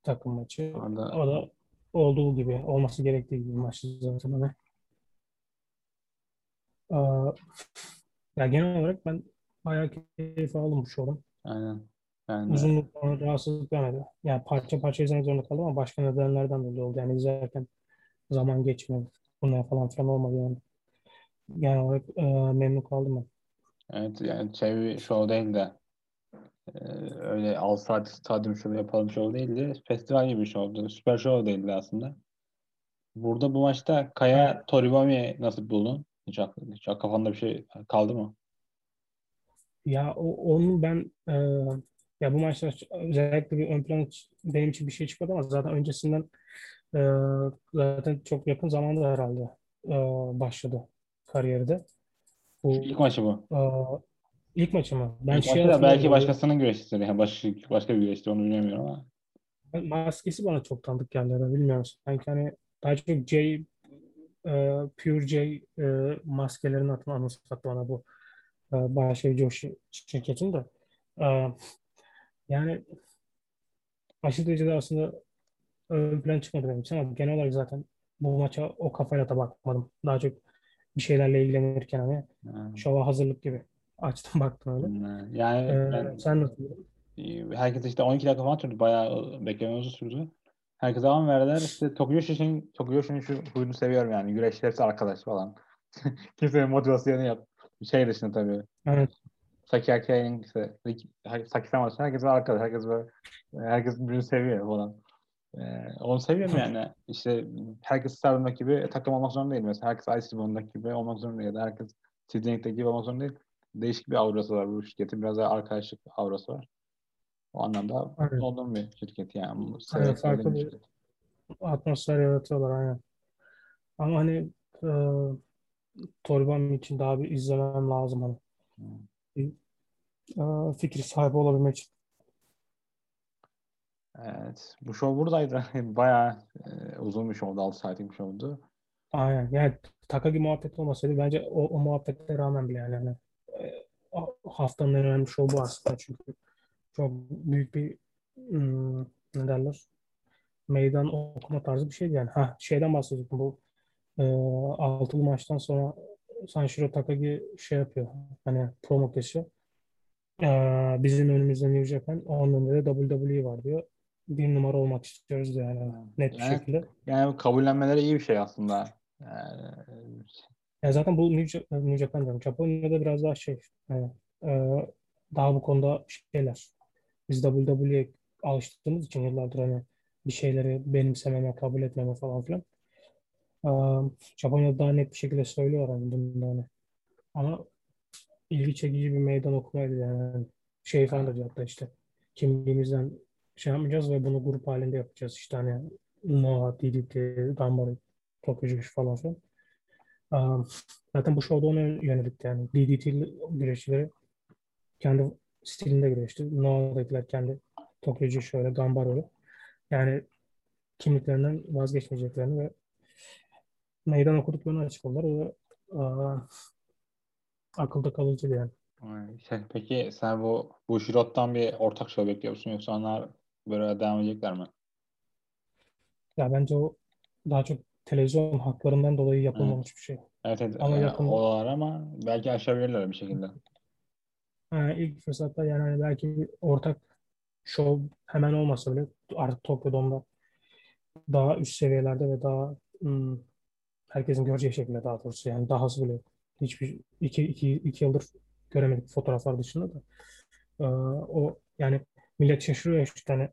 takım maçı. Orada O da olduğu gibi, olması gerektiği gibi maçtı zaten. Hani. Ya genel olarak ben bayağı keyif aldım bu şovdan. aynen. Yani Uzunluk bana rahatsızlık vermedi. Yani parça parça izlemek zorunda kaldım ama başka nedenlerden dolayı oldu. Yani izlerken zaman geçmiyor. Bunlar falan filan olmadı yani. Genel olarak e, memnun kaldım ben. evet yani şey bir show değil de öyle 6 saat stadyum şovu yapalım show değildi. Festival gibi bir showdu. Süper show değildi aslında. Burada bu maçta Kaya Toribami nasıl buldun? Hiç, hiç kafanda bir şey kaldı mı? Ya o, onun ben e, ya bu maçta özellikle bir ön plana benim için bir şey çıkmadı ama zaten öncesinden e, zaten çok yakın zamanda herhalde e, başladı kariyeri de. Bu İlk maçı bu. e, ilk maçı mı? Ben İlk şey maçı da belki başkasının güreşçisidir. Yani başka, başka bir güreşçi onu bilemiyorum ama. maskesi bana çok tanıdık geldi. Ben bilmiyorum. Sanki hani daha çok J e, Pure J e, maskelerini hatırlattı anımsattı bana bu e, Başka Joshi şirketin de. E, yani aşırı derecede aslında ön plan çıkmadı benim için ama genel olarak zaten bu maça o kafayla da bakmadım. Daha çok bir şeylerle ilgilenirken hani Ha. şova hazırlık gibi açtım baktım öyle. Yani Ee, ben sen nasıl? herkes işte 12 dakika falan sürdü. Bayağı bekleme uzun sürdü. Herkese zaman verdiler. İşte Tokuyoshi'nin Tokuyoshi'nin şu huyunu seviyorum yani. Güreşte hepsi arkadaş falan. Kimsenin motivasyonu yok. Şey dışında tabii. Evet. Saki Akai'nin işte Saki Samas'ın herkes arkadaş. Herkes böyle herkes birbirini seviyor falan. Ee, onu seviyorum yani. İşte herkes Stardom'daki gibi takım olmak zorunda değil. Mesela herkes Ice Ribbon'daki gibi olmak zorunda değil. Herkes Sidney'deki gibi olmak zorunda değil. Değişik bir aurası var bu şirketin. Biraz daha arkadaşlık aurası var. O anlamda Evet. olduğum bir şirket yani. Severek farklı bir şirket. Atmosfer yaratıyorlar aynen. Ama hani e, Toribam için daha bir izlemem lazım hani. E, fikri sahibi olabilmek için. Evet. Bu show buradaydı. Bayağı e, uzun bir showdu. 6 saatlik bir showdu. Aynen. Yani Takagi muhabbeti olmasaydı bence o, o muhabbetlere rağmen bile yani, e, haftanın en önemli şovu bu aslında çünkü çok büyük bir hmm, ne derler meydan okuma tarzı bir şeydi yani. Ha şeyden bahsediyordum bu e, altılı maçtan sonra Sanshiro Takagi şey yapıyor. Hani promo kesiyor. E, bizim önümüzde New Japan, onun önünde de WWE var diyor. Bir numara olmak istiyoruz yani net bir Yani- şekilde. Yani bu kabullenmeleri iyi bir şey aslında. Yani, Ya zaten bu New, Ja- New Japan diyorum. Japonya'da biraz daha şey hani, e, daha bu konuda şeyler. Biz WWE'ye alıştığımız için yıllardır hani bir şeyleri benimsememe, kabul etmeme falan filan. E, Japonya'da daha net bir şekilde söylüyor hani bunu hani. Ama ilgi çekici bir meydan okumaydı yani. Şey falan da diyor hatta işte kimliğimizden şey yapmayacağız ve bunu grup halinde yapacağız. İşte hani Noah, DDT, Gambari, Tokyo Josh falan filan. Zaten bu şovda ona yönelikti yani. DDT güreşçileri kendi stilinde güreşti. Noah'dakiler kendi Tokyo Josh öyle, Gambar öyle. Yani kimliklerinden vazgeçmeyeceklerini ve meydan okuduklarını açıkladılar. O da akılda kalıcı yani. Ay, şey, peki sen bu bu Jirot'tan bir ortak show bekliyor musun yoksa onlar böyle devam edecekler mi? Ya bence o daha çok televizyon haklarından dolayı yapılmamış bir şey. Evet, evet Ama yani yakın- o var ama belki aşabilirler bir şekilde. Ha, ilk fırsatta yani hani belki bir ortak show hemen olmasa bile artık Tokyo Dome'da daha üst seviyelerde ve daha hmm, herkesin göreceği şekilde daha doğrusu yani daha hızlı bile hiçbir iki, iki, iki yıldır göremedik fotoğraflar dışında da Ee, o yani millet şaşırıyor işte hani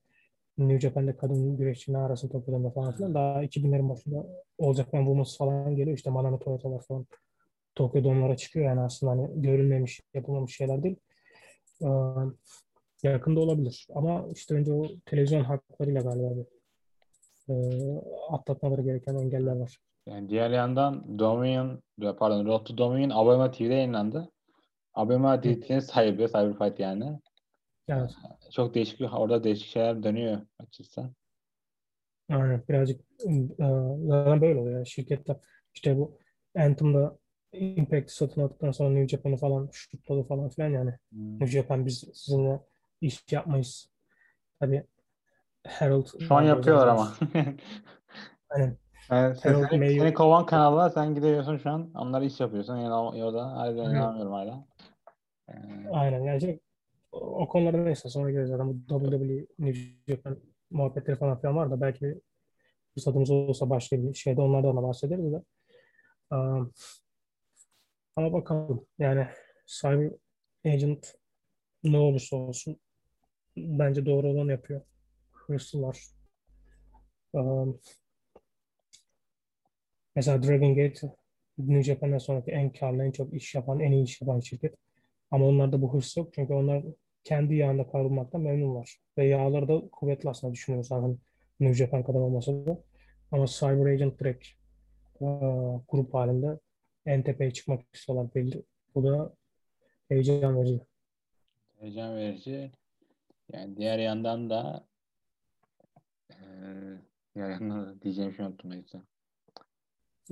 New Japan'de kadın güreşçi ne arasın Tokyo Dome'da falan filan daha 2000'lerin başında olacak ben Women's falan geliyor işte Manami Toyota'lar falan Tokyo Dome'lara çıkıyor yani aslında hani görülmemiş yapılmamış şeyler değil. Ee, yakında olabilir. Ama işte önce o televizyon haklarıyla galiba bir e, atlatmaları gereken engeller var. Yani diğer yandan Dominion, pardon Road to Dominion Abema TV'de yayınlandı. Abema TV'nin sahibi, Cyberfight yani. Evet. Çok değişik orada değişik şeyler dönüyor açıkçası. Aynen. Birazcık e, zaten böyle oluyor. Şirketler işte bu Anthem'da Impact'i satın aldıktan sonra New Japan'ı falan şutladı falan filan yani. Hmm. New Japan biz sizinle iş yapmayız. Tabii Harold Şu an yapıyorlar ama. Aynen. Yani seni, seni kovan kanalda sen gidiyorsun şu an. Onlar iş yapıyorsun. Yani. Harbiden Evet. inanmıyorum hala. Ee, Aynen. Yani şey, o, konulara neyse sonra geliriz zaten. Bu WWE New Japan muhabbetleri falan filan var da belki fırsatımız olursa başka bir şeyde onlardan da bahsederiz de. Um, ama bakalım. Yani Cyber Agent ne olursa olsun bence doğru olanı yapıyor. Hırslılar. Um, mesela Dragon Gate New Japan'dan sonraki en karlı, en çok iş yapan, en iyi iş yapan şirket. Ama onlarda bu hırs yok. Çünkü onlar kendi yağında kavrulmaktan memnunlar. Ve yağları da kuvvetli aslında düşünüyoruz. Zaten New Japan kadar olmasa da. Ama Cyber Agent direkt e, grup halinde en tepeye çıkmak istiyorlar belli. Bu da heyecan verici. heyecan verici. Yani diğer yandan da eee diğer yandan da diyeceğim şey unuttum neyse.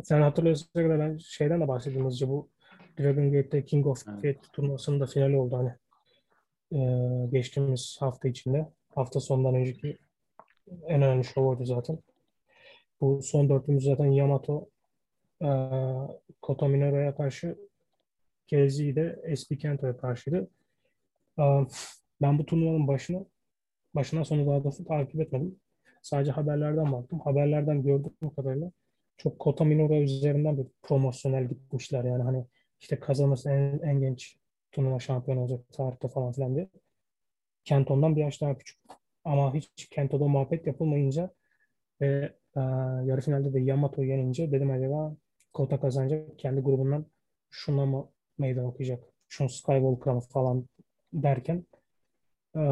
Sen hatırlıyorsan kadar ben şeyden de bahsedeyim hızlıca bu Dragon Gate'de King of Evet. Fate turnuvasının da finali oldu hani e, geçtiğimiz hafta içinde. Hafta sonundan önceki en önemli şov oydu zaten. Bu son dörtlümüz zaten Yamato e, Kota Minoru'ya karşı Keizi de SB Kento'ya karşıydı. E, ben bu turnuvanın başını başından sona daha doğrusu takip etmedim. Sadece haberlerden baktım. Haberlerden gördüğüm kadarıyla çok Kota Minoru üzerinden bir promosyonel gitmişler. Yani hani işte kazanırsa en, en genç turnuva şampiyonu olacak tarihte falan filan diye. Kenton'dan bir yaş daha küçük. Ama hiç Kento'da muhabbet yapılmayınca ve e, yarı finalde de Yamato yenince dedim acaba Kota kazanacak kendi grubundan şuna mı meydan okuyacak? Şun Skywalker'a mı falan derken e,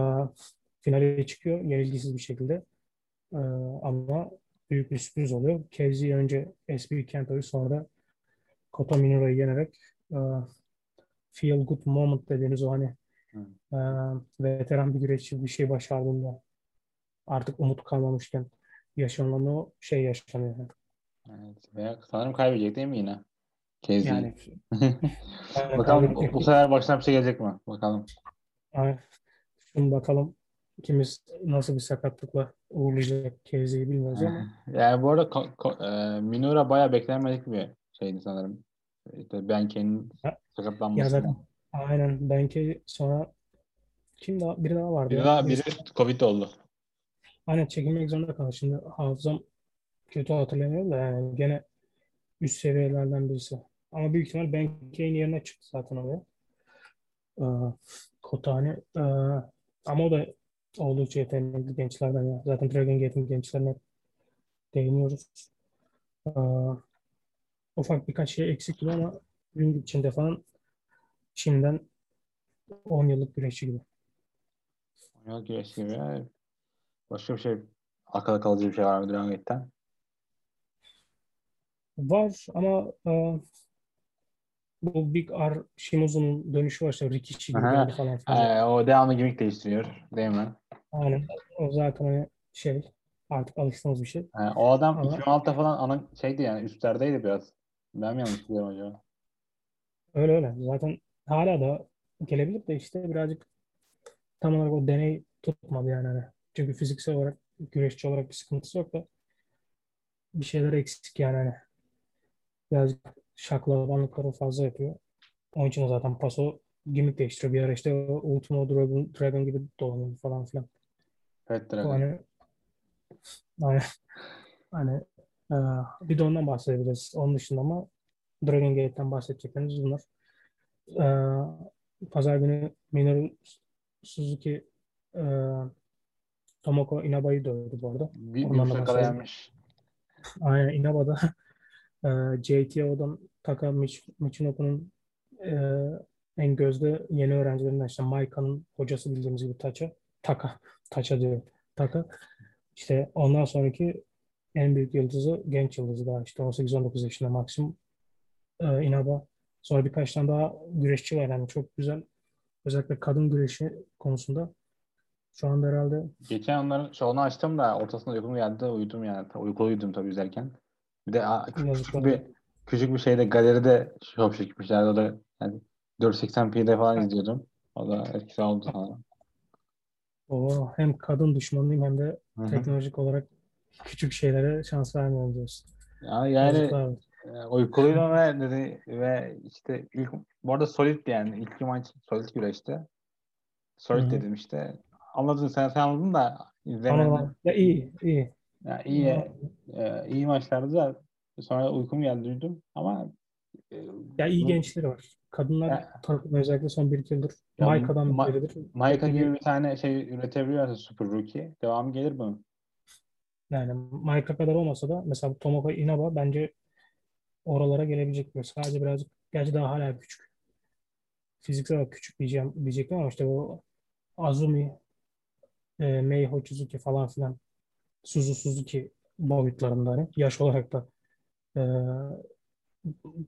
finale çıkıyor yenilgisiz bir şekilde. E, ama büyük bir sürpriz oluyor. Kevzi önce SB Kento'yu sonra Kota Minoru'yu yenerek feel good moment dediğimiz o hani e, veteran bir güreşçi bir şey başardığında artık umut kalmamışken yaşanılan o şey yaşanıyor. Evet. Ve sanırım kaybedecek değil mi yine? Kezi. Yani Bakalım bu, bu sefer başına bir şey gelecek mi? Bakalım. Ay, Şimdi bakalım ikimiz nasıl bir sakatlıkla uğurlayacak Kezi'yi bilmiyoruz ama Yani bu arada ko- ko- e, Minora bayağı beklenmedik bir şeydi sanırım. İşte Benke'nin sakatlanması. ya zaten aynen belki sonra kim daha biri daha vardı. Biri ya. daha biri Covid oldu. Aynen çekilmek zorunda kaldı. Şimdi hafızam kötü hatırlamıyorum da yani gene üst seviyelerden birisi. Ama büyük ihtimal Ben Kane yerine çıktı zaten oraya. Ee, Kotani. Ee, ama o da oldukça yetenekli gençlerden ya. Zaten Dragon Gate'in gençlerine değiniyoruz. Ee, ufak birkaç şey eksik gibi ama ring içinde falan şimdiden 10 yıllık güreşçi gibi. Yok güreş gibi. ya. Başka bir şey akılda kalıcı bir şey var mı Dragon Gate'ten? Var ama e, bu Big R Shimuzu'nun dönüşü var işte Rikishi gibi Aha. falan filan. Ee, o devamlı gimmick değiştiriyor. Değil mi? Aynen. O zaten hani şey artık alıştığımız bir şey. Ha, o adam Ama- 2016'da falan ana şeydi yani üstlerdeydi biraz. Ben mi yanlış biliyorum acaba? Öyle öyle. Zaten hala da gelebilir de işte birazcık tam olarak o deney tutmadı yani. Hani. Çünkü fiziksel olarak güreşçi olarak bir sıkıntısı yok da bir şeyler eksik yani hani. Birazcık şaklabanlıkları fazla yapıyor. Onun için zaten paso gimmick değiştiriyor. Bir ara işte Ultimo Dragon, Dragon gibi dolanıyor falan filan. Pet Dragon. hani hani, hani e, bir de ondan bahsedebiliriz. Onun dışında ama Dragon Gate'den bahsedeceklerimiz bunlar. E, Pazar günü Minoru Suzuki e, Tomoko Inaba'yı dövdü bu arada. Bir, bahsedelim. dayanmış. Aynen Inaba'da e, JTO'dan Taka Mich Michinoku'nun e, en gözde yeni öğrencilerinden işte Maika'nın hocası bildiğimiz gibi Taça. Taka. Taça diyorum. Taka. İşte ondan sonraki en büyük yıldızı genç yıldızı daha işte 18-19 yaşında maksimum e, Inaba. Sonra birkaç tane daha güreşçi var yani çok güzel. Özellikle kadın güreşi konusunda. Şu anda herhalde Geçen onların şovunu açtım da ortasında uykum geldi. Uyudum yani. Uykulu uyudum tabii izlerken. Bir de aa, küçük, Yazıklar. bir küçük bir şeyde galeride şov çekmişlerdi. O da yani 480p'de falan izliyordum. O da etkisi oldu sana. o hem kadın düşmanıyım hem de Hı hı. teknolojik olarak küçük şeylere şans vermiyorum diyorsun. Ya yani Yazıklar olsun. e, ve dedi ve işte ilk bu arada solid yani ilk maç solid güreşti. Solid dedim işte. Anladın sen sen anladın da izlemedim. Ama ya iyi iyi. Ya iyi e, iyi maçlardı da sonra uykum geldi uyudum ama e, Ya iyi bu- gençleri var. Kadınlar Ya- özellikle son bir iki yıldır Ya Maika'dan Ma- Çok iyi- gibi bir tane şey üretebiliyorsa Super Rookie devamı gelir mi? Yani Maika kadar olmasa da mesela Tomoko Inaba bence oralara gelebilecek bir. Sadece birazcık gerçi daha hala küçük. Fiziksel olarak küçük diyeceğim diyecektim ama işte bu Azumi, e, Mei Hochizuki falan filan Suzu Suzuki boyutlarında hani yaş olarak da e,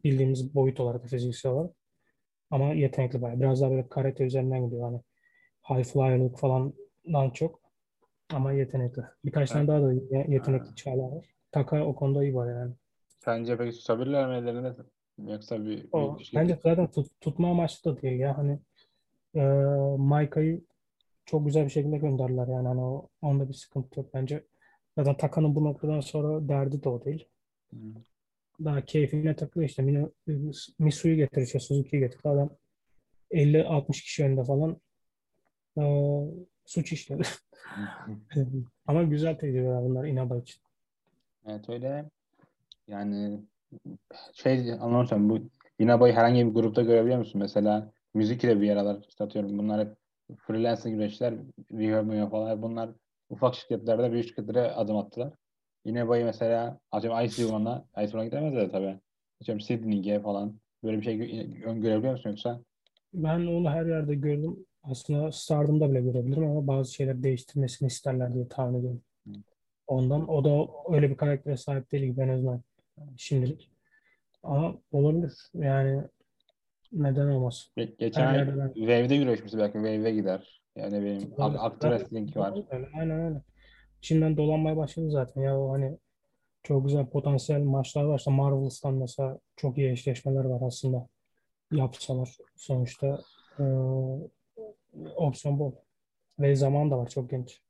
bildiğimiz boyut olarak da fiziksel olarak ama yetenekli bayağı. Biraz daha böyle karate üzerinden gidiyor hani high flyer'lık falandan çok ama yetenekli. Birkaç tane daha da ye- yetenekli çağlar var. Taka o konuda iyi var yani. Sence peki tutabilirler mi ellerinde? Yoksa bir, O, bir şey bence zaten tut, tutma amaçlı da değil ya hani e, Maika'yı çok güzel bir şekilde gönderdiler yani hani o, onda bir sıkıntı yok bence. Zaten Taka'nın bu noktadan sonra derdi de o değil. Hı. Daha keyfine takılıyor işte. Mino, Misu'yu getiriyor, Suzuki'yi getiriyor. Adam 50-60 kişi önünde falan e, suç işledi. Ama güzel tecrübeler bunlar Inaba için. Evet öyle. Yani şey anlamamışım bu Inabay'ı herhangi bir grupta görebiliyor musun? Mesela müzik ile bir yer alır. İşte atıyorum bunlar hep freelance güreşler, Rehab falan bunlar ufak şirketlerde büyük şirketlere adım attılar. Inabay'ı mesela atıyorum Ice Woman'a, Ice Woman'a gidemezler de tabii. Atıyorum Sydney'e falan böyle bir şey gö- öngörebiliyor musun yoksa? Ben onu her yerde gördüm. Aslında Stardom'da bile görebilirim ama bazı şeyler değiştirmesini isterler diye tahmin ediyorum. Hı. Ondan o da öyle bir karaktere sahip değil gibi en azından şimdilik. Ama olabilir. Yani neden olmaz? Ge- geçen ay ben- Wave'de güreşmişti belki Wave'e gider. Yani benim Tabii. Active Wrestling var. Öyle, aynen öyle. Şimdiden dolanmaya başladı zaten ya o hani çok güzel potansiyel maçlar var. İşte Marvels'tan mesela çok iyi eşleşmeler var aslında. Yapsalar sonuçta eee opsiyon bol. Ve zaman da var çok genç.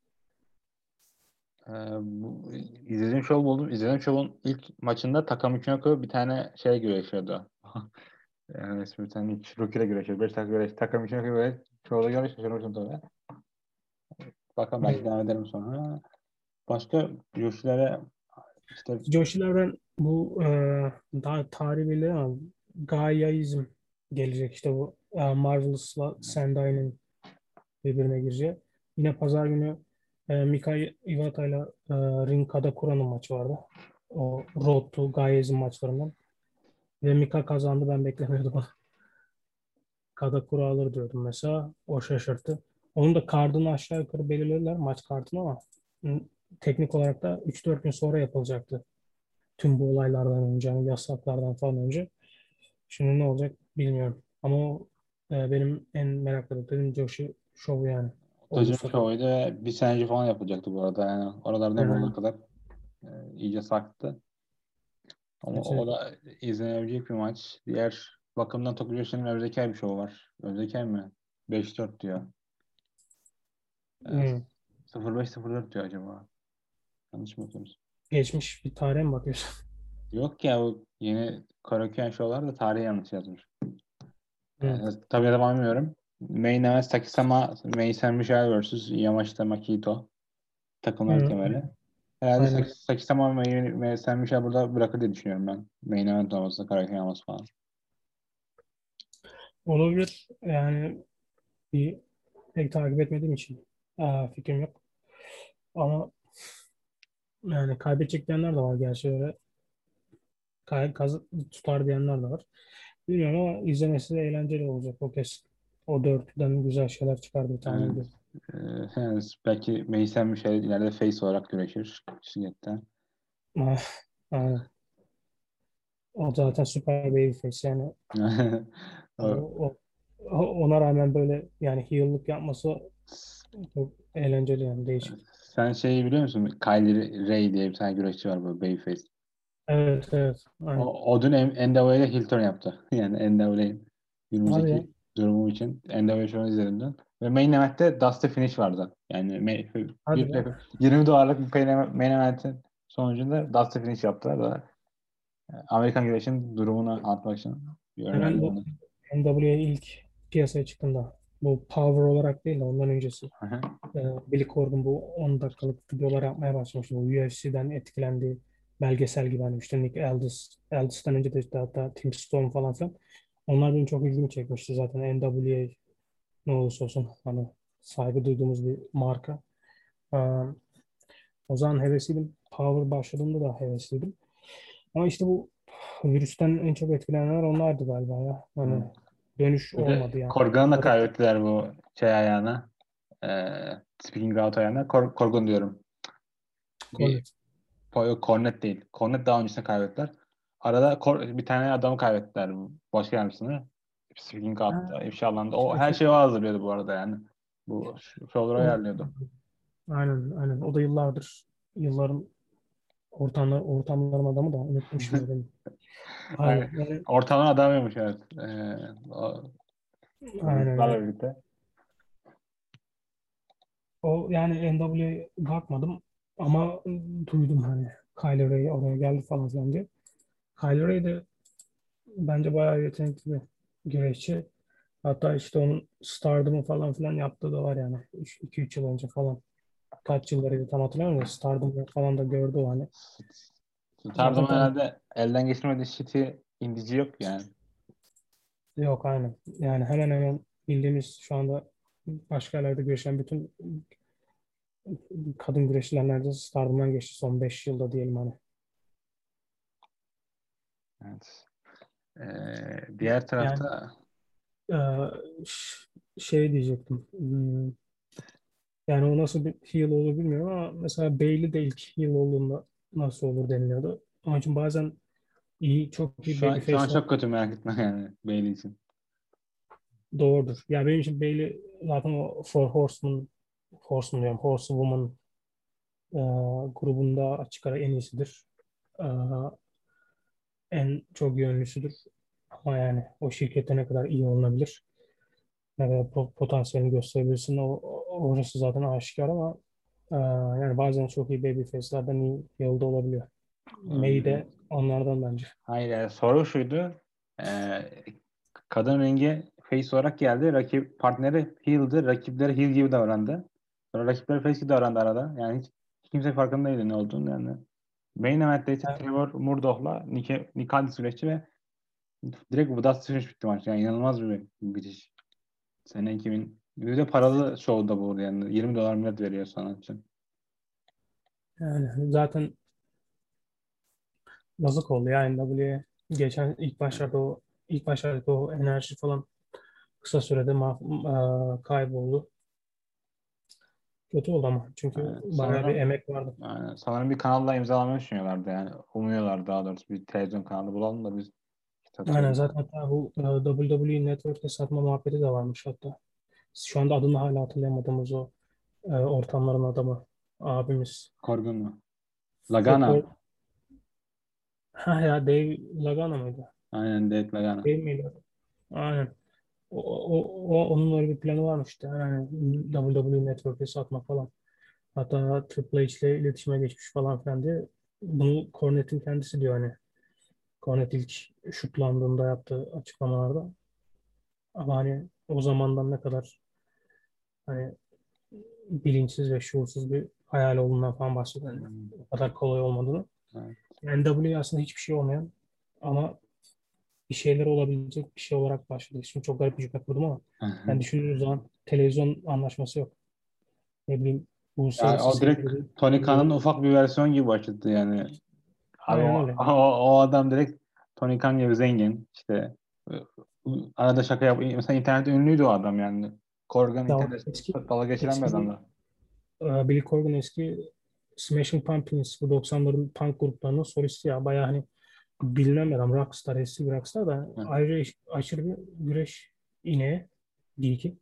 Ee, bu, izlediğim show buldum. İzlediğim show'un ilk maçında Takam Uchinoku bir tane şey güreşiyordu. yani ismi bir tane ilk Rookie'yle güreşiyordu. 5 dakika güreş. Takam Uchinoku böyle show'da görüş şaşırmıştım tabii. Bakalım belki devam ederim sonra. Başka Yoshi'lere işte Joshi'lerden bu e, daha tarih ama Gaiaizm gelecek işte bu e, Marvelous'la Sendai'nin birbirine gireceği. Yine pazar günü e, Mika Iwata ile e, Ring Kadakura'nın maçı vardı. O Road to Gaiaizm maçlarından. Ve Mika kazandı ben beklemiyordum. Kadakura alır diyordum mesela. O şaşırttı. Onun da kardını aşağı yukarı belirlediler maç kartını ama teknik olarak da 3-4 gün sonra yapılacaktı. Tüm bu olaylardan önce, yasaklardan falan önce. Şimdi ne olacak bilmiyorum. Ama o, e, benim en meraklı beklediğim Joshi Show'u yani. Olursa- Show'uydu ve bir sene önce falan yapacaktı bu arada. Yani oralarda Evet. bulana kadar e, iyice sarktı. Ama o Evet. da izlenebilecek bir maç. Diğer bakımdan Tokyo Yoshi'nin Özdeker bir show var. Özdeker mi? 5-4 diyor. Evet. Hmm. 05-04 diyor acaba. Yanlış mı okuyoruz? Geçmiş bir tarihe mi bakıyorsun? Yok ya bu yeni Karaköy şovlar da tarihi yanlış yazmış. Hı. Yani, tabii ya da bilmiyorum. Main event Takisama Mei San Michel vs. Yamashita Makito. Takımlar Hı. kemeri. Herhalde Aynen. Takisama Mei, Mei San Michel burada bırakır diye düşünüyorum ben. Main event olması, Karaköy olması falan. Olabilir. Yani bir pek takip etmediğim için aa, fikrim yok. Ama yani kaybedecek diyenler de var gerçi öyle. Kay, kaz, tutar diyenler de var. Bilmiyorum ama izlemesi de eğlenceli olacak o kesin. O dörtlüden güzel şeyler çıkar bir tane. Evet. Ee, evet. belki Meysel Müşerif ileride face olarak güreşir şirketten. Aynen. Ah, ah. O zaten süper baby face yani. o, o, ona rağmen böyle yani heal'lık yapması çok eğlenceli yani değişik. Sen şeyi biliyor musun? Kylie Ray diye bir tane güreşçi var böyle babyface. Evet evet. Aynen. O, o dün Endaway ile Hilton yaptı. Yani Endaway'in 22, durumum için. Endeavor Show'u izledim dün. Ve main event'te Dusty Finish vardı. Yani Hadi 20, ya. dolarlık bir main event'in sonucunda Dusty Finish yaptılar da e, Amerikan güreşin durumunu anlatmak için bir NWA ilk piyasaya çıktığında bu Power olarak değil de ondan öncesi. Hı e, Billy Corgan bu 10 dakikalık videolar yapmaya başlamıştı. Bu UFC'den etkilendiği belgesel gibi hani işte Nick Aldis, Aldis'tan önce de işte hatta Tim Storm falan filan. Onlar benim çok ilgimi çekmişti zaten NWA ne olursa olsun hani saygı duyduğumuz bir marka. Ee, o zaman hevesliydim. Power başladığımda da hevesliydim. Ama işte bu virüsten en çok etkilenenler onlardı galiba ya. Hani Hı. dönüş Bir olmadı yani. Orada- kaybettiler bu şey ayağına. E, speaking out ayağına. Kor, Korgan diyorum. Cornet. Cornet değil. Cornet daha öncesinde kaybettiler. Arada bir tane adamı kaybettiler. Baş yardımcısını. Speaking out'ta, ifşalandı. O her şeyi o hazırlıyordu bu arada yani. Bu şovları ayarlıyordu. Aynen aynen. O da yıllardır yılların ortamlar ortamların adamı da benim. Aynen. Yani, Ortalama adamıymış evet. Ee, o, aynen. birlikte. O yani NWA'ya bakmadım ama duydum hani Kylie Ray oraya geldi falan filan diye. Kylie Ray de bence bayağı yetenekli bir güreşçi. Hatta işte onun Stardom'u falan filan yaptığı da var yani. 2-3 yıl önce falan. Kaç yıllarıydı tam hatırlamıyorum da Stardom'u falan da gördü o hani. Tarzan Zaten- herhalde elden geçirmediği shit'i indici yok yani. Yok aynen. Yani hemen hemen bildiğimiz şu anda başka yerlerde güreşen bütün kadın güreşçiler neredeyse Stardom'dan geçti son 5 yılda diyelim hani. Evet. Ee, diğer tarafta Ee, ş- şey diyecektim. Hmm, Yani o nasıl bir heel olur bilmiyorum ama mesela Bayley de ilk heel olduğunda nasıl olur deniliyordu. Onun için bazen iyi, çok iyi şu an, şu an çok kötü merak etme yani Bailey için. doğrudur. Yani benim için Bayley zaten o Four Horsemen, Horsemen diyorum, Horsewoman e, grubunda açık ara en iyisidir. E, en çok yönlüsüdür. Ama yani o şirkette ne kadar iyi olunabilir ne kadar po- potansiyelini gösterebilirsin o, orası zaten aşikar ama e, yani bazen çok iyi babyface'lerden iyi yolda olabiliyor. May de onlardan bence. Hayır yani soru şuydu. Ee, kadın ringe face olarak geldi. Rakip partneri heel'di. Rakipleri heel gibi davrandı. Sonra rakipleri face gibi davrandı arada. Yani hiç, hiç kimse farkında değildi ne olduğunu yani. Main event'te ise Evet. Trevor Murdoch'la Aldis süreçti ve direkt bu dust finish bitti maç. Yani inanılmaz bir bitiş. Sene 2000. Bir de paralı şovda bu yani. 20 dolar millet veriyor sana için. Yani zaten yazık oldu ya NWA'ye. Geçen ilk başlarda o ilk başlarda o enerji falan kısa sürede ma- e, kayboldu. Kötü oldu ama çünkü Evet, bayağı sonra- bir emek vardı. Yani sanırım bir kanalla imzalamayı düşünüyorlardı yani. Umuyorlar daha doğrusu bir televizyon kanalı bulalım da biz Aynen zaten hatta bu e, WWE Network'te satma muhabbeti de varmış hatta. Şu anda adını hala hatırlayamadığımız o e, ortamların adamı abimiz. Korgun mu? Lagana. Çok- Ha ya Dave Lagana mıydı? Aynen Dave Lagana. Değil miydi? Aynen. O, o, o- onun öyle bir planı varmış işte. Yani WWE Network'e satmak falan. Hatta Triple H ile iletişime geçmiş falan filan diye. Bunu Cornette'in kendisi diyor hani. Cornette ilk şutlandığında yaptığı açıklamalarda. Ama hani o zamandan ne kadar hani bilinçsiz ve şuursuz bir hayal olduğundan falan bahsediyor. Yani o kadar kolay olmadığını. Evet. Yani NWA aslında hiçbir şey olmayan ama bir şeyler olabilecek bir şey olarak başladı. Şimdi çok garip bir cümle kurdum ama yani düşündüğünüz zaman televizyon anlaşması yok. Ne bileyim bu Yani o direkt Tony Khan'ın ufak bir versiyon gibi başladı yani. Aynen o, öyle. o, o adam direkt Tony Khan gibi zengin. İşte arada şaka yap. Mesela internette ünlüydü o adam yani. Corgan Tamam, internette eski- dalga geçiren bir eski- adamdı. Ee, Billy Corgan eski Smashing Pumpkins bu 90'ların punk gruplarının solisti ya. Bayağı hani bilinen bir adam. Rockstar, eski bir rockstar da Hı. ayrıca aşırı bir güreş ineği değil ki.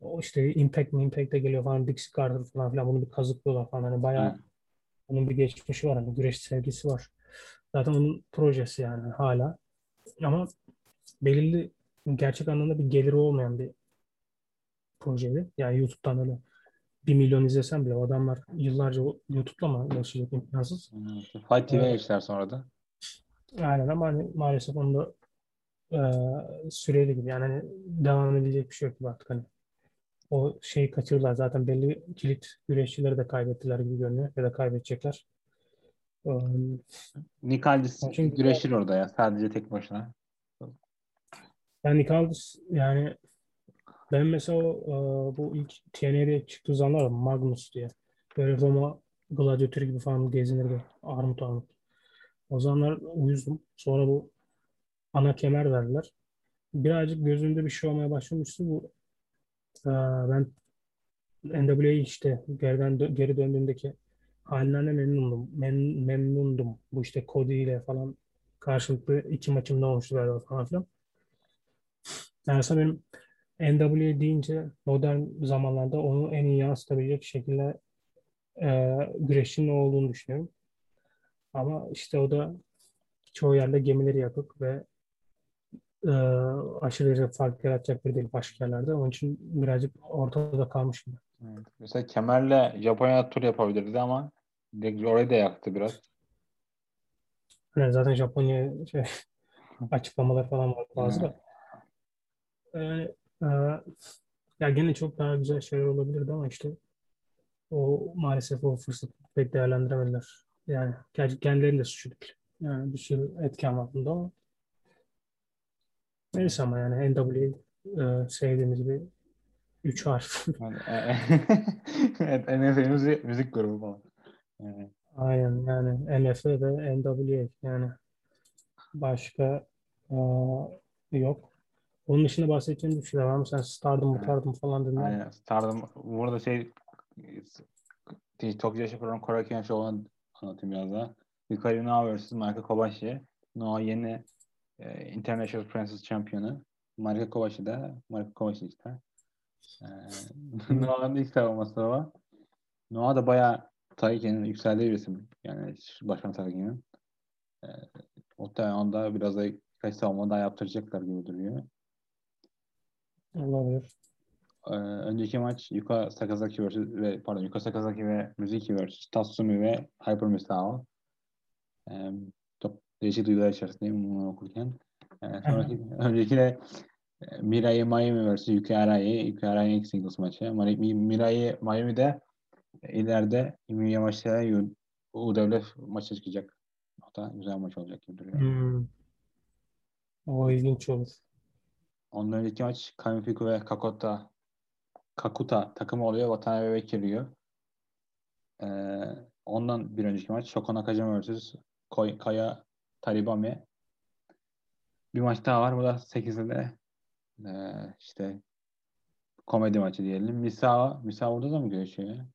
O işte Impact mi Impact'e geliyor falan Dixie Carter falan filan bunu bir kazıklıyorlar falan. Hani bayağı Hı. onun bir geçmişi var. Hani güreş sevgisi var. Zaten onun projesi yani hala. Ama belirli gerçek anlamda bir geliri olmayan bir projeydi. Yani YouTube'dan öyle bir milyon izlesen bile o adamlar yıllarca YouTube'la mı yaşayacak imkansız. Fight TV'ye geçtiler sonra da. Aynen ama hani maalesef onda e, süreli gibi. Yani hani devam edilecek bir şey yok gibi artık hani. O şeyi kaçırdılar. Zaten belli kilit güreşçileri de kaybettiler gibi görünüyor. Ya da kaybedecekler. Um, Nick Aldis Çünkü- güreşir orada ya. Sadece tek başına. yani Nick Aldis yani ben mesela o, e, bu ilk TNA'de çıktığı zamanlar Magnus diye. Böyle Roma gladyatörü gibi falan gezinirdi. Armut armut. O zamanlar uyuzdum. Sonra bu ana kemer verdiler. Birazcık gözümde bir şey olmaya başlamıştı. Bu e, ben NWA işte geriden geri döndüğümdeki halinden de memnundum. Mem- memnundum. Bu işte Cody ile falan karşılıklı iki maçımda olmuştu galiba falan filan. Yani benim NWA deyince modern zamanlarda onu en iyi yansıtabilecek şekilde e, güreşin olduğunu düşünüyorum. Ama işte o da çoğu yerde gemileri yakık ve e, aşırı derece fark yaratacak bir değil başka yerlerde. Onun için birazcık ortada kalmış gibi. Evet. Mesela kemerle Japonya tur yapabilirdi ama orayı da yaktı biraz. Yani zaten Japonya şey, açıklamalar falan var bazı da. Yani, e, ya gene çok daha güzel şeyler olabilirdi ama işte o maalesef o fırsatı pek değerlendiremediler. Yani gerçi kendilerinin de suçu değil. Yani bir sürü etken var bunda ama neyse ama yani NWA e, sevdiğimiz bir üç harf. Yani, e- evet, sevdiğimiz bir müzik grubu falan. Evet. Aynen yani NF ve NWA yani başka e, yok. Onun dışında bahsedeceğim bir şeyler var mı? Sen Stardom. Stardom falan dedin. Aynen. Stardom. Burada şey Tokyo Yaşı Program Korakuen Show'unu anlatayım biraz daha. Hikaru Noah vs. Marika Kobashi. Noah yeni e, International Princess Champion'ı. Marika Kobashi de Marika Kobashi işte. E, Noah'ın ilk savunması var. Noah da bayağı Taiki'nin yükseldiği bir isim. Yani başkan Taiki'nin. E, muhtemelen onda biraz da birkaç savunma daha yaptıracaklar gibi duruyor. Olabilir. Ee, önceki maç Yuka Sakazaki vs. ve pardon Yuka Sakazaki ve Mizuki vs. Tatsumi ve Hyper Misao. Ee, çok değişik duygular içerisindeyim bunu okurken. Ee, sonraki, önceki de e, Mirai Miami vs. Yuki Arai. Yuki Arai'nin ilk singles maçı. Mari- Mirai Miami'de ileride Imi Yamashita UW maça çıkacak. Da güzel maç olacak gibi duruyor. Hmm. O ilginç olur. Ondan önceki maç Kamifiku ve Kakota Kakuta takımı oluyor. Watanabe ve Kiryu. Ee, ondan bir önceki maç Shoko Nakajima vs. Kaya Taribame. Bir maç daha var. Bu da 8'de de ee, işte komedi maçı diyelim. Misao, Misao orada da mı görüşüyor ya?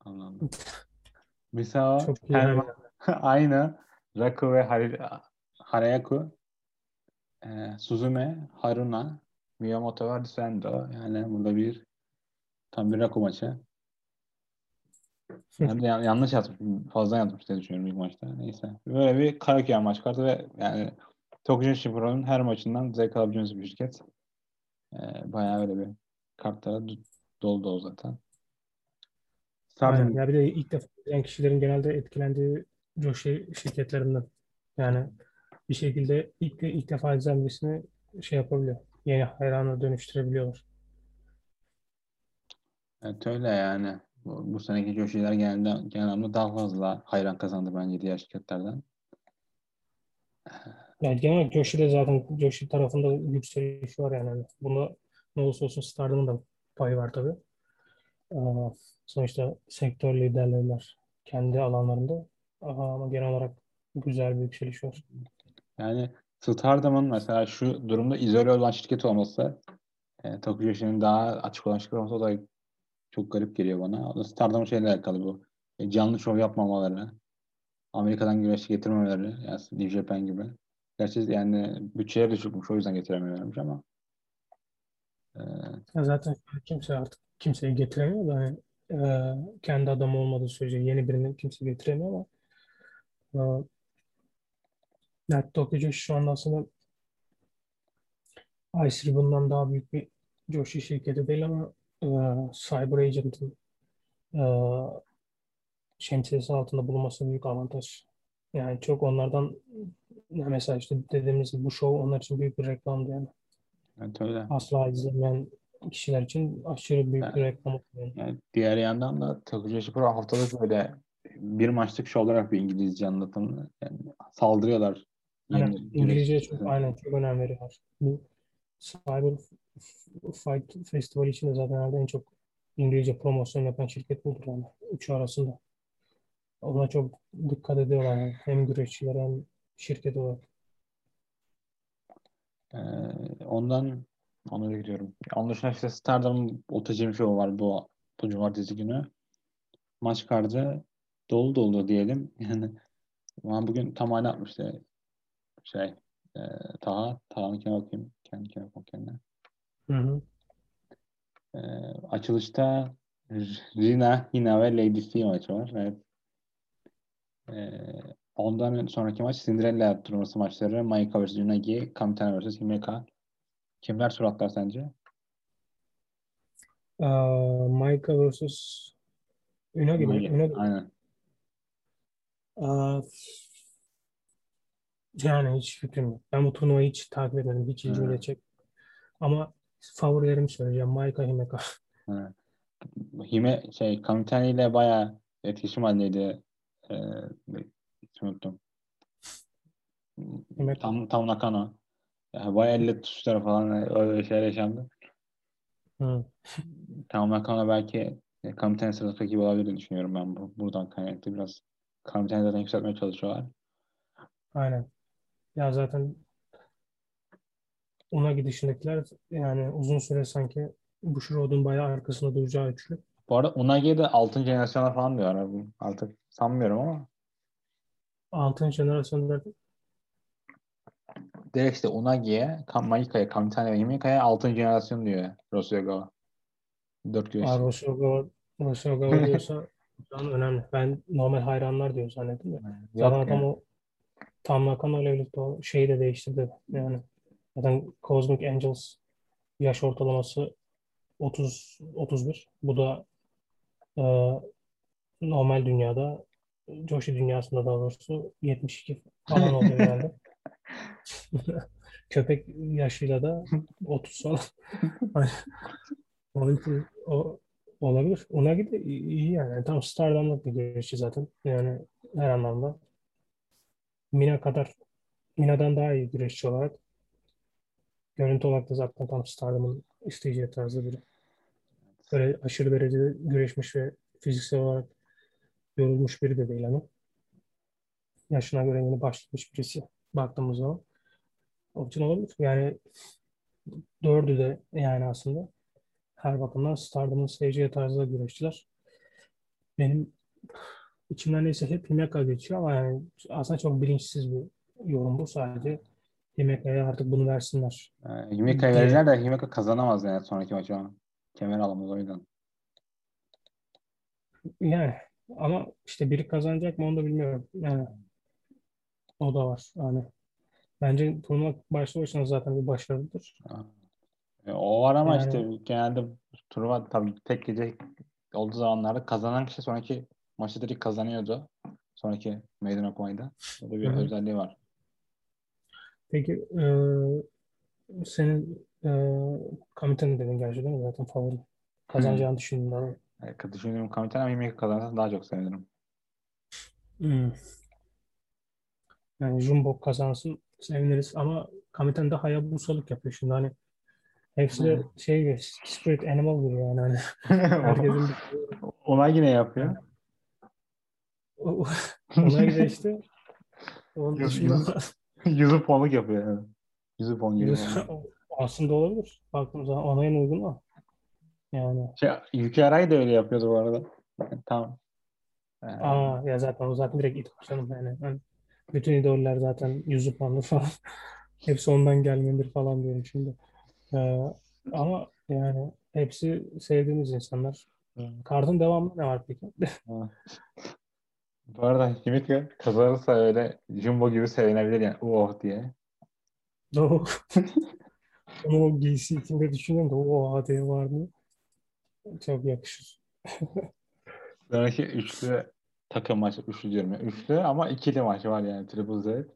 Anladım. İyi her ma- aynı Raku ve Hari- Harayaku ee, Suzume, Haruna, Miyamoto ve Sendo. Yani burada bir tam bir Raku maçı. Ben de yan- yanlış yazmış. Fazla yazmış diye düşünüyorum ilk maçta. Neyse. Böyle bir karaoke maç kartı ve yani Tokyo Shiburo'nun her maçından zevk alabileceğiniz bir şirket. Ee, bayağı öyle bir kartlara dolu dolu zaten. Aynen. Ya bir de ilk defa izleyen kişilerin genelde etkilendiği Joshi şirketlerinden. Yani bir şekilde ilk, ilk defa izleyen birisini şey yapabiliyor. Yeni hayrana dönüştürebiliyorlar. Evet öyle yani. Bu, bu seneki Joshi'ler genelde, genelde daha fazla hayran kazandı bence diğer şirketlerden. Yani genel Joshi'de zaten Joshi tarafında yükseliş var yani. Bunda ne olursa olsun Stardom'un da payı var tabii. Ama sonuçta sektör liderleriler kendi alanlarında. Ama genel olarak güzel bir yükseliş var. Yani Stardom'un mesela şu durumda izole olan şirket olması e, Tokyo daha açık olan şirket olması o da çok garip geliyor bana. Stardom'un şeyle alakalı bu. E, canlı şov yapmamaları, Amerika'dan güreş getirmemeleri, yani New Japan gibi. Gerçi yani bütçeleri de çokmuş o yüzden getiremiyorlarmış ama e, Ya zaten kimse artık kimseyi getiremiyor da hani, e, kendi adamı olmadığı sürece yeni birini kimse getiremiyor ama e, yani Tokyo şu anda aslında Ice Ribbon'dan daha büyük bir Joshi şirketi değil ama e, Cyber Agent'ın e, şemsiyesi altında bulunması büyük avantaj. Yani çok onlardan ya mesela işte dediğimiz gibi bu show onlar için büyük bir reklamdı yani. evet öyle. Asla izlemeyen kişiler için aşırı büyük bir reklam oldu yani. Yani diğer yandan da Tokyo Pro haftalık böyle bir maçlık show olarak bir İngilizce anlatımını yani saldırıyorlar. İngilizceye güreş- çok aynen çok önem veriyorlar. Bu Cyber Fight Festival için de zaten herhalde en çok İngilizce promosyon yapan şirket budur yani. Üçü arasında. Ona çok dikkat ediyorlar yani. Hem güreşçiler hem şirket olarak. Ee, ondan onlara gidiyorum. Dışında işte Stardom'un Otacim Show var bu, bu cumartesi günü. Maç kartı dolu dolu diyelim. Yani ama bugün tam aynı atmıştı. Şey e, Taha. Taha'nınkine bakayım. Kendikine bakayım kendine. Hı hı. Ee, açılışta Rina, Hina ve Lady C maçı var. Evet. Ee, ondan sonraki maç Cinderella turnuvası maçları. Maika vs. Unagi, Kamitana vs. Himeka. Kimler suratlar sence? Aa, Maika vs. Unagi mi? Unagi. Unagi. Aynen. Aa, yani hiç fikrim yok. Ben bu turnuvayı hiç takip etmedim. Hiç ilgimi Hı. geçecek. Ama favorilerimi söyleyeceğim. Maika Himeka. Ha. Hime şey Kamitani ile bayağı etkileşim halindeydi. Ee, hiç unuttum. Himeka. Tam tam Nakano. Yani bayağı elle tutuşları falan öyle şeyler yaşandı. Hı. Tam Nakano belki e, Kamitani sırası rakibi olabilir diye düşünüyorum ben bu, buradan kaynaklı biraz. Kamitani zaten yükseltmeye çalışıyorlar. Aynen. Ya zaten ona gidişindekiler yani uzun süre sanki Bushiroad'un bayağı arkasında duracağı üçlü. Bu arada Unagi'ye de 6. jenerasyona falan diyorlar. Bu Artık sanmıyorum ama. Altın jenerasyonda Direkt işte Unagi'ye, Maika'ya, Kamitani ve Himeka'ya 6. jenerasyon diyor Rosyogawa. 4 güreş. Aa, Rosyogawa, Rosyogawa diyorsa önemli. Ben normal hayranlar diyor zannettim de. Zaten adam o Tam Nakano ile birlikte o şeyi de değiştirdi. Yani zaten Cosmic Angels yaş ortalaması 30 31. Bu da e, normal dünyada Joshi dünyasında daha doğrusu 72 falan oluyor herhalde. Köpek yaşıyla da 30 falan. Hani için o olabilir. Ona gibi iyi yani. Tam Stardom'lık bir güreşçi zaten. Yani her anlamda. Mina kadar Mina'dan daha iyi güreşçi olarak. Görüntü olarak da zaten tam Stardom'un isteyeceği tarzda biri. Böyle aşırı derecede güreşmiş ve fiziksel olarak yorulmuş biri de değil ama. Yaşına göre yeni başlamış birisi baktığımız zaman. O için olabilir. Yani dördü de yani aslında her bakımdan Stardom'un seveceği tarzda güreşçiler. Benim içimden neyse hep Himeka geçiyor ama yani aslında çok bilinçsiz bir yorum bu. Sadece Himeka'ya artık bunu versinler. Ee, Himeka'ya verirler de Himeka kazanamaz yani sonraki maçı. Kemer alamaz o yüzden. Yani ama işte biri kazanacak mı onu da bilmiyorum. Yani o da var. Yani bence turnuva başlı başına zaten bir başarıdır. E, o var ama Yani- işte genelde turnuva tabii tek gece olduğu zamanlarda kazanan kişi sonraki maçı direkt kazanıyordu. Sonraki meydan okumaydı. O da bir hı. özelliği var. Peki e, senin e, Kamitani dedin gerçi değil mi? Zaten favori. Kazanacağını düşündüm ama. E, düşündüğüm komiten ama Himeka kazanırsa daha çok sevinirim. Hmm. Yani Jumbo kazansın seviniriz ama Kamitani de Hayabusa'lık yapıyor şimdi hani hepsi de şey gibi spirit animal gibi yani hani herkesin Ona yine yapıyor. Ona göre işte onun dışında Yüzü puanlık yapıyor yani. Yüzü puan geliyor. aslında olabilir. Baktığımız zaman ona en uygun o. Yani Şey, Yuki Arai da öyle yapıyordu bu arada. Tam. Ee, aa ya zaten o zaten direkt idol canım yani. Hani bütün idoller zaten yüzü puanlı falan. Hepsi ondan gelmedir falan diyorum şimdi. Ee, ama yani hepsi sevdiğimiz insanlar. Kartın devamı ne var peki? Bu arada Himeka kazanırsa öyle Jumbo gibi sevinebilir yani. Oh diye. O onu o giysi içinde düşünüyorum da o AD var mı? Çok yakışır. Sonraki üçlü takım maçı. Üçlü diyorum ya. Üçlü ama ikili maç var yani. Triple Z.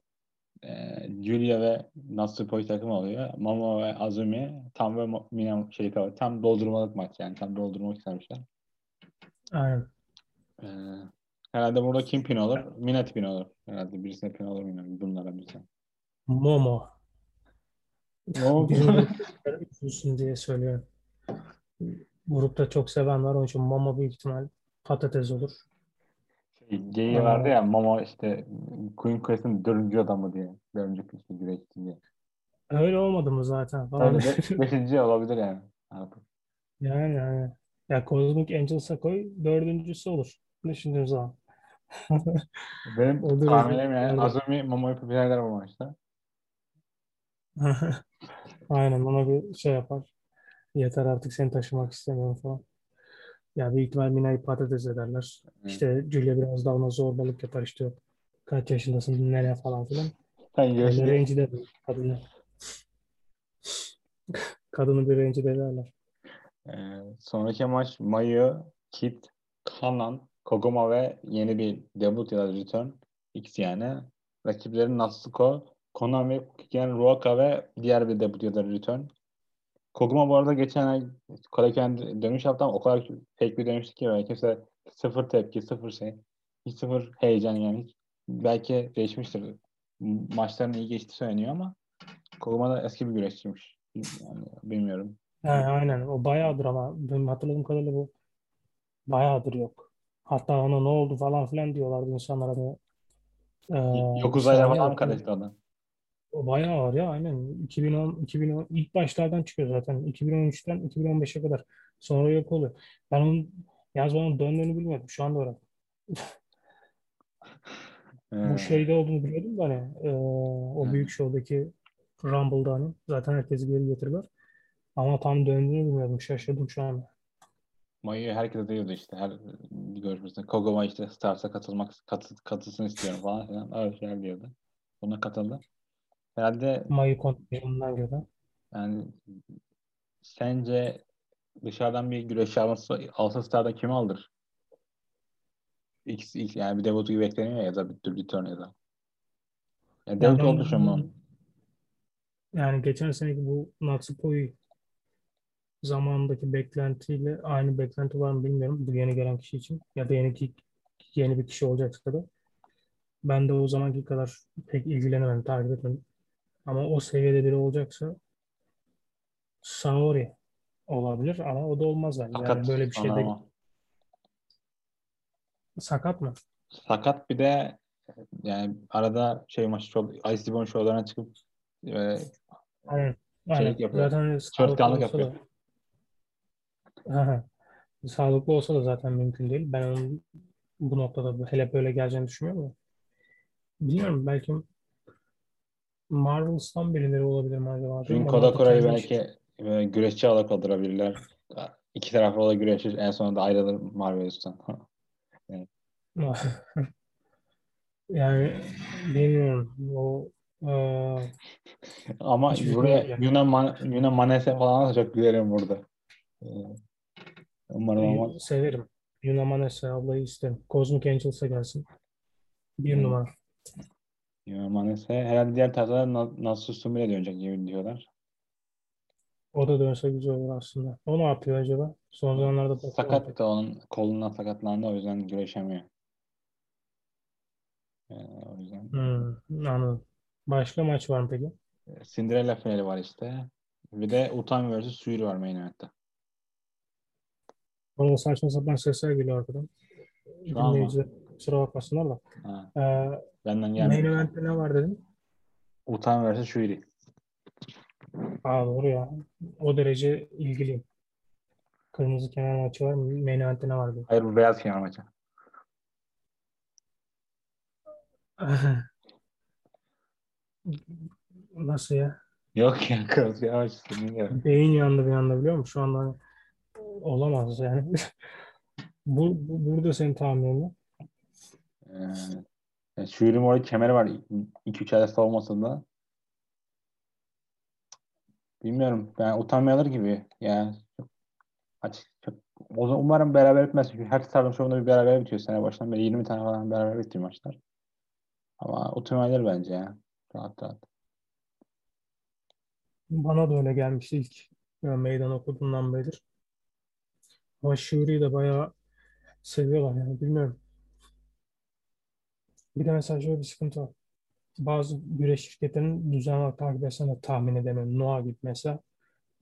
Ee, Julia ve Natsupoi takım oluyor. Momo ve Azumi tam ve Mina şey kalıyor. Tam doldurmalık maç yani. Tam doldurmak istemişler. Aynen. Ee, herhalde burada kim pin olur? Minat pin olur. Herhalde birisine pin olur Minat. Bunlara birisi. Momo. Momo- üzülsün diye söylüyorum. Grupta çok seven var. Onun için Momo büyük ihtimal patates olur. Şey, Geyiği vardı ya Momo işte Queen Quest'in dördüncü adamı diye. Dördüncü kişi güreşçi diye. Öyle olmadı mı zaten. Tabii de beşinci olabilir yani. Artık. Yani yani. Ya Cosmic Angels'a koy dördüncüsü olur. Düşündüğüm zaman. Benim tahminim yani. Azumi Momo'yu popülerler bu maçta. Aynen ona bir şey yapar. Yeter artık seni taşımak istemiyorum falan. Ya büyük ihtimal Mina'yı patates ederler. İşte Julia biraz daha ona zorbalık yapar işte. Kaç yaşındasın nereye falan filan. Yani görüşürüz. rencide eder kadını. Kadını bir rencide ederler. Ee, sonraki maç Mayu, Kit, Kanan, Koguma ve yeni bir debut ya da return. X yani. Rakipleri Natsuko, Konami, Kukigen, Ruoka ve diğer bir debut ya da return. Koguma bu arada geçen ay Koraken dönüş yaptı o kadar fake bir dönüştü ki böyle kimse sıfır tepki, sıfır şey. Hiç sıfır heyecan yani. Belki değişmiştir. Maçların iyi geçti söyleniyor ama Koguma da eski bir güreşçiymiş. Yani bilmiyorum. Ha, aynen o bayağıdır ama benim hatırladığım kadarıyla bu bayağıdır yok. Hatta ona ne oldu falan filan diyorlardı insanlar hani. Ee, Yok saniye falan karıştı adam. O bayağı var ya aynen. 2010, 2010 ilk başlardan çıkıyor zaten. 2013'ten 2015'e kadar. Sonra yok oluyor. Ben onun yalnız onun döndüğünü bilmiyordum. Şu anda öğrendim. Bu şeyde olduğunu biliyordum da hani e, o büyük show'daki Rumble'da hani zaten herkesi geri getirirler. Ama tam döndüğünü bilmiyordum. Şaşırdım şu anda. Mayı herkes diyordu işte her görüşmesinde. Kogoma işte Stars'a katılmak katı, katılsın istiyorum falan filan. Öyle şeyler diyordu. Buna katıldı. Herhalde Mayu kontenjanından göre. yani sence dışarıdan bir güreşçi alması, alsa Star'da kimi alır? İlk, ilk, yani bir debut gibi bekleniyor ya da bir tür return ya da. Yani debut oldu şu an. Yani geçen seneki bu Natsupoi zamanındaki beklentiyle aynı beklenti var mı bilmiyorum. Bu yeni gelen kişi için ya da yeni, ki- yeni bir kişi olacaksa da. Ben de o zamanki kadar pek ilgilenemedim, takip etmedim. Ama o seviyede biri olacaksa Saori olabilir ama o da olmaz bence. Yani Sakat böyle bir şey de sakat mı? Sakat bir de yani arada şey maçı çok ICBON şovlarına çıkıp e, Aynen. Aynen. Şeylik yapıyor. Zaten sağlıklı olsa da Aha. Sağlıklı olsa da zaten mümkün değil. Ben onun bu noktada hele böyle geleceğini düşünmüyorum ama. Bilmiyorum belki Marvels'tan birileri olabilir mi acaba? Da Kodakura'yı kendi belki e, güreşçi alarak kaldırabilirler. İki taraflı da güreşir. En sonunda ayrılır Marvel'dan. Yani bilmiyorum. O eee, Ama fikrim buraya yani. Yunan, Man Yunan Manese falan da çok gülerim burada. Ee, Umarım olmaz. severim. Yunamanese ablayı isterim. Cosmic Angels'a gelsin. Bir Hmm. numara. Yunan Manese. Herhalde diğer tarafta Na- Nasu Sumire dönecek gibi diyorlar. O da dönse güzel olur aslında. O ne yapıyor acaba? Son zamanlarda Sakat da onun kolundan sakatlandı o yüzden güreşemiyor. Yani o yüzden. Hmm, anladım. Başka maç var mı peki? Cinderella finali var işte. Bir de Utan vs. Suyuri var main event'te. Orada saçma sapan sesler geliyor arkadan. Mı? Dinleyiciler kusura bakmasınlar da. Ha, Ee, benden main gelmiyor. event'te ne var dedin? Utan vs. Suyuri. Aa doğru ya. O derece ilgiliyim. Kırmızı kemer maçı var. Main event'te ne var diye. Hayır bu beyaz kenar maçı. Nasıl ya? Yok ya kırmızı kenar maçı. Beyin yandı bir anda biliyor musun? Şu anda hani olamaz yani. Bu, bu- burada senin tahminin? Ee, yani Suyuri'nin orada kemeri var. 2-3 ayda savunmasında. Bilmiyorum. Yani utanmayalır gibi. Yani çok açık. Çok, o zaman umarım beraber bitmez. Çünkü her Stardom Show'unda bir beraber bitiyor sene başından beri. 20 tane falan beraber bitiyor maçlar. Ama utanmayalır bence ya. Rahat rahat. Bana da öyle gelmişti ilk yani meydan okuduğundan beridir. Ama Shuri'yi de bayağı seviyorlar yani bilmiyorum. Bir de mesela şöyle bir sıkıntı var. Bazı güreş şirketlerinin düzenli olarak takip etsen de tahmin edemiyorum. Noah gibi mesela.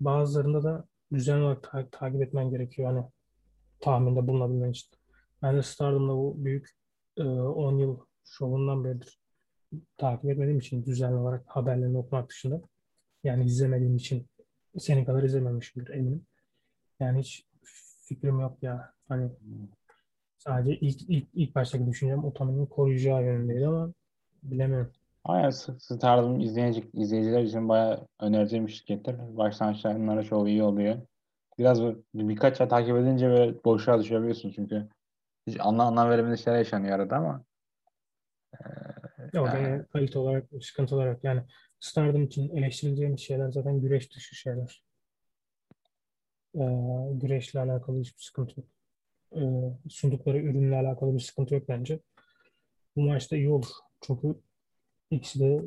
Bazılarında da düzenli olarak ta- takip etmen gerekiyor. Hani tahminde bulunabilmen için. Ben de Stardom'da bu büyük e, 10 yıl şovundan beridir takip etmediğim için düzenli olarak haberlerini okumak dışında yani izlemediğim için senin kadar izlememişimdir eminim. Yani hiç fikrim yok ya. Hani sadece ilk ilk, ilk baştaki düşüncem Utami'nin koruyacağı yönündeydi ama bilemiyorum. Ama yani S- Stardom izleyici, izleyiciler için bayağı önerdiğim bir şirkettir. Başlangıçlarında çok iyi oluyor. Biraz birkaç ay takip edince böyle boşluğa düşebiliyorsun çünkü hiç anlam, anlam veremediğin şeyler yaşanıyor arada ama Yok Yani. yani kalite olarak, sıkıntı olarak yani Stardom için eleştirileceğimiz şeyler zaten güreş dışı şeyler. Ee, güreşle alakalı hiçbir sıkıntı yok. Ee, sundukları ürünle alakalı bir sıkıntı yok bence. Bu maçta iyi olur. Çünkü ikisi de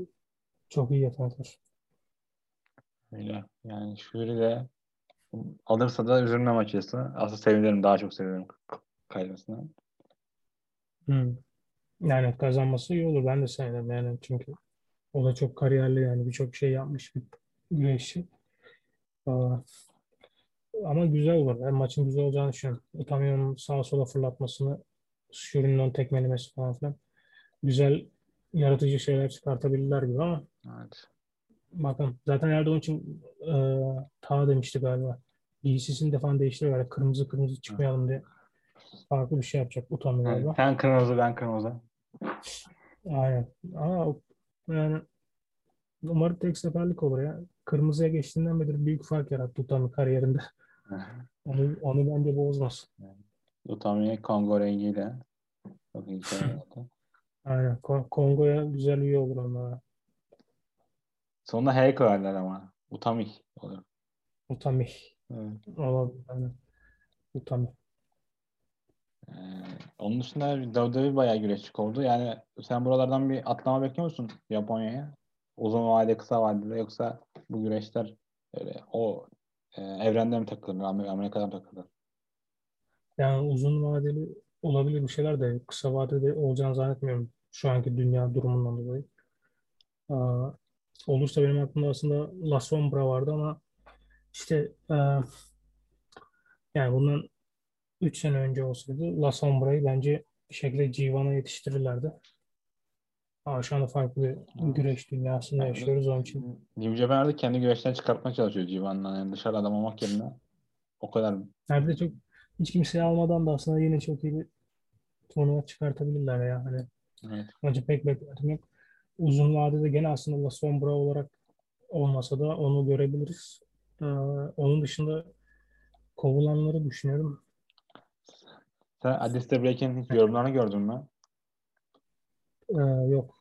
çok iyi yetenekler. öyle. Yani Fury de alırsa da üzülmem açıkçası. Aslında sevinirim. Daha çok sevinirim kaybetmesine. Hmm. Yani kazanması iyi olur. Ben de sevinirim yani çünkü o da çok kariyerli yani birçok şey yapmış bir güreşçi. Aa, ama güzel olur. Ben maçın güzel olacağını düşünüyorum. Utamiyo'nun sağa sola fırlatmasını, Shuri'nin onu tekmelemesi falan filan. Güzel yaratıcı şeyler çıkartabilirler gibi ama Evet. bakalım. Zaten Erdoğan için e, ta demişti galiba. Giysisini de falan değiştiriyor. Yani kırmızı kırmızı çıkmayalım diye. Farklı bir şey yapacak Utami galiba. Sen kırmızı ben kırmızı. Aynen. Ama yani umarım tek seferlik olur ya. Kırmızıya geçtiğinden beri büyük fark yarattı Utami kariyerinde. Onu, onu bence bozmaz. Utami Kongo rengiyle. Çok iyi şey oldu. Aynen. Ko- Kongo'ya güzel üye olur onlara. Sonunda H koyarlar ama. Utami olur. Utami. Evet. Olabilir. Aynen. Utami. Ee, onun dışında WWE bayağı güreşçi kovdu. Yani sen buralardan bir atlama bekliyor musun Japonya'ya? Uzun vadede, kısa vadede yoksa bu güreşler öyle o e, evrende mi takılır, Amer- Amerika'da mı takılır? Yani uzun vadeli olabilir bir şeyler de kısa vadede olacağını zannetmiyorum. Şu anki dünya durumundan dolayı. Aa, olursa benim aklımda aslında La Sombra vardı ama işte e, yani bundan 3 sene önce olsaydı La Sombra'yı bence bir şekilde G1'a yetiştirirlerdi. Ama şu anda farklı bir güreş dünyasında yaşıyoruz onun için. New Japan'da kendi güreşten çıkartmaya çalışıyor Civan'dan. Yani dışarı adam olmak yerine o kadar Nerede çok hiç kimseyi almadan da aslında yine çok iyi bir turnuva çıkartabilirler ya. Hani evet. Bence pek beklentim yok. Uzun vadede gene aslında La Sombra olarak olmasa da onu görebiliriz. Ee, onun dışında kovulanları düşünüyorum. Sen Alistair Blake'in hiç yorumlarını gördün mü? Ee, yok.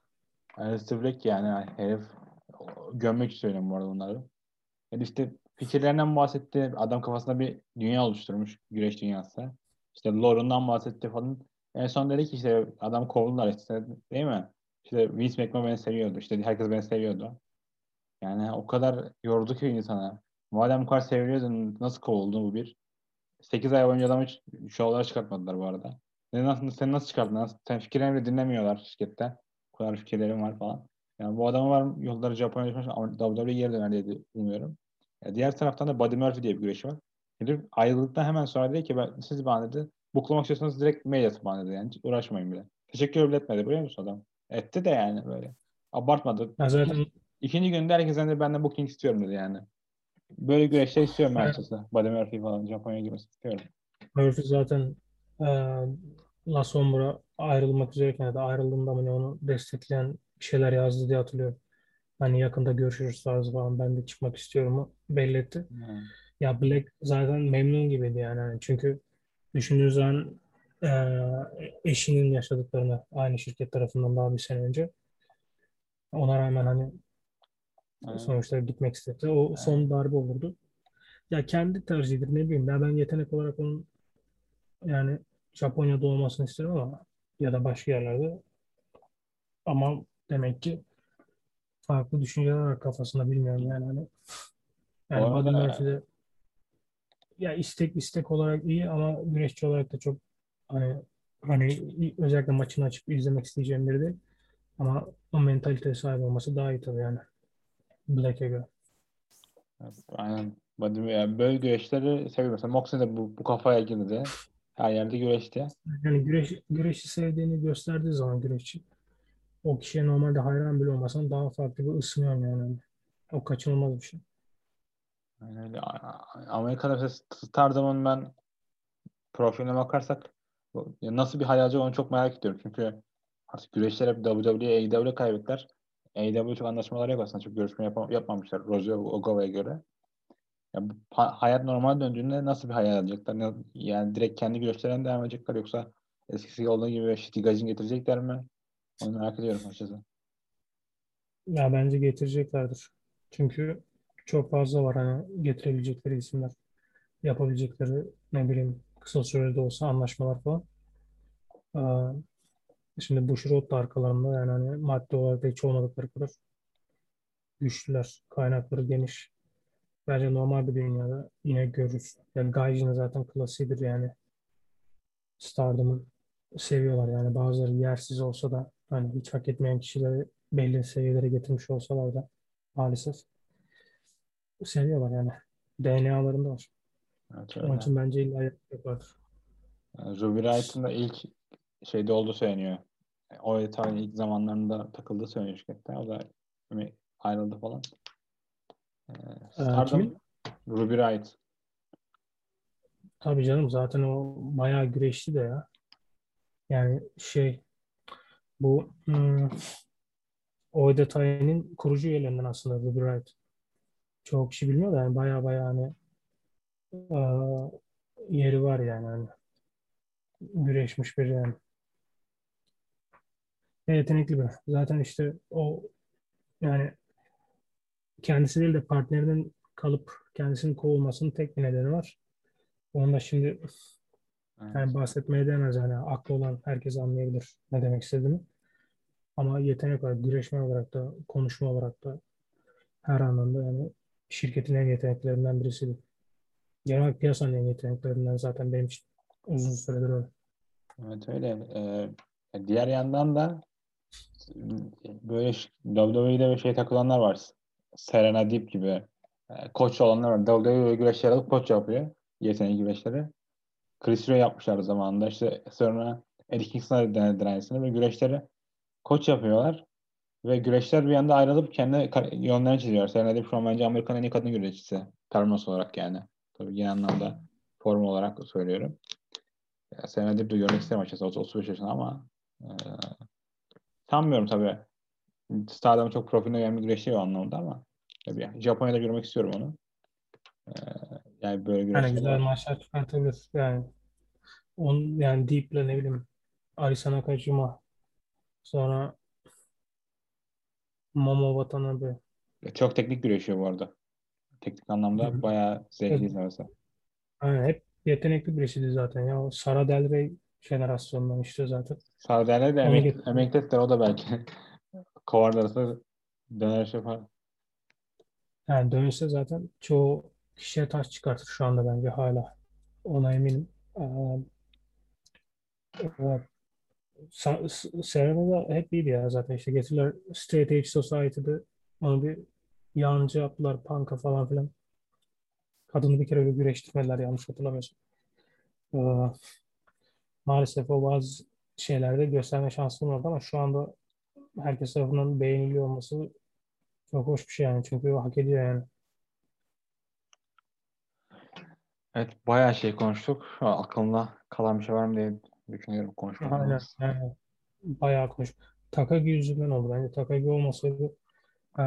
Alistair Black yani herif gömmek için söylüyorum bu arada bunları. Yani işte fikirlerinden bahsetti. Adam kafasında bir dünya oluşturmuş. Güreş dünyası. İşte lore'undan bahsetti falan. En son dedi ki işte adam kovdular işte değil mi? İşte Vince McMahon beni seviyordu. İşte herkes beni seviyordu. Yani o kadar yordu ki insana. Madem bu kadar seviyordun nasıl kovuldu bu bir? 8 ay boyunca adamı şovlara çıkartmadılar bu arada. Ne, nasıl, sen nasıl? Nasıl, sen fikirlerini dinlemiyorlar şirkette. O kadar fikirlerim var falan. Yani bu adamı var yolları Japonya'ya ama WWE geri döner diye umuyorum. Ya diğer taraftan da Buddy Murphy diye bir güreşi var. Herif ayrıldıktan hemen sonra dedi ki ben, siz bana dedi buklamak istiyorsanız direkt mail atın bana dedi yani hiç uğraşmayın bile. Teşekkür bile etmedi biliyor musun adam? Etti de yani böyle. Abartmadı. Ya zaten İkinci günde herkes ben de booking istiyorum dedi yani. Böyle güreşler istiyorum Evet. herkese. Buddy Murphy falan Japonya'ya girmesi istiyorum. Murphy zaten e, La Sombra ayrılmak üzereyken ya da ayrıldığında mı ne onu destekleyen bir şeyler yazdı diye hatırlıyorum. Hani yakında görüşürüz tarzı falan ben de çıkmak istiyorum belli etti. Yani. Ya Black zaten memnun gibiydi yani. Hani çünkü düşündüğün zaman e, eşinin yaşadıklarını aynı şirket tarafından daha bir sene önce ona rağmen hani Evet. sonuçta gitmek istedi. O son darbe olurdu. Ya kendi tercihidir ne bileyim. Ya ben yetenek olarak onun yani Japonya'da olmasını isterim ama ya da başka yerlerde. Ama demek ki farklı düşünceler var kafasında bilmiyorum yani hani. Yani Bu Buddy arada- Murphy de ya istek istek olarak iyi ama güreşçi olarak da çok hani hani özellikle maçını açıp izlemek isteyeceğim biri değil. Ama o mentaliteye sahip olması daha iyi tabii yani. Black'e göre. Aynen. Yani böyle güreşleri seviyorum. Mesela Moxley de bu, bu kafaya girdi. Her yerde güreşti. Yani güreş, güreşi sevdiğini gösterdiği zaman güreşçi o kişiye normalde hayran bile olmasan daha farklı bir ısınıyorsun yani. O kaçınılmaz bir şey. Yani öyle. Amerika'da mesela Stardom'un ben profiline bakarsak nasıl bir hayalci onu çok merak ediyorum. Çünkü artık güreşler hep WWE, AEW kaybettiler. AEW çok anlaşmalar yok aslında. Çok görüşme yapam- yapmamışlar Roger Ogawa'ya göre. Ya hayat normal döndüğünde nasıl bir hayal alacaklar? Yani direkt kendi güreşlerine devam edecekler yoksa eskisi olduğu gibi Shitty Gajin getirecekler mi? Onu merak ediyorum açıkçası. Ya bence getireceklerdir. Çünkü çok fazla var hani getirebilecekleri isimler. Yapabilecekleri ne bileyim kısa sürede olsa anlaşmalar falan. Ee, şimdi Bushiroad da arkalarında yani hani maddi olarak da hiç olmadıkları kadar güçlüler. Kaynakları geniş. Bence normal bir dünyada yine görürüz. Yani Gaijin'in zaten klasiğidir yani. Stardom'u seviyorlar yani bazıları yersiz olsa da hani hiç hak etmeyen kişileri belli seviyelere getirmiş olsalar da maalesef seviyorlar yani. DNA'larında var. Evet, Onun öyle. için bence illa yapacaklardır. Yani Ruby Wright'ın da ilk şeyde olduğu söyleniyor. O detayın ilk zamanlarında takıldığı söyleniyor şirkette. O da ayrıldı falan. Ee, Stardom, kimin? Ruby Wright. Tabii canım zaten o bayağı güreşti de ya. Yani şey bu hmm, o detayının kurucu üyelerinden aslında Ruby Wright. Çoğu kişi bilmiyor da yani bayağı bayağı hani eee, yeri var yani hani güreşmiş bir yani. Ve yetenekli bir. Zaten işte o yani kendisi değil de partnerinin kalıp kendisinin kovulmasının tek bir nedeni var. Onu da şimdi Evet. yani bahsetmeye değmez yani aklı olan herkes anlayabilir ne demek istediğimi. Ama yetenek olarak, güreşme olarak da, konuşma olarak da her anlamda yani şirketin en yeteneklerinden birisiydi. Genel olarak piyasanın en yeteneklerinden zaten benim için uzun süredir öyle. Evet öyle. Ee, diğer yandan da böyle WWE'de bir şey takılanlar var. Serena Deep gibi e, koç olanlar var. WWE güreşleri alıp koç yapıyor. Yetenek güreşleri. Chris Ray yapmışlar zamanında. İşte sonra Eddie Kingston'a denediler aynısını ve güreşleri koç yapıyorlar. Ve güreşler bir anda ayrılıp kendi yönlerini çiziyor. Serena Deep şu an bence Amerika'nın en iyi kadın güreşçisi. Performans olarak yani. Tabii genel anlamda form olarak söylüyorum. Ya, Serena Deep de görmek isterim açıkçası 35 yaşında ama e, sanmıyorum tabii. Stardom çok profiline gelmiş güreşi o anlamda ama tabii Japonya'da görmek istiyorum onu. E, yani böyle Yani güreşler güzel maçlar çıkartabilir. Yani on yani Deep'le ne bileyim Arisa Nakajima sonra Momo Watanabe Çok teknik güreşiyor bu arada. Teknik anlamda hı. bayağı zevkli Evet. izlemesi. yani hep yetenekli birisiydi zaten ya. O Sara Del Rey jenerasyonundan işte zaten. Sarder'le de Onu emek, getirdim. emekli ettiler o da belki. Kovarlar arası döner şey yapar. Yani dönüşse zaten çoğu kişiye taş çıkartır şu anda bence hala. Ona eminim. Ee, evet. Sa- S- Serena da hep iyiydi ya zaten işte getirdiler Straight Edge Society'de onu bir yancı yaptılar punk'a falan filan. Kadını bir kere bir güreştirmediler yanlış hatırlamıyorsam. Ee, maalesef o bazı şeylerde gösterme şansım oldu ama şu anda herkes tarafından beğeniliyor olması çok hoş bir şey yani. Çünkü o hak ediyor yani. Evet bayağı şey konuştuk. Aklımda kalan bir şey var mı diye düşünüyorum Aynen. konuşmadığımız. Yani bayağı konuş. Takagi yüzünden oldu. Bence Takagi olmasaydı e,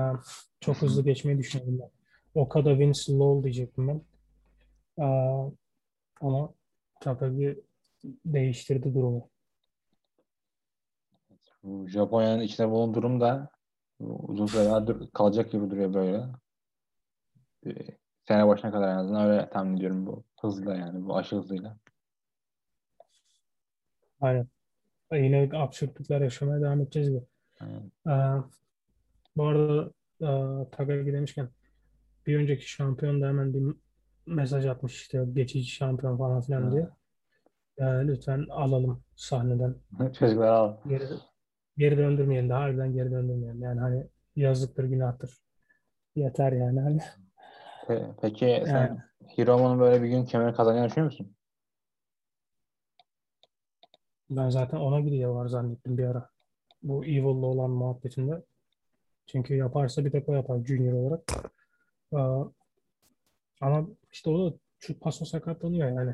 çok hızlı geçmeyi düşünüyordum ben. Okada Vince Lowell diyecektim ben. E, ama Takagi değiştirdi durumu. Bu Japonya'nın içinde bulunduğu durum da uzun süredir kalacak gibi duruyor böyle. Bir sene başına kadar en azından öyle tahmin ediyorum bu hızla yani bu aşı hızıyla. Aynen. Yine absürtlükler yaşamaya devam edeceğiz gibi. Yani E, bu arada e, Takagi demişken bir önceki şampiyon da hemen bir mesaj atmış işte geçici şampiyon falan filan diye. E, lütfen alalım sahneden. Çocuklar al. Geri, geri döndürmeyelim. Daha harbiden geri döndürmeyelim. Yani hani yazıktır, günahtır. Yeter yani. Hani, Pe- Peki yani sen böyle bir gün kemer kazanacağını düşünüyor musun? ben zaten ona gidiyor var zannettim bir ara. Bu Evil'la olan muhabbetinde. Çünkü yaparsa bir tek o yapar Junior olarak. Ama işte o da şu paso sakatlanıyor yani.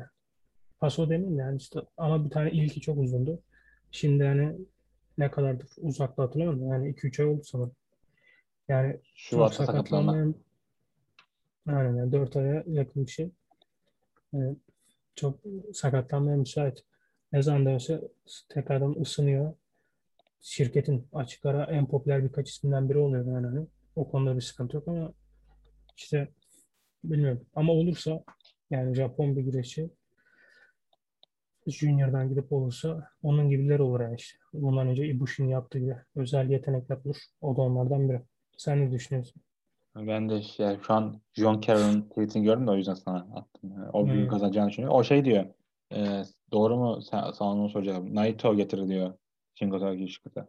Paso demeyeyim yani işte ama bir tane ilki çok uzundu. Şimdi yani ne kadardır uzakta hatırlamıyorum. Yani 2-3 ay oldu sanırım. Yani çok Şubat'ta sakatlandı. sakatlanmayan aynen yani 4 aya yakın bir şey. Yani çok sakatlanmaya müsait. Ne zaman dönse tekrardan ısınıyor. Şirketin açık ara en popüler birkaç isimden biri oluyor yani hani. O konuda bir sıkıntı yok ama işte bilmiyorum. Ama olursa yani Japon bir güreşçi Junior'dan gidip olursa onun gibiler olur yani işte. Bundan önce Ibushi'nin yaptığı gibi özel yetenekler olur. O da onlardan biri. Sen ne düşünüyorsun? Ben de yani şu an John Carroll'ın tweetini gördüm de o yüzden sana attım. Yani o büyük Hmm. kazanacağını düşünüyorum. O şey diyor. E, doğru mu? Sen, sana onu soracağım. Naito getir diyor. Shingo Takagi şirkete.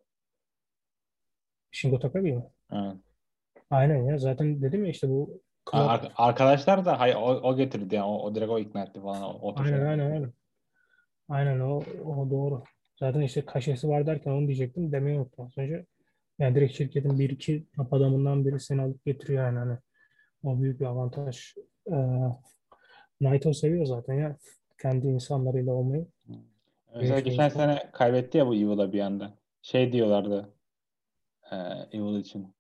Shingo Takagi mi? Evet. Aynen ya. Zaten dedim ya işte bu ar- arkadaşlar da hayır o, o getirdi yani. O, o direkt o ikna etti falan. O, o Aynen aynen aynen. Aynen o, o doğru. Zaten işte kaşesi var derken onu diyecektim. Demeyi unuttum az önce. Yani direkt şirketin bir iki top adamından biri seni alıp getiriyor yani hani. O büyük bir avantaj. Ee, Naito seviyor zaten ya. Kendi insanlarıyla olmayı. Mesela Güreşmeyi geçen çok. sene kaybetti ya bu Evil'a bir anda. Şey diyorlardı e, Evil için.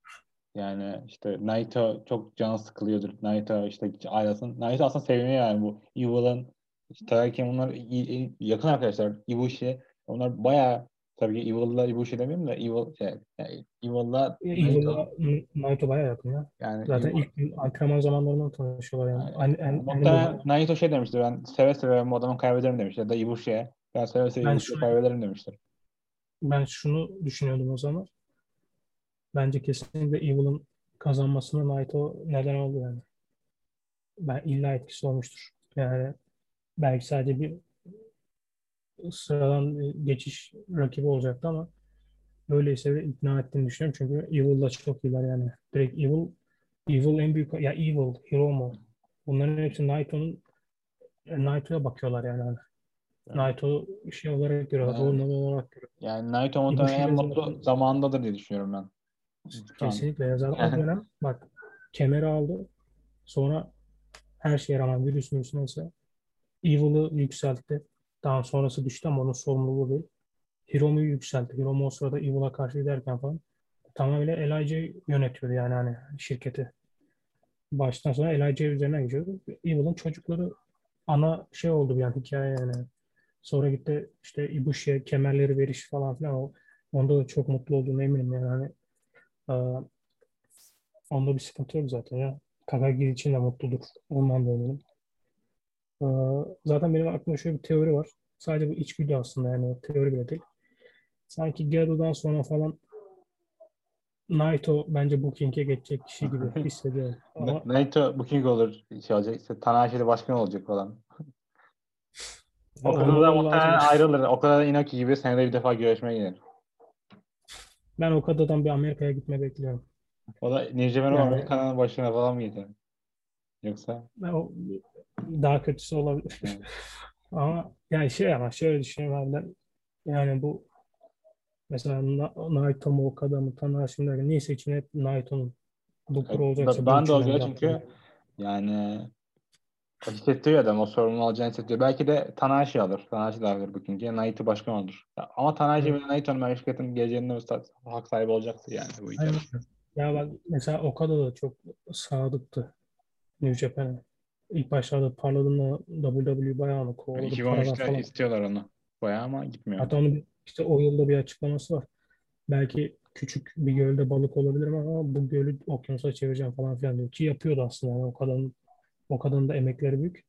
Yani işte Naito çok canı sıkılıyordur. Naito işte ayrılsın. Naito aslında seviniyor yani bu Evil'ın işte Takagi onlar iyi- yakın arkadaşlar. Ibushi onlar bayağı Tabii ki Evil'la Ibushi demiyorum da Evil, yani, yani Evil'la Evil'la Naito bayağı yakın ya. yani Zaten Evil- ilk antrenman zamanlarından tanışıyorlar yani. Yani, en, Muhtemelen Naito şey demiştir. Ben seve seve bu adamı kaybederim demiştir. Ya da Ibushi'ye. Ben seve seve Ibushi'yi kaybederim demiştir. ben şunu düşünüyordum o zaman. Bence kesinlikle Evil'ın kazanmasına Naito neden oldu yani. Ben illa etkisi olmuştur. Yani belki sadece bir sıradan geçiş rakibi olacaktı ama öyleyse de ikna ettiğini düşünüyorum. Çünkü Evil'la çok iyiler yani. Direkt Evil Evil en büyük ya Evil, Hiromu bunların hepsi Naito'nun Naito'ya bakıyorlar yani. Naito şey olarak görüyorlar, Evet. model olarak görüyorlar. Yani Naito muhtemelen en mutlu zamanındadır diye düşünüyorum ben. Kesinlikle. Zaten o dönem bak kemeri aldı. Sonra her şeye rağmen virüs virüs neyse Evil'ı yükseltti. Daha sonrası düştü ama onun sorumluluğu değil. Hiromu'yu yükseltti. Hiromu o sırada Evil'a karşı giderken falan tamamıyla Elijah yönetiyordu yani hani şirketi. Baştan sona Elijah üzerine gidiyordu. Evil'ın çocukları ana şey oldu bir yani hikaye yani. Sonra gitti işte Ibushi'ye kemerleri veriş falan filan. O, onda da çok mutlu olduğunu eminim yani. Hani, Ee, onda bir sıkıntı yok zaten ya. Takagi için de mutludur. Ondan da eminim. Ee, zaten benim aklımda şöyle bir teori var. Sadece bu içgüdü aslında yani teori bile değil. Sanki Gedo'dan sonra falan Naito bence Booking'e geçecek kişi gibi hissediyorum. Ama Na- Naito booking olur. Şey olacak. İşte Tanahashi de başkan olacak falan. O kadar da muhtemelen ayrılır. O kadar da Inoki gibi senede bir defa güreşmeye gelir. Ben Okada'dan bir Amerika'ya gitme bekliyorum. O da New Yani- Amerika'nın başına falan mı gelir? Yoksa Ben o daha kötüsü olabilir. Evet. Ama yani şey ama şöyle düşünüyorum ben yani bu mesela Na- Naito mu Okada mı Tanahashi derken neyse için hep Naito'nun kuru olacaksa ben- de biri çünkü yani o hissettiriyor adam. O sorumluluğu alacağını hissettiriyor. Belki de Tanahashi alır. Tanahashi de alır booking'e. Naito başkan olur. Ama Tanahashi ve Naito'nun ben şirketin geleceğinde hak sahibi olacaktı yani bu hikaye. Ya bak mesela Okada da çok sadıktı New Japan'a. İlk başlarda parladığında WWE bayağı onu kovaladı. 2013'te falan. istiyorlar onu. Bayağı ama gitmiyor. Hatta bir- işte o yılda bir açıklaması var. Belki küçük bir gölde balık olabilirim ama bu gölü okyanusa çevireceğim falan filan diyor. Ki yapıyordu aslında yani o kadının o kadının da emekleri büyük.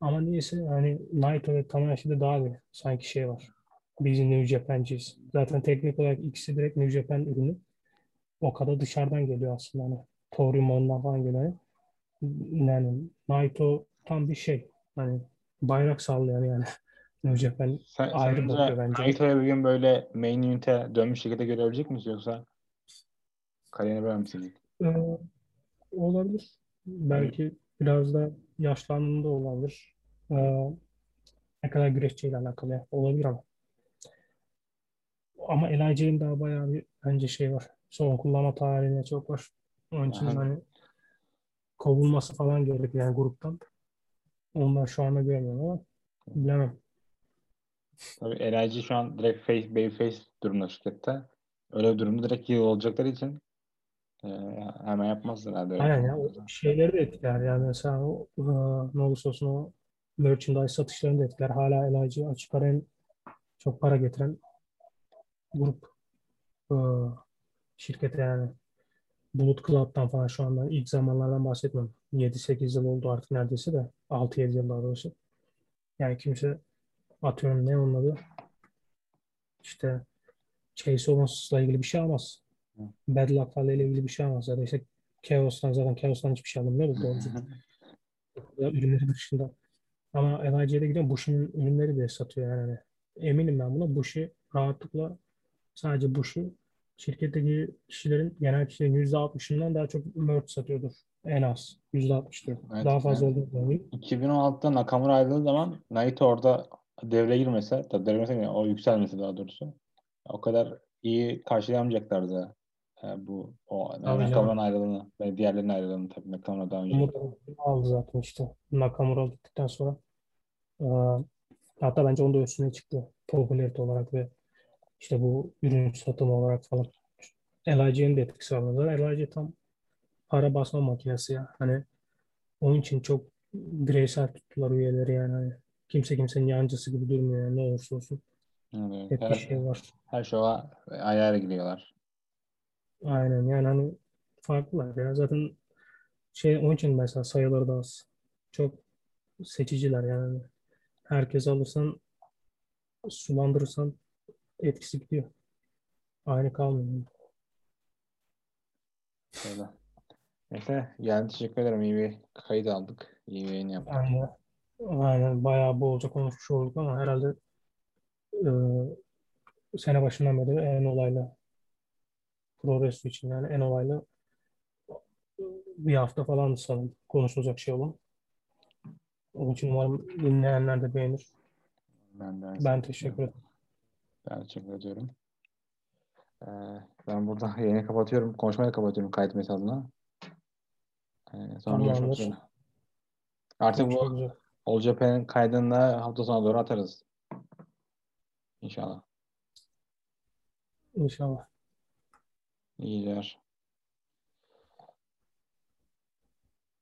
Ama niyeyse hani Naito ve Tanahashi'de daha bir sanki şey var. Biz New Japan'ciyiz. Zaten teknik olarak ikisi direkt New Japan ürünü. O kadar dışarıdan geliyor aslında hani. Torium'dan falan geliyor. Yani Naito tam bir şey. Hani bayrak sallayan yani. New Japan Sen, ayrı bakıyor bence. Naito'ya bir gün böyle main unit'e dönmüş şekilde görebilecek miyiz yoksa kariyerini böyle mi bitecek? Ee, olabilir. Belki biraz da yaşlandığında olabilir. Ee, ne kadar güreşçiyle alakalı olabilir ama. Ama Elijah'in daha bayağı bir bence şey var. Son kullanma tarihine çok var. Onun için hani kovulması falan gerekiyor yani gruptan. Ondan şu anda görmüyorum ama bilemem. Tabii LIG şu an direkt face, babyface durumda şirkette. Öyle bir durumda direkt heel olacakları için e, hemen yapmazlar herhalde. öyle. Aynen ya. O şeyleri de etkiler yani mesela o, e, ne olursa olsun o merchandise satışlarını da etkiler. Hala Elijah açık ara en çok para getiren grup e, şirkete yani. Bulut Club'dan falan şu anda ilk zamanlardan bahsetmiyorum. 7-8 yıl oldu artık neredeyse de. 6-7 yıl daha doğrusu. Yani kimse atıyorum ne onun adı? İşte Chase Owens'la ilgili bir şey almaz. Bad Luck'larla ilgili bir şey almaz. Ya da işte Chaos'tan zaten Chaos'tan hiçbir şey alınmıyor. Ya ürünleri dışında. Ama Elijah'da gidiyorum Bushi'nin ürünleri de satıyor yani. Eminim ben buna. Bushi rahatlıkla sadece Bushi şirketteki kişilerin genel kişilerin %60'ından daha çok merch satıyordur. En az. %60 diyor. Evet, daha fazla yani. eminim. 2016'da Nakamura ayrıldığı zaman Naito orada devreye girmese, tabii devreye girmese yani o yükselmesi daha doğrusu. O kadar iyi karşılayamayacaklardı e, bu o Tabii Nakamura'nın ayrılığını ve diğerlerinin ayrılığını tabii Nakamura daha önce. Nakamura aldı zaten işte. Nakamura gittikten sonra. Ee, hatta bence onda üstüne çıktı. Popülarite olarak ve işte bu ürün satımı olarak falan. Elijah'ın da etkisi var. Elijah tam para basma makinesi ya. Hani onun için çok bireysel tuttular üyeleri yani. Hani kimse kimsenin yancısı gibi durmuyor yani ne olursa olsun. Evet, Hep bir her, şey var. her şova ayar giriyorlar. Aynen yani hani farklılar ya. Zaten şey onun için mesela sayıları da az. Çok seçiciler yani. Herkes alırsan sulandırırsan etkisi gidiyor. Aynı kalmıyor. Öyle. Neyse yani teşekkür ederim. İyi bir kayıt aldık. İyi bir yayın yaptık. Aynen. Aynen bayağı bolca konuşmuş olduk ama herhalde e, sene başından beri en olaylı Progresso için yani en olaylı bir hafta falan sanırım konuşulacak şey olan. Onun için umarım dinleyenler de beğenir. Ben de Ben teşekkür ederim. Ben teşekkür ediyorum. Ee, ben burada yayını kapatıyorum. Konuşmayı da kapatıyorum kayıt mesajına. Ee, sonra görüşmek üzere. Artık Görüşmek bu. Olcapen'in kaydını da hafta sonu doğru atarız. İnşallah. İnşallah. İyi geceler.